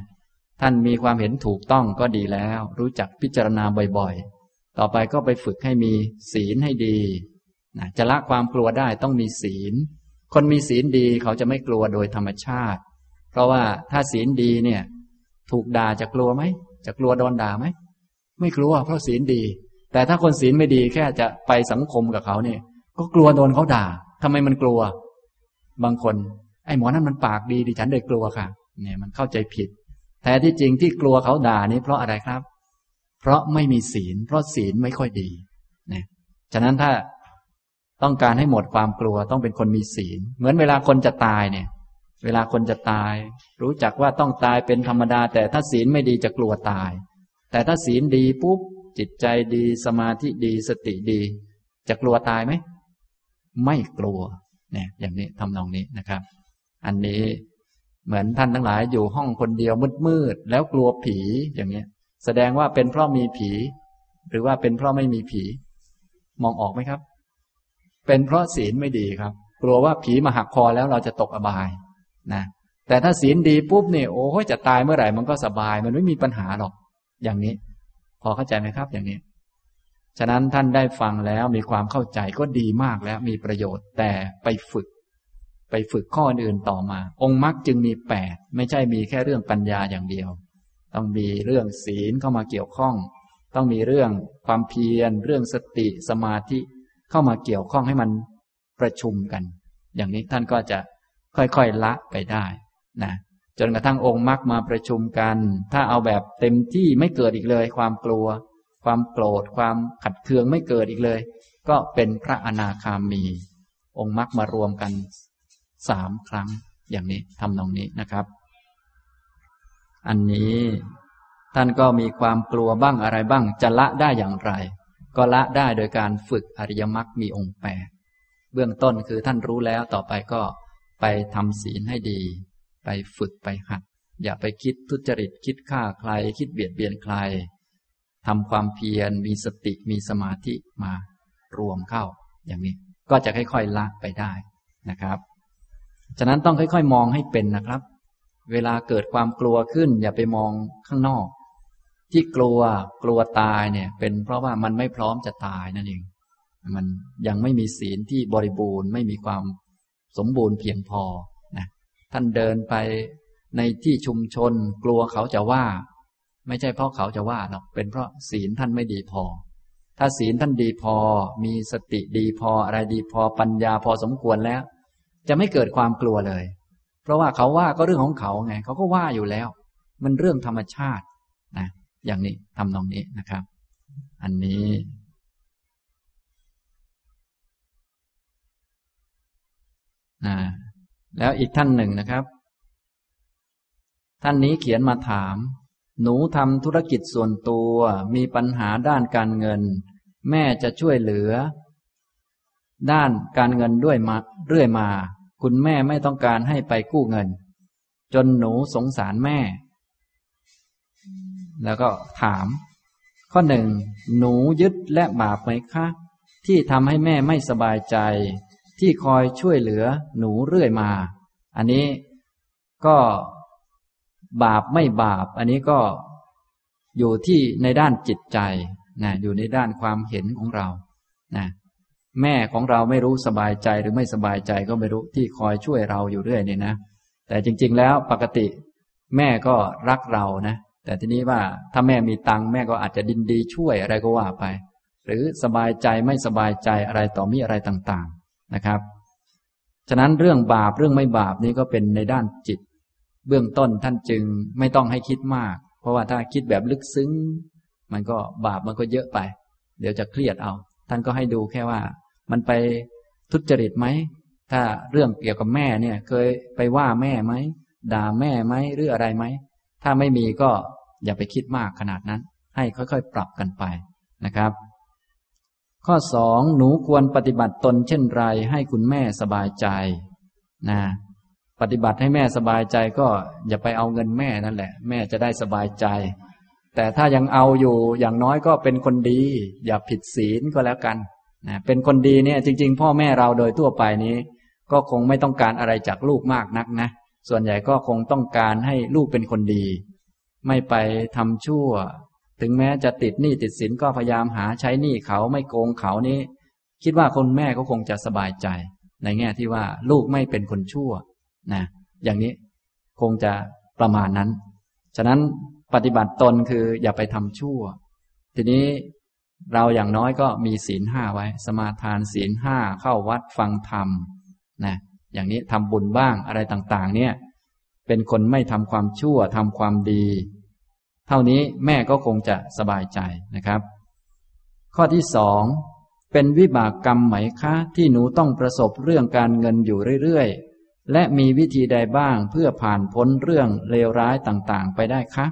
ท่านมีความเห็นถูกต้องก็ดีแล้ว รู้จักพิจารณาบ่อยๆ ต่อไปก็ไปฝึกให้มีศีลให้ดีนะจะละความกลัวได้ต้องมีศีล คนมีศีลดีเขาจะไม่กลัวโดยธรรมชาติ เพราะว่าถ้าศีลดีเนี่ย ถูกด่าจะกลัวไหม จะกลัวโดนด่าไหม ไม่กลัวเพราะศีลดี แต่ถ้าคนศีลไม่ดีแค่จะไปสังคมกับเขาเนี่ย ก็กลัวโดนเขาด่าทำไมมันกลัว บางคน ไอ้หมอนั่นมันปากดีดิฉันเลยกลัวค่ะ เนี่ยมันเข้าใจผิดแต่ที่จริงที่กลัวเขาด่านี้เพราะอะไรครับ เพราะไม่มีศีล เพราะศีลไม่ค่อยดีเนี่ยฉะนั้นถ้า ต้องการให้หมดความกลัวต้องเป็นคนมีศีล เหมือนเวลาคนจะตายเนี่ย เวลาคนจะตาย รู้จักว่าต้องตายเป็นธรรมดา แต่ถ้าศีลไม่ดีจะกลัวตาย แต่ถ้าศีลดีปุ๊บจิตใจดีสมาธิดีสติดี จะกลัวตายไหมไม่กลัวเนี่ยอย่างนี้ทำนองนี้นะครับ อันนี้เหมือนท่านทั้งหลายอยู่ห้องคนเดียวมืดๆแล้วกลัวผีอย่างเนี้ย แสดงว่าเป็นเพราะมีผี หรือว่าเป็นเพราะไม่มีผี มองออกไหมครับ เป็นเพราะศีลไม่ดีครับ กลัวว่าผีมาหักคอแล้วเราจะตกอบายนะแต่ถ้าศีลดีปุ๊บเนี่ยโอ้ยจะตายเมื่อไหร่มันก็สบาย มันไม่มีปัญหาหรอก อย่างนี้ พอเข้าใจไหมครับ อย่างนี้ ฉะนั้นท่านได้ฟังแล้วมีความเข้าใจก็ดีมากแล้วมีประโยชน์ แต่ไปฝึก ไปฝึกข้ออื่นต่อมา องค์มรรคจึงมีแปดไม่ใช่มีแค่เรื่องปัญญาอย่างเดียว ต้องมีเรื่องศีลเข้ามาเกี่ยวข้อง ต้องมีเรื่องความเพียร เรื่องสติสมาธิ เข้ามาเกี่ยวข้องให้มันประชุมกัน อย่างนี้ท่านก็จะค่อยๆละไปได้นะจนกระทั่งองค์มรรคมาประชุมกัน ถ้าเอาแบบเต็มที่ไม่เกิดอีกเลย ความกลัว ความโกรธ ความขัดเคืองไม่เกิดอีกเลย ก็เป็นพระอนาคามี องค์มรรคมารวมกันสามครั้งอย่างนี้ทำนองนี้นะครับ อันนี้ท่านก็มีความกลัวบ้างอะไรบ้างจะละได้อย่างไร ก็ละได้โดยการฝึกอริยมรรคมีองค์แปดเบื้องต้นคือท่านรู้แล้วต่อไปก็ไปทำศีลให้ดี ไปฝึกไปหัด อย่าไปคิดทุจริตคิดฆ่าใคร คิดเบียดเบียนใครทำความเพียรมีสติมีสมาธิมารวมเข้า อย่างนี้ก็จะค่อยๆละไปได้นะครับ ฉะนั้นต้องค่อยๆ มองให้เป็นนะครับ เวลาเกิดความกลัวขึ้น อย่าไปมองข้างนอก ที่กลัวกลัวตายเนี่ย เป็นเพราะว่ามันไม่พร้อมจะตายนั่นเอง มันยังไม่มีศีลที่บริบูรณ์ไม่มีความสมบูรณ์เพียงพอนะท่านเดินไปในที่ชุมชน กลัวเขาจะว่า ไม่ใช่เพราะเขาจะว่าหรอกเป็นเพราะศีลท่านไม่ดีพอ ถ้าศีลท่านดีพอ มีสติดีพออะไรดีพอปัญญาพอสมควรแล้ว จะไม่เกิดความกลัวเลย เพราะว่าเขาว่าก็เรื่องของเขาไง เขาก็ว่าอยู่แล้ว มันเรื่องธรรมชาติ อย่างนี้ทำนองนี้นะครับ อันนี้นะแล้วอีกท่านหนึ่งนะครับ ท่านนี้เขียนมาถาม หนูทำธุรกิจส่วนตัวมีปัญหาด้านการเงิน แม่จะช่วยเหลือ ด้านการเงินด้วยมาเรื่อยมา คุณแม่ไม่ต้องการให้ไปกู้เงิน จนหนูสงสารแม่ แล้วก็ถาม ข้อหนึ่งหนูยึดและบาปไหมคะ ที่ทำให้แม่ไม่สบายใจ ที่คอยช่วยเหลือหนูเรื่อยมา อันนี้ก็บาปไม่บาป อันนี้ก็อยู่ที่ในด้านจิตใจนะอยู่ในด้านความเห็นของเรานะแม่ของเราไม่รู้สบายใจหรือไม่สบายใจก็ไม่รู้ที่คอยช่วยเราอยู่เรื่อยนี่นะ แต่จริง ๆ แล้วปกติ แม่ก็รักเรานะ แต่ทีนี้ว่าถ้าแม่มีตังค์แม่ก็อาจจะดินดีช่วยอะไรก็ว่าไป หรือสบายใจไม่สบายใจอะไรต่อมีอะไรต่างๆนะครับ ฉะนั้นเรื่องบาปเรื่องไม่บาปนี้ก็เป็นในด้านจิต เบื้องต้นท่านจึงไม่ต้องให้คิดมาก เพราะว่าถ้าคิดแบบลึกซึ้ง มันก็บาปมันก็เยอะไป เดี๋ยวจะเครียดเอา ท่านก็ให้ดูแค่ว่า มันไปทุจริตไหมถ้าเรื่องเกี่ยวกับแม่เนี่ย เคยไปว่าแม่ไหมด่าแม่ไหมหรืออะไรไหม ถ้าไม่มีก็อย่าไปคิดมากขนาดนั้น ให้ค่อยๆ ปรับกันไปนะครับ ข้อสองหนูควรปฏิบัติตนเช่นไร ให้คุณแม่สบายใจนะปฏิบัติให้แม่สบายใจก็อย่าไปเอาเงินแม่นั่นแหละ แม่จะได้สบายใจ แต่ถ้ายังเอาอยู่อย่างน้อยก็เป็นคนดี อย่าผิดศีลก็แล้วกันนะเป็นคนดีเนี่ยจริง ๆ พ่อแม่เราโดยทั่วไปนี้ ก็คงไม่ต้องการอะไรจากลูกมากนักนะ ส่วนใหญ่ก็คงต้องการให้ลูกเป็นคนดี ไม่ไปทำชั่ว ถึงแม้จะติดหนี้ติดสินก็พยายามหาใช้หนี้เขาไม่โกงเขานี้ คิดว่าคนแม่ก็คงจะสบายใจ ในแง่ที่ว่าลูกไม่เป็นคนชั่วนะอย่างนี้คงจะประมาณนั้น ฉะนั้นปฏิบัติตนคืออย่าไปทำชั่ว ทีนี้เราอย่างน้อยก็มีศีลห้าไว้ สมาทานศีลห้าเข้าวัดฟังธรรมนะ อย่างนี้ทำบุญบ้างอะไรต่างๆ เนี่ย เป็นคนไม่ทำความชั่วทำความดี เท่านี้แม่ก็คงจะสบายใจนะครับ ข้อที่สองเป็นวิบากกรรมไหมคะที่หนูต้องประสบเรื่องการเงินอยู่เรื่อยๆ และมีวิธีใดบ้างเพื่อผ่านพ้นเรื่องเลวร้ายต่างๆ ไปได้คะ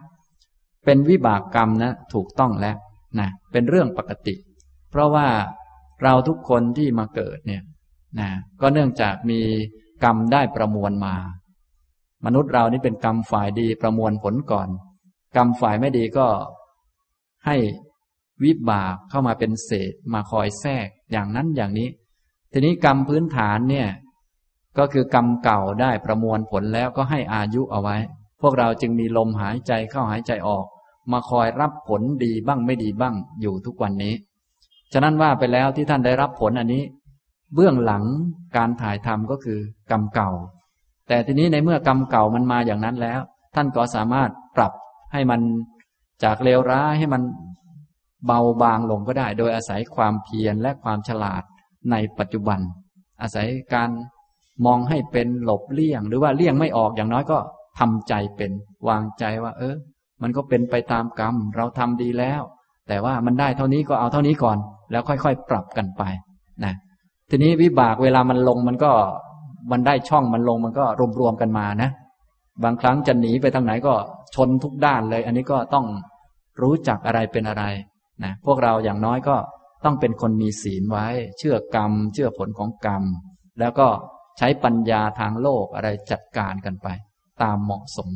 เป็นวิบากกรรมนะถูกต้องแล้วนะเป็นเรื่องปกติ เพราะว่าเราทุกคนที่มาเกิดเนี่ย นะก็เนื่องจากมีกรรมได้ประมวลมา มนุษย์เรานี่เป็นกรรมฝ่ายดีประมวลผลก่อน กรรมฝ่ายไม่ดีก็ให้วิบากเข้ามาเป็นเศษมาคอยแทรกอย่างนั้นอย่างนี้ ทีนี้กรรมพื้นฐานเนี่ย ก็คือกรรมเก่าได้ประมวลผลแล้วก็ให้อายุเอาไว้ พวกเราจึงมีลมหายใจเข้าหายใจออก มาคอยรับผลดีบ้างไม่ดีบ้างอยู่ทุกวันนี้ ฉะนั้นว่าไปแล้วที่ท่านได้รับผลอันนี้ เบื้องหลังการถ่ายทำก็คือกรรมเก่า แต่ทีนี้ในเมื่อกรรมเก่ามันมาอย่างนั้นแล้ว ท่านก็สามารถปรับให้มันจากเลวร้ายให้มันเบาบางลงก็ได้ โดยอาศัยความเพียรและความฉลาดในปัจจุบัน อาศัยการมองให้เป็นหลบเลี่ยง หรือว่าเลี่ยงไม่ออกอย่างน้อยก็ทำใจเป็นวางใจว่า เออ มันก็เป็นไปตามกรรม เราทำดีแล้ว แต่ว่ามันได้เท่านี้ก็เอาเท่านี้ก่อน แล้วค่อยๆ ปรับกันไปนะ ทีนี้วิบากเวลามันลงมันก็มันได้ช่องมันลงมันก็รวมๆกันมานะ บางครั้งจะหนีไปทางไหนก็ชนทุกด้านเลย อันนี้ก็ต้องรู้จักอะไรเป็นอะไรนะพวกเราอย่างน้อยก็ต้องเป็นคนมีศีลไว้ เชื่อกรรม เชื่อผลของกรรม แล้วก็ใช้ปัญญาทางโลกอะไรจัดการกันไป ตามเหมาะสม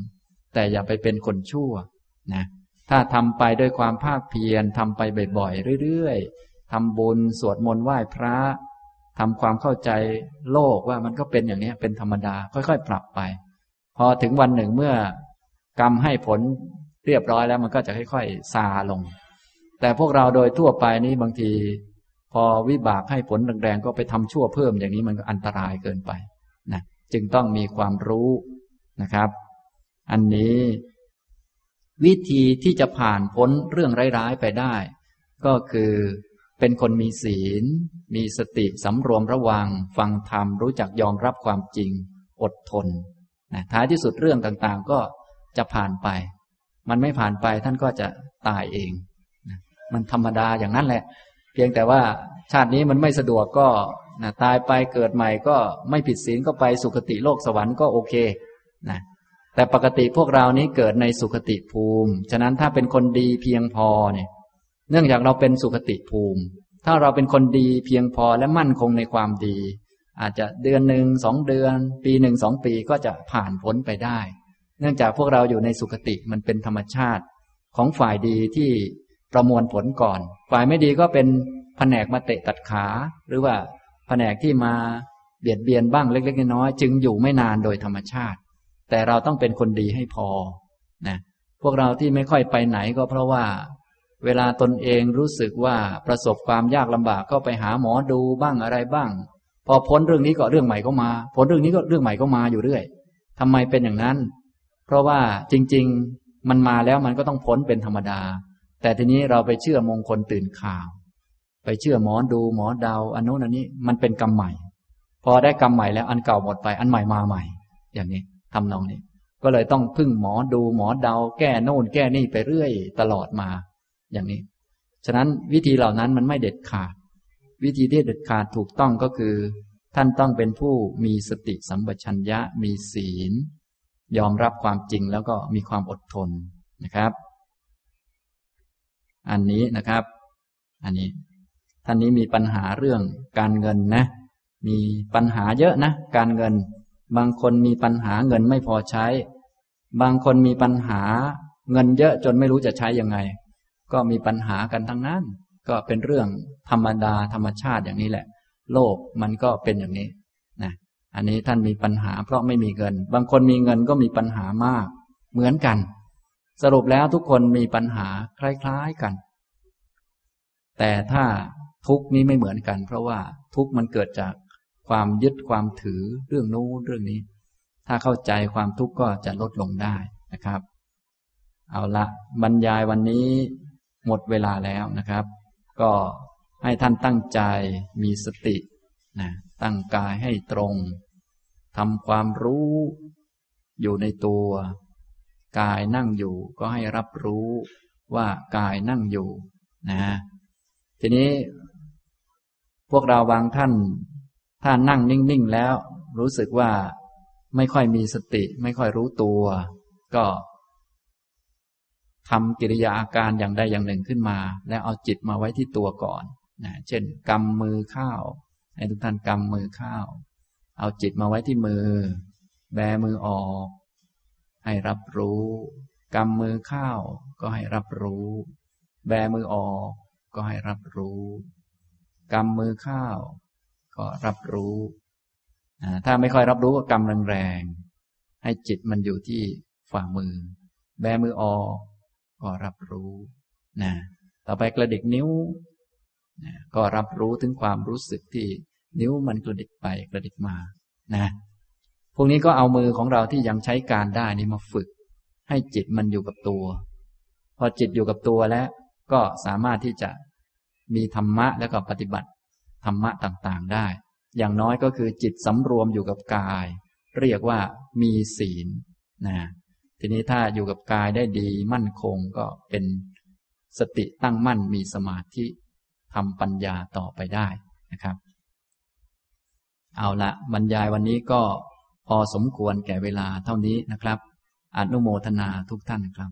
แต่อย่าไปเป็นคนชั่วนะถ้าทำไปด้วยความภาคเพียรทำไปบ่อยๆเรื่อยๆทำบุญสวดมนต์ไหว้พระ ทำความเข้าใจโลกว่ามันก็เป็นอย่างนี้เป็นธรรมดา ค่อยๆ ปรับไป พอถึงวันหนึ่งเมื่อกรรมให้ผลเรียบร้อยแล้วมันก็จะค่อยๆซาลง แต่พวกเราโดยทั่วไปนี้บางที พอวิบากให้ผลแรงๆก็ไปทำชั่วเพิ่มอย่างนี้มันก็อันตรายเกินไปนะจึงต้องมีความรู้นะครับ อันนี้ วิธีที่จะผ่านพ้นเรื่องร้ายๆไปได้ ก็คือ เป็นคนมีศีล มีสติสำรวมระวัง ฟังธรรมรู้จักยอมรับความจริง อดทนนะท้ายที่สุดเรื่องต่างๆ ก็จะผ่านไป มันไม่ผ่านไปท่านก็จะตายเองมันธรรมดาอย่างนั้นแหละ เพียงแต่ว่าชาตินี้มันไม่สะดวกก็นะตายไปเกิดใหม่ก็ไม่ผิดศีลก็ไปสุคติโลกสวรรค์ก็โอเคนะแต่ปกติพวกเรานี้เกิดในสุคติภูมิ ฉะนั้นถ้าเป็นคนดีเพียงพอเนี่ย เนื่องจากเราเป็นสุคติภูมิ ถ้าเราเป็นคนดีเพียงพอและมั่นคงในความดี อาจจะเดือนหนึ่งสองเดือน ปีหนึ่งสองปีก็จะผ่านพ้นไปได้ เนื่องจากพวกเราอยู่ในสุคติมันเป็นธรรมชาติของฝ่ายดีที่ประมวลผลก่อน ฝ่ายไม่ดีก็เป็นแผนกมาเตะตัดขา หรือว่าแผนกที่มาเบียดเบียนบ้างเล็ก ๆ น้อยๆจึงอยู่ไม่นานโดยธรรมชาติ แต่เราต้องเป็นคนดีให้พอนะพวกเราที่ไม่ค่อยไปไหนก็เพราะว่า เวลาตนเองรู้สึกว่าประสบความยากลำบากก็ไปหาหมอดูบ้างอะไรบ้าง พอพ้นเรื่องนี้ก็เรื่องใหม่ก็มา พ้นเรื่องนี้ก็เรื่องใหม่ก็มาอยู่เรื่อยทำไมเป็นอย่างนั้น เพราะว่าจริง ๆ มันมาแล้วมันก็ต้องพ้นเป็นธรรมดา แต่ทีนี้เราไปเชื่อมงคลตื่นข่าว ไปเชื่อหมอดูหมอเดาอันโน้นอันนี้มันเป็นกรรมใหม่ พอได้กรรมใหม่แล้วอันเก่าหมดไป อันใหม่มาใหม่ อย่างนี้ทำนองนี้ ก็เลยต้องพึ่งหมอดูหมอเดาแก้โน่นแก้นี่ไปเรื่อย ตลอดมา อย่างนี้ ฉะนั้นวิธีเหล่านั้นมันไม่เด็ดขาด วิธีที่เด็ดขาดถูกต้องก็คือ ท่านต้องเป็นผู้มีสติสัมปชัญญะมีศีล ยอมรับความจริงแล้วก็มีความอดทนนะครับ อันนี้นะครับ อันนี้ ท่านนี้มีปัญหาเรื่องการเงินนะ มีปัญหาเยอะนะ การเงิน บางคนมีปัญหาเงินไม่พอใช้ บางคนมีปัญหาเงินเยอะจนไม่รู้จะใช้ยังไง ก็มีปัญหากันทั้งนั้น ก็เป็นเรื่องธรรมดาธรรมชาติอย่างนี้แหละ โลกมันก็เป็นอย่างนี้นะอันนี้ท่านมีปัญหาเพราะไม่มีเงิน บางคนมีเงินก็มีปัญหามาก เหมือนกัน สรุปแล้วทุกคนมีปัญหาคล้ายๆกัน แต่ถ้าทุกนี้ไม่เหมือนกัน เพราะว่าทุกมันเกิดจากความยึดความถือเรื่องนู้นเรื่องนี้ ถ้าเข้าใจความทุกข์ก็จะลดลงได้นะครับ เอาละบรรยายวันนี้ หมดเวลาแล้วนะครับ ก็ให้ท่านตั้งใจมีสตินะตั้งกายให้ตรงทำความรู้อยู่ในตัว กายนั่งอยู่ก็ให้รับรู้ว่ากายนั่งอยู่นะทีนี้ พวกเราบางท่าน ถ้านั่งนิ่งๆแล้ว รู้สึกว่าไม่ค่อยมีสติ ไม่ค่อยรู้ตัว ก็ ทำกิริยาอาการอย่างใดอย่างหนึ่งขึ้นมา แล้วเอาจิตมาไว้ที่ตัวก่อนนะเช่นกำมือข้าวให้ทุกท่านกำมือข้าว เอาจิตมาไว้ที่มือ แบมือออก ให้รับรู้กำมือข้าวก็ให้รับรู้ แบมือออกก็ให้รับรู้กำมือข้าว ก็รับรู้ถ้าไม่ค่อยรับรู้ก็กำแรงๆให้จิตมันอยู่ที่ฝ่ามือ แบมือออก ก็รับรู้นะต่อไปกระดิกนิ้วก็รับรู้ถึงความรู้สึกที่นิ้วมันกระดิกไปกระดิกมานะพวกนี้ก็เอามือของเราที่ยังใช้การได้นี่มาฝึก ให้จิตมันอยู่กับตัว พอจิตอยู่กับตัวแล้วก็สามารถที่จะมีธรรมะแล้วก็ปฏิบัติธรรมะต่างๆได้ อย่างน้อยก็คือจิตสำรวมอยู่กับกาย เรียกว่ามีศีลนะ ทีนี้ถ้าอยู่กับกายได้ดีมั่นคงก็เป็นสติตั้งมั่นมีสมาธิทำปัญญาต่อไปได้นะครับ เอาละบรรยายวันนี้ก็พอสมควรแก่เวลาเท่านี้นะครับอนุโมทนาทุกท่านครับ